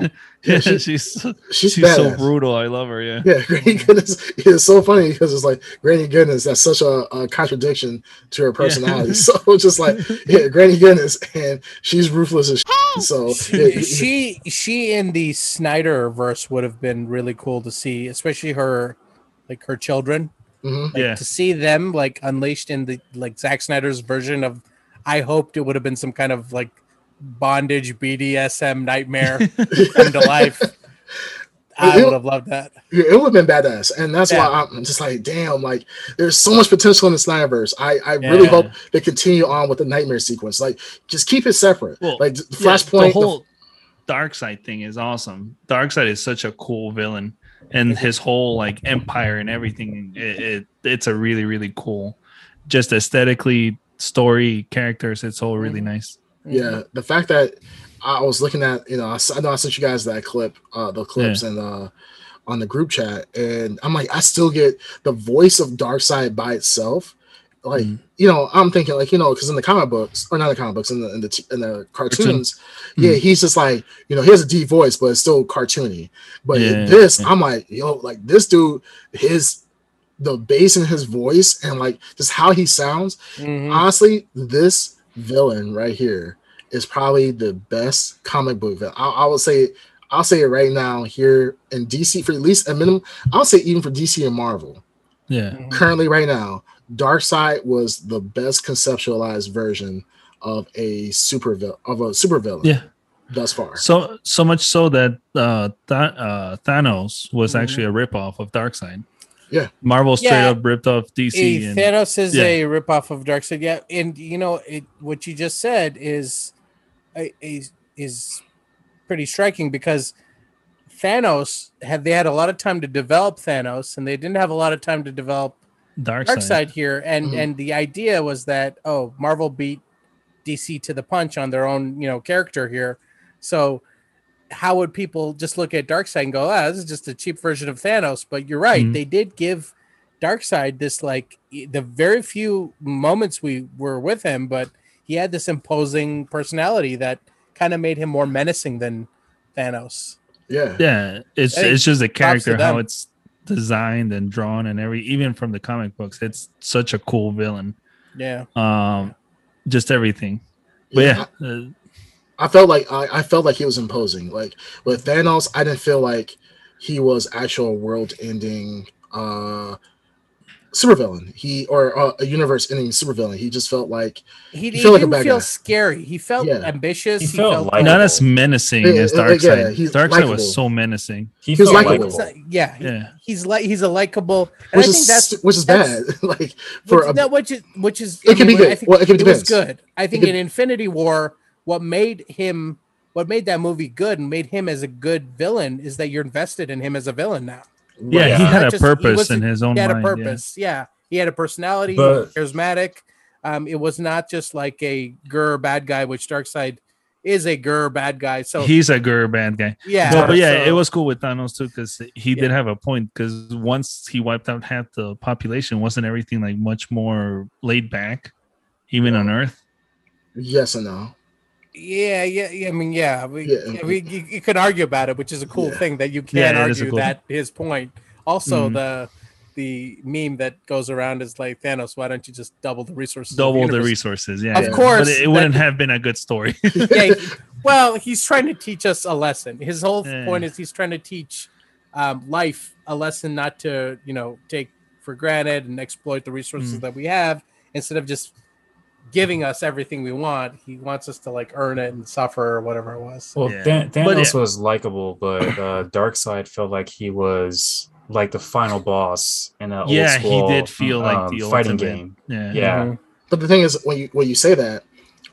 Speaker 3: Yeah,
Speaker 2: yeah,
Speaker 3: she-
Speaker 2: she's
Speaker 3: She's,
Speaker 2: she's so brutal. I love her. Yeah.
Speaker 3: Yeah, Granny Goodness is so funny because it's like Granny Goodness. That's such a, a contradiction to her personality. So it's just like, yeah, Granny Goodness, and she's ruthless as shit. So yeah,
Speaker 4: she she in the Snyder verse would have been really cool to see, especially her like her children.
Speaker 3: mhm.
Speaker 4: Like,
Speaker 2: Yeah.
Speaker 4: To see them like unleashed in the like Zack Snyder's version of I hoped it would have been some kind of like bondage BDSM nightmare come to life. I would have loved that.
Speaker 3: Yeah, it would have been badass, and that's
Speaker 4: Yeah.
Speaker 3: why I'm just like, damn, like there's so much potential in the Snyderverse. I I really hope they continue on with the Knightmare sequence. Like, just keep it separate.
Speaker 2: Well,
Speaker 3: like
Speaker 2: Yeah,
Speaker 3: Flashpoint.
Speaker 2: the whole Darkseid thing is awesome. Darkseid is such a cool villain, and his whole like empire and everything. It, it it's a really really cool, just aesthetically, story, characters. It's all really mm-hmm. nice.
Speaker 3: Yeah, the fact that I was looking at, you know, I, I know I sent you guys that clip, uh, the clips, and uh, on the group chat, and I'm like, I still get the voice of Darkseid by itself. Like,
Speaker 2: Mhm.
Speaker 3: you know, I'm thinking like, you know, because in the comic books, or not the comic books, in the in the in the cartoons, yeah, he's just like, you know, he has a deep voice, but it's still cartoony. But in
Speaker 2: Yeah,
Speaker 3: this,
Speaker 2: yeah.
Speaker 3: I'm like, yo, like this dude, his the bass in his voice and like just how he sounds.
Speaker 4: Mhm.
Speaker 3: Honestly, this villain right here is probably the best comic book villain. I, I would say, I'll say it right now here in DC for at least a minimum. I'll say even for DC and Marvel
Speaker 2: Yeah,
Speaker 4: Mhm.
Speaker 3: currently right now, Darkseid was the best conceptualized version of a super vil- of a super villain.
Speaker 2: yeah,
Speaker 3: thus far.
Speaker 2: So so much so that uh, Th- uh Thanos was
Speaker 4: Mhm.
Speaker 2: actually a ripoff of Darkseid.
Speaker 3: Yeah.
Speaker 2: Marvel straight
Speaker 4: Yeah.
Speaker 2: up ripped off DC.
Speaker 4: Hey,
Speaker 2: and,
Speaker 4: Thanos is
Speaker 2: yeah.
Speaker 4: a ripoff of Darkseid. Yeah, and you know it, what you just said is is is pretty striking because Thanos had they had a lot of time to develop Thanos, and they didn't have a lot of time to develop
Speaker 2: Darkseid.
Speaker 4: Darkseid here. And
Speaker 3: Mhm.
Speaker 4: and the idea was that oh, Marvel beat DC to the punch on their own you know character here, so. How would people just look at Darkseid and go, "Ah, this is just a cheap version of Thanos"? But you're right;
Speaker 2: Mhm.
Speaker 4: they did give Darkseid this like the very few moments we were with him, but he had this imposing personality that kind of made him more menacing than Thanos.
Speaker 3: Yeah.
Speaker 2: Yeah, it's
Speaker 4: Hey,
Speaker 2: it's just a character how it's designed and drawn and every even from the comic books. It's such a cool villain.
Speaker 4: Yeah,
Speaker 2: Um, just everything. But yeah, uh,
Speaker 3: I felt like I, I felt like he was imposing. Like with Thanos, I didn't feel like he was actual world-ending uh supervillain. He or uh, a universe-ending supervillain. He just felt like
Speaker 4: he,
Speaker 3: You
Speaker 4: he
Speaker 3: feel like a
Speaker 4: didn't
Speaker 3: bad
Speaker 4: feel
Speaker 3: guy.
Speaker 4: scary. He felt
Speaker 3: Yeah.
Speaker 4: ambitious.
Speaker 1: He
Speaker 4: He,
Speaker 1: felt
Speaker 4: felt,
Speaker 1: like-
Speaker 2: not as menacing
Speaker 3: Yeah,
Speaker 2: as
Speaker 3: yeah,
Speaker 2: Darkseid.
Speaker 3: yeah,
Speaker 2: Darkseid
Speaker 3: likable.
Speaker 2: was so menacing.
Speaker 1: He,
Speaker 3: He was
Speaker 1: felt
Speaker 3: likable.
Speaker 4: It's not- yeah, he-
Speaker 2: Yeah.
Speaker 4: he's like he's a likable.
Speaker 3: Which
Speaker 4: I
Speaker 3: is
Speaker 4: think that's
Speaker 3: which is bad. like for
Speaker 4: which,
Speaker 3: a,
Speaker 4: no, which is which is
Speaker 3: It can be
Speaker 4: I
Speaker 3: good.
Speaker 4: think
Speaker 3: Well, it can
Speaker 4: it was
Speaker 3: depends.
Speaker 4: good. I think
Speaker 3: could-
Speaker 4: in Infinity War, what made him, what made that movie good and made him as a good villain is that you're invested in him as a villain now.
Speaker 2: Yeah,
Speaker 1: Yeah.
Speaker 2: he had
Speaker 4: Not
Speaker 2: a
Speaker 4: just-
Speaker 2: purpose
Speaker 4: wasn't-
Speaker 2: in his own
Speaker 4: He had a
Speaker 2: mind. yeah.
Speaker 4: purpose. Yeah. he had a personality.
Speaker 1: But-
Speaker 4: he was charismatic. Um, it was not just like a gur bad guy, which Darkseid is a gur bad guy. So
Speaker 2: He's a good bad guy.
Speaker 4: yeah,
Speaker 2: No, but yeah,
Speaker 4: so-
Speaker 2: it was cool with Thanos too because he did have a point. Because once he wiped out half the population, wasn't everything like much more laid back, even on Earth?
Speaker 3: yes and no.
Speaker 4: Yeah, yeah, yeah. I mean, yeah, we,
Speaker 3: Yeah.
Speaker 4: yeah, we you, you could argue about it, which is a cool
Speaker 3: Yeah.
Speaker 4: thing that you can
Speaker 2: it is
Speaker 4: argue
Speaker 2: cool
Speaker 4: that his point. Also,
Speaker 2: Mhm.
Speaker 4: the the meme that goes around is like Thanos, why don't you just double the resources?
Speaker 2: Double the
Speaker 4: universe?"
Speaker 2: resources. Yeah,
Speaker 4: Of
Speaker 2: yeah.
Speaker 4: course,
Speaker 2: but it,
Speaker 4: that-
Speaker 2: wouldn't have been a good story.
Speaker 4: yeah, well, he's trying to teach us a lesson. His whole
Speaker 2: Yeah.
Speaker 4: point is he's trying to teach um, life a lesson not to, you know, take for granted and exploit the resources
Speaker 2: Mm.
Speaker 4: that we have instead of just giving us everything we want. He wants us to like earn it and suffer or whatever it was.
Speaker 1: Well,
Speaker 2: Yeah.
Speaker 1: Than-
Speaker 2: But
Speaker 1: Thanos
Speaker 2: yeah.
Speaker 1: was likable, but uh, Darkseid felt like he was like the final boss in a
Speaker 2: Yeah,
Speaker 1: old
Speaker 2: he did feel like
Speaker 1: um,
Speaker 2: the
Speaker 1: fighting
Speaker 2: ultimate.
Speaker 1: game.
Speaker 2: yeah,
Speaker 1: Yeah,
Speaker 4: Mhm.
Speaker 3: But the thing is, when you when you say that,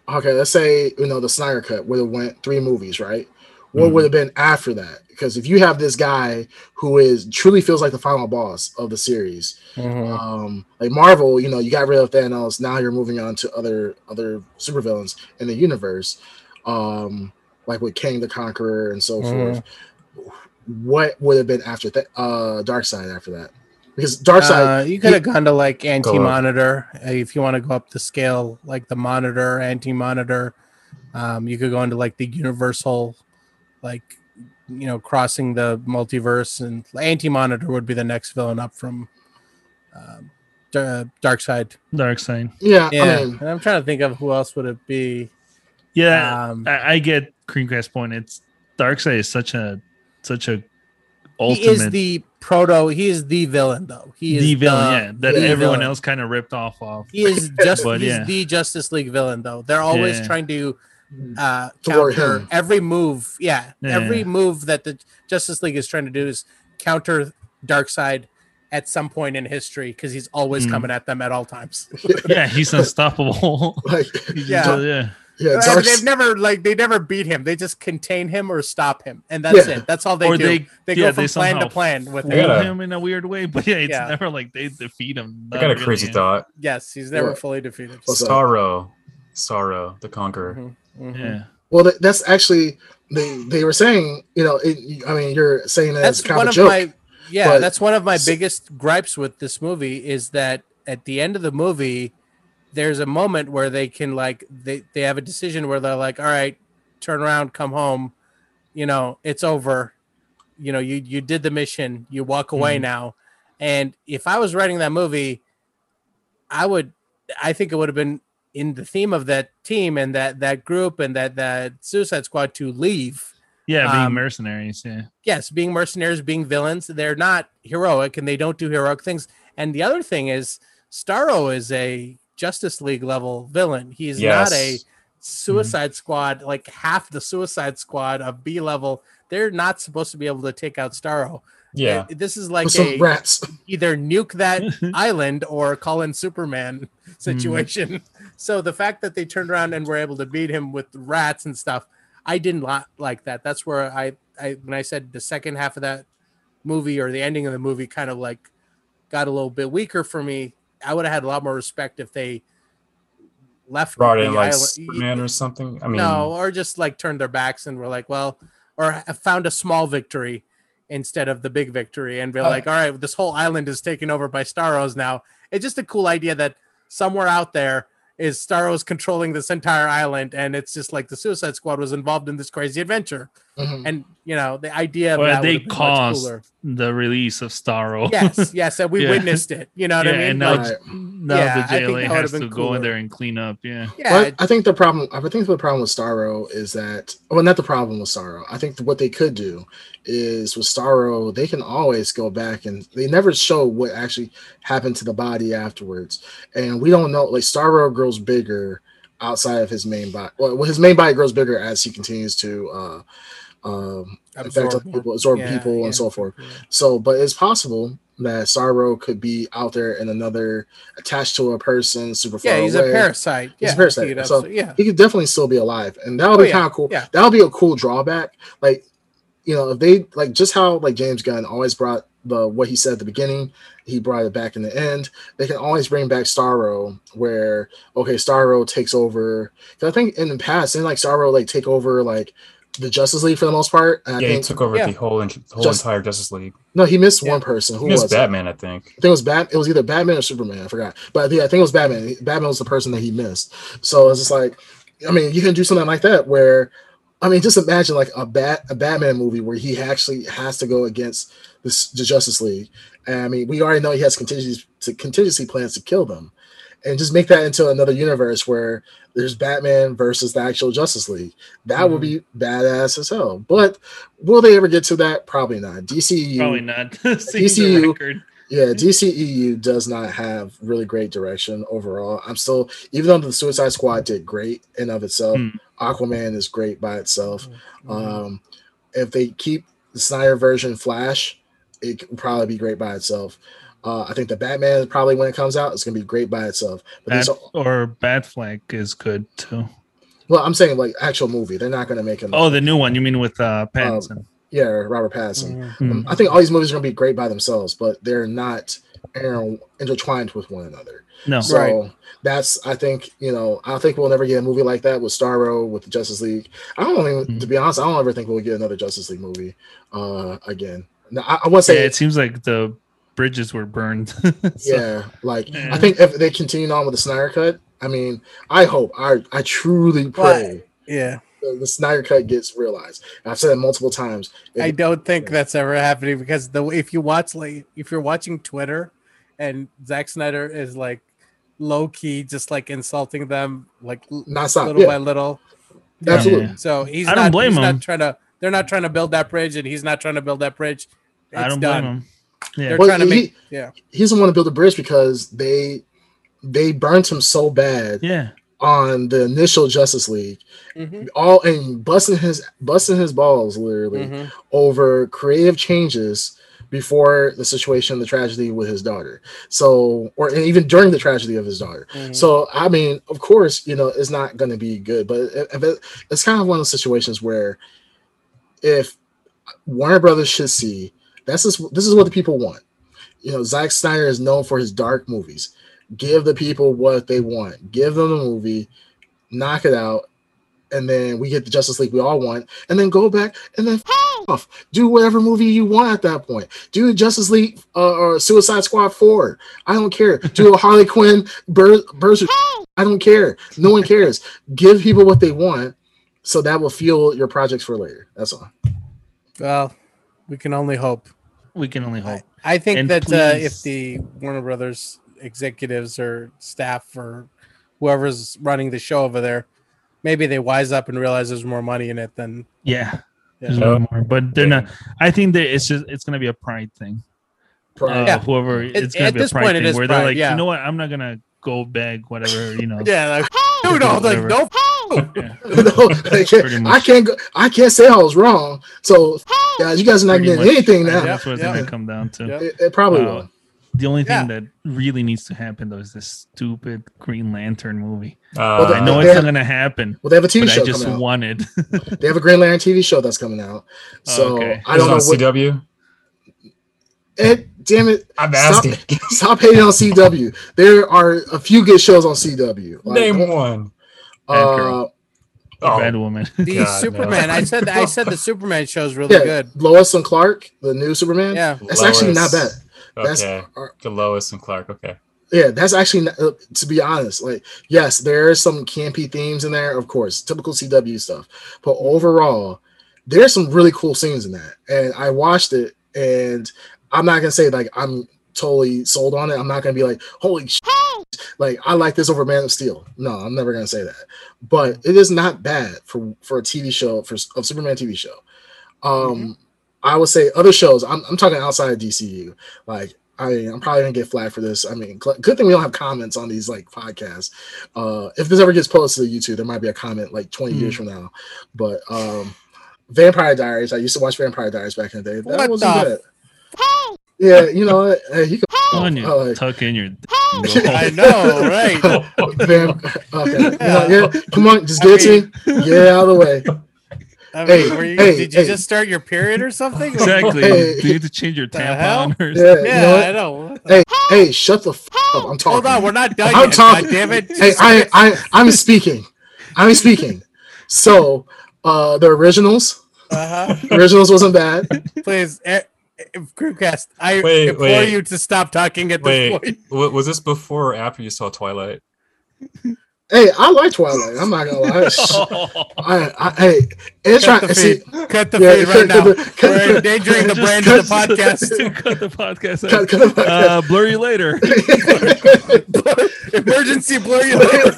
Speaker 3: okay, let's say you know the Snyder cut would have went three movies, right? What
Speaker 2: Mhm.
Speaker 3: would have been after that? Because if you have this guy who is truly feels like the final boss of the series,
Speaker 4: Mhm.
Speaker 3: um, like Marvel, you know, you got rid of Thanos. Now you're moving on to other other supervillains in the universe, um, like with Kang the Conqueror and so forth. What would have been after that? Uh, Darkseid after that, because Darkseid,
Speaker 4: Uh, you could have gone to like anti-monitor uh, if you want to go up the scale, like the monitor, anti-monitor. Um, you could go into like the universal, like you know, crossing the multiverse, and anti-monitor would be the next villain up from um, uh, Darkseid.
Speaker 2: Dark Side.
Speaker 3: yeah,
Speaker 4: Yeah,
Speaker 3: I mean,
Speaker 4: and I'm trying to think of who else would it be.
Speaker 2: Yeah,
Speaker 4: Um,
Speaker 2: I, I get Creamcast point. It's Darkseid is such a such a ultimate he
Speaker 4: is the proto. He is the villain, though. He is
Speaker 2: the villain, yeah, that everyone
Speaker 4: villain.
Speaker 2: else kind of ripped off of.
Speaker 4: He is just
Speaker 2: But,
Speaker 4: he's
Speaker 2: yeah.
Speaker 4: the Justice League villain though. They're always
Speaker 2: Yeah.
Speaker 4: trying to uh counter every move. Yeah,
Speaker 2: Yeah.
Speaker 4: Every move that the Justice League is trying to do is counter Darkseid at some point in history because he's always
Speaker 2: Mm.
Speaker 4: coming at them at all times.
Speaker 2: Yeah, he's unstoppable.
Speaker 3: like
Speaker 4: Yeah.
Speaker 2: So, yeah.
Speaker 3: yeah,
Speaker 4: And
Speaker 3: Dark,
Speaker 4: They've never like they never beat him. They just contain him or stop him, and that's
Speaker 3: Yeah.
Speaker 4: it. That's all they
Speaker 2: Or
Speaker 4: do.
Speaker 2: they-
Speaker 4: They,
Speaker 2: yeah,
Speaker 4: go from
Speaker 2: they
Speaker 4: plan to plan with him.
Speaker 2: him in a weird way, but yeah, it's
Speaker 4: Yeah.
Speaker 2: never like they defeat him.
Speaker 1: I got a
Speaker 2: really,
Speaker 1: crazy
Speaker 2: yeah.
Speaker 1: thought.
Speaker 4: Yes, he's never
Speaker 3: What?
Speaker 4: fully defeated.
Speaker 3: What's up?
Speaker 1: Starro, Starro, the Conqueror.
Speaker 4: Mhm, mhm.
Speaker 2: Yeah,
Speaker 3: well, that's actually they they were saying, you know, it, I mean, you're saying that
Speaker 4: that's
Speaker 3: as kind
Speaker 4: one
Speaker 3: of a
Speaker 4: of
Speaker 3: joke.
Speaker 4: my yeah that's one of my
Speaker 3: s-
Speaker 4: biggest gripes with this movie is that at the end of the movie there's a moment where they can like they, they have a decision where they're like all right turn around come home you know it's over you know you you did the mission you walk away
Speaker 2: Mhm.
Speaker 4: now and if i was writing that movie i would i think it would have been in the theme of that team and that that group and that that suicide squad to leave
Speaker 2: yeah, being
Speaker 4: Um,
Speaker 2: mercenaries. Yeah,
Speaker 4: yes, being mercenaries, being villains, they're not heroic and they don't do heroic things. And the other thing is, Starro is a Justice League level villain. He's is not a
Speaker 1: Yes.
Speaker 4: Suicide Squad, like half the Suicide Squad of B level, they're not supposed to be able to take out Starro.
Speaker 1: Yeah.
Speaker 4: Uh, This is like a
Speaker 3: rats.
Speaker 4: either nuke that island or call in Superman situation. So the fact that they turned around and were able to beat him with rats and stuff, I didn't li- like that. That's where I, I when I said the second half of that movie or the ending of the movie kind of like got a little bit weaker for me. I would have had a lot more respect if they left
Speaker 1: Brought
Speaker 4: the
Speaker 1: in like
Speaker 4: island-
Speaker 1: Superman or something. I mean,
Speaker 4: no, or just like turned their backs and were like, well, or found a small victory instead of the big victory and be
Speaker 3: Uh,
Speaker 4: like, all right, this whole island is taken over by Starros now. It's just a cool idea that somewhere out there is Starros controlling this entire island, and it's just like the Suicide Squad was involved in this crazy adventure.
Speaker 3: Mhm.
Speaker 4: And you know, the idea of
Speaker 2: Well,
Speaker 4: that
Speaker 2: they
Speaker 4: would have been much
Speaker 2: caused the release of Starro.
Speaker 4: Yes, yes, and we
Speaker 2: Yeah.
Speaker 4: witnessed it. You know what
Speaker 2: yeah,
Speaker 4: I mean?
Speaker 2: and now,
Speaker 4: Like,
Speaker 3: Right.
Speaker 2: now
Speaker 4: Yeah,
Speaker 2: the
Speaker 4: think
Speaker 2: JLA has to
Speaker 4: been
Speaker 2: go in there and clean up. Yeah.
Speaker 4: yeah,
Speaker 3: But I think the problem. I think the problem with Starro is that, well, not the problem with Starro. I think what they could do is with Starro, they can always go back and they never show what actually happened to the body afterwards, and we don't know. Like Starro grows bigger outside of his main body. Well, his main body grows bigger as he continues to uh, um,
Speaker 4: Absorb
Speaker 3: other people, absorb
Speaker 4: Yeah,
Speaker 3: people,
Speaker 4: yeah.
Speaker 3: and so forth. So, but it's possible that Starro could be out there in another attached to a person super far
Speaker 4: Yeah, he's
Speaker 3: away.
Speaker 4: a parasite.
Speaker 3: He's a parasite,
Speaker 4: he'd
Speaker 3: so-
Speaker 4: yeah.
Speaker 3: he could definitely still be alive, and that would
Speaker 4: Oh,
Speaker 3: be
Speaker 4: yeah,
Speaker 3: kind of cool.
Speaker 4: yeah.
Speaker 3: That would be a cool drawback. Like, you know, if they like just how like James Gunn always brought the what he said at the beginning, he brought it back in the end. They can always bring back Starro, where okay, Starro takes over. 'Cause I think in the past, didn't like Starro like take over like the Justice League for the most part. And I
Speaker 1: yeah, he took over
Speaker 4: yeah.
Speaker 1: the whole int- whole
Speaker 3: Just-
Speaker 1: entire Justice League.
Speaker 3: no, he missed
Speaker 4: Yeah.
Speaker 3: one person. Who
Speaker 1: He was
Speaker 3: was it?
Speaker 1: Batman, I think.
Speaker 3: I think it was Bat. It was either Batman or Superman. I forgot, but yeah, I think it was Batman. Batman was the person that he missed. So it's just like, I mean, you can do something like that where, I mean, just imagine like a bat a Batman movie where he actually has to go against this, the Justice League. And I mean, we already know he has contingency to contingency plans to kill them, and just make that into another universe where there's Batman versus the actual Justice League. That would be badass as hell. But will they ever get to that? Probably not. DCU
Speaker 2: Probably not.
Speaker 3: DCU yeah, DCEU does not have really great direction overall. I'm still, even though the Suicide Squad did great in of itself,
Speaker 2: Hmm.
Speaker 3: Aquaman is great by itself.
Speaker 4: Mm-hmm.
Speaker 3: Um, if they keep the Snyder version Flash, it can probably be great by itself. Uh, I think the Batman probably when it comes out, it's gonna be great by itself. But
Speaker 2: Bat,
Speaker 3: these are,
Speaker 2: or Batfleck is good too.
Speaker 3: well, I'm saying like actual movie. They're not gonna make it.
Speaker 2: Oh, the new one. You mean with uh Pattinson?
Speaker 3: yeah, Robert Pattinson.
Speaker 4: Mhm.
Speaker 2: Hmm.
Speaker 3: Um, I think all these movies are gonna be great by themselves, but they're not inter- intertwined with one another.
Speaker 2: No.
Speaker 3: So
Speaker 4: Right.
Speaker 3: that's I think you know I think we'll never get a movie like that with Starro with the Justice League. I don't even
Speaker 2: Mhm.
Speaker 3: to be honest I don't ever think we'll get another Justice League movie uh again. Now, I, I want to
Speaker 2: Yeah,
Speaker 3: say
Speaker 2: it seems like the bridges were burned. So,
Speaker 3: yeah, like
Speaker 2: Yeah.
Speaker 3: I think if they continue on with the Snyder cut, I mean I hope I I truly pray
Speaker 4: Yeah,
Speaker 3: the, the Snyder cut gets realized. I've said it multiple times. If-
Speaker 4: I don't think that's ever happening because the if you watch like if you're watching Twitter and Zack Snyder is like low key just like insulting them like
Speaker 3: not stop.
Speaker 4: little
Speaker 3: Yeah,
Speaker 4: by little.
Speaker 3: absolutely.
Speaker 2: Yeah.
Speaker 4: So he's
Speaker 2: I don't
Speaker 4: not,
Speaker 2: blame
Speaker 4: he's
Speaker 2: him.
Speaker 4: Not trying to. They're not trying to build that bridge, and he's not trying to build that bridge.
Speaker 2: I don't
Speaker 4: done.
Speaker 2: blame him. Yeah.
Speaker 4: They're
Speaker 3: Well,
Speaker 4: trying to
Speaker 3: he-
Speaker 4: make. Yeah.
Speaker 3: He doesn't want to build a bridge because they they burnt him so bad
Speaker 2: Yeah.
Speaker 3: on the initial Justice League.
Speaker 4: Mhm,
Speaker 3: all and busting his busting his balls literally
Speaker 4: mhm.
Speaker 3: over creative changes before the situation the tragedy with his daughter so or and even during the tragedy of his daughter
Speaker 4: Mhm.
Speaker 3: so i mean of course you know it's not going to be good but it, it- it's kind of one of those situations where if warner brothers should see that's just, this is what the people want you know Zack snyder is known for his dark movies give the people what they want give them the movie knock it out and then we get the Justice League we all want, and then go back and then off. Do whatever movie you want at that point. Do Justice League uh, or Suicide Squad four. I don't care. Do a Harley Quinn Bur-. I don't care. No one cares. Give people what they want, so that will fuel your projects for later. That's all.
Speaker 4: Well, we can only hope.
Speaker 2: We can only hope.
Speaker 4: I think
Speaker 2: And
Speaker 4: that uh, if the Warner Brothers executives or staff or whoever's running the show over there, maybe they wise up and realize there's more money in it than.
Speaker 2: Yeah.
Speaker 4: Yeah.
Speaker 2: There's
Speaker 1: Yeah.
Speaker 2: one more, but they're not. I think that it's just it's gonna be a pride thing.
Speaker 3: Pride.
Speaker 2: Uh,
Speaker 4: Yeah.
Speaker 2: Whoever
Speaker 4: At-
Speaker 2: it's gonna
Speaker 4: at
Speaker 2: be a
Speaker 4: this
Speaker 2: pride
Speaker 4: point, it
Speaker 2: thing where
Speaker 4: pride,
Speaker 2: they're like,
Speaker 4: yeah.
Speaker 2: you know what, I'm not gonna go beg whatever you know.
Speaker 4: Yeah, like, dude, no, like,
Speaker 2: Whatever.
Speaker 4: no,
Speaker 2: Yeah.
Speaker 3: No, I, can't, I can't go. I can't say I was wrong. So, guys, you guys are not
Speaker 2: Pretty
Speaker 3: getting
Speaker 2: much.
Speaker 3: anything now.
Speaker 2: That's what it's
Speaker 4: Yeah.
Speaker 2: gonna come down to.
Speaker 4: Yeah.
Speaker 3: It, it probably
Speaker 2: Uh,
Speaker 3: will.
Speaker 2: The only thing
Speaker 4: Yeah.
Speaker 2: that really needs to happen though is this stupid Green Lantern movie.
Speaker 1: Uh,
Speaker 3: they-
Speaker 2: I know it's
Speaker 3: have-
Speaker 2: not gonna happen,
Speaker 3: Well, they have a TV
Speaker 2: but
Speaker 3: show
Speaker 2: I just
Speaker 3: out.
Speaker 2: wanted.
Speaker 3: They have a Green Lantern TV show that's coming out. So
Speaker 2: Okay.
Speaker 3: I don't know
Speaker 1: on
Speaker 3: what.
Speaker 1: CW.
Speaker 3: Ed, damn it!
Speaker 1: I'm
Speaker 3: Stop,
Speaker 1: asking.
Speaker 3: stop hating on CW. There are a few good shows on CW. Like,
Speaker 1: Name one.
Speaker 2: Bad
Speaker 3: uh,
Speaker 2: Girl.
Speaker 1: Oh,
Speaker 2: Batwoman.
Speaker 4: The
Speaker 1: God,
Speaker 4: Superman.
Speaker 1: no.
Speaker 4: I said I said the Superman show is really
Speaker 3: yeah,
Speaker 4: good.
Speaker 3: Lois and Clark, the new Superman.
Speaker 4: Yeah.
Speaker 3: that's actually not bad. That's
Speaker 1: Okay.
Speaker 3: or-
Speaker 1: The Lois and Clark. Okay.
Speaker 3: yeah, that's actually not, uh, to be honest. Like, yes, there are some campy themes in there, of course, typical CW stuff. But overall, there's some really cool scenes in that, and I watched it, and I'm not gonna say like I'm totally sold on it. I'm not gonna be like, holy shit, like I like this over Man of Steel. No, I'm never gonna say that. But it is not bad for for a TV show for a Superman TV show. Um, I would say other shows. I'm I'm talking outside of DCU. Like I I'm probably gonna get flagged for this. I mean, cl- good thing we don't have comments on these like podcasts. Uh, if this ever gets posted to YouTube, there might be a comment like 20 years from now. But um, Vampire Diaries. I used to watch Vampire Diaries back in the day. That
Speaker 4: What
Speaker 3: wasn't
Speaker 4: the
Speaker 3: bad. Yeah, you know what? Hey, you can
Speaker 2: On you
Speaker 3: like-
Speaker 2: tuck in your.
Speaker 4: I know, right?
Speaker 3: Vamp- okay. You know, yeah, come on, just
Speaker 4: I
Speaker 3: get it to me. Get out of the way.
Speaker 4: I mean,
Speaker 3: Hey,
Speaker 4: were you,
Speaker 3: hey,
Speaker 4: did you
Speaker 3: hey.
Speaker 4: just start your period or something?
Speaker 2: Exactly.
Speaker 3: Hey.
Speaker 2: Do you need to change your
Speaker 4: The hell?
Speaker 2: tampon or
Speaker 3: Yeah,
Speaker 4: Yeah,
Speaker 3: you know?
Speaker 4: I know.
Speaker 3: Hey, hey, shut the f- up. I'm talking.
Speaker 4: Hold on, we're not done
Speaker 3: I'm
Speaker 4: yet.
Speaker 3: talking.
Speaker 4: God damn it!
Speaker 3: hey, I, I, I'm speaking. I'm speaking. So, uh, the originals,
Speaker 4: uh-huh.
Speaker 3: originals wasn't bad.
Speaker 4: Please, eh, Crewcast, I
Speaker 1: Wait,
Speaker 4: implore
Speaker 1: wait.
Speaker 4: you to stop talking at this
Speaker 1: Wait,
Speaker 4: point.
Speaker 1: wa- was this before or after you saw Twilight?
Speaker 3: Hey, I like Twilight. I'm not gonna lie. I, I, hey, it's
Speaker 4: Cut
Speaker 3: right.
Speaker 4: the
Speaker 3: See,
Speaker 4: feed. Cut the
Speaker 3: yeah,
Speaker 4: feed right
Speaker 3: cut
Speaker 4: now.
Speaker 3: the- cut
Speaker 4: We're
Speaker 3: the-
Speaker 4: endangering the brand
Speaker 3: cut-
Speaker 4: of the podcast.
Speaker 2: Cut the podcast. out.
Speaker 3: cut, cut the
Speaker 2: Uh, blur you later.
Speaker 4: Emergency blur you later.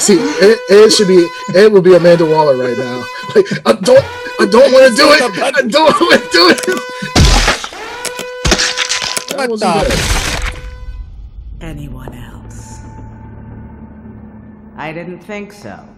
Speaker 3: See, it, it should be. It would be Amanda Waller right now. Like, I don't. I don't want to do it. I don't want to do it. That
Speaker 4: What
Speaker 3: wasn't
Speaker 4: the-
Speaker 5: Anyone else?
Speaker 6: I didn't think so.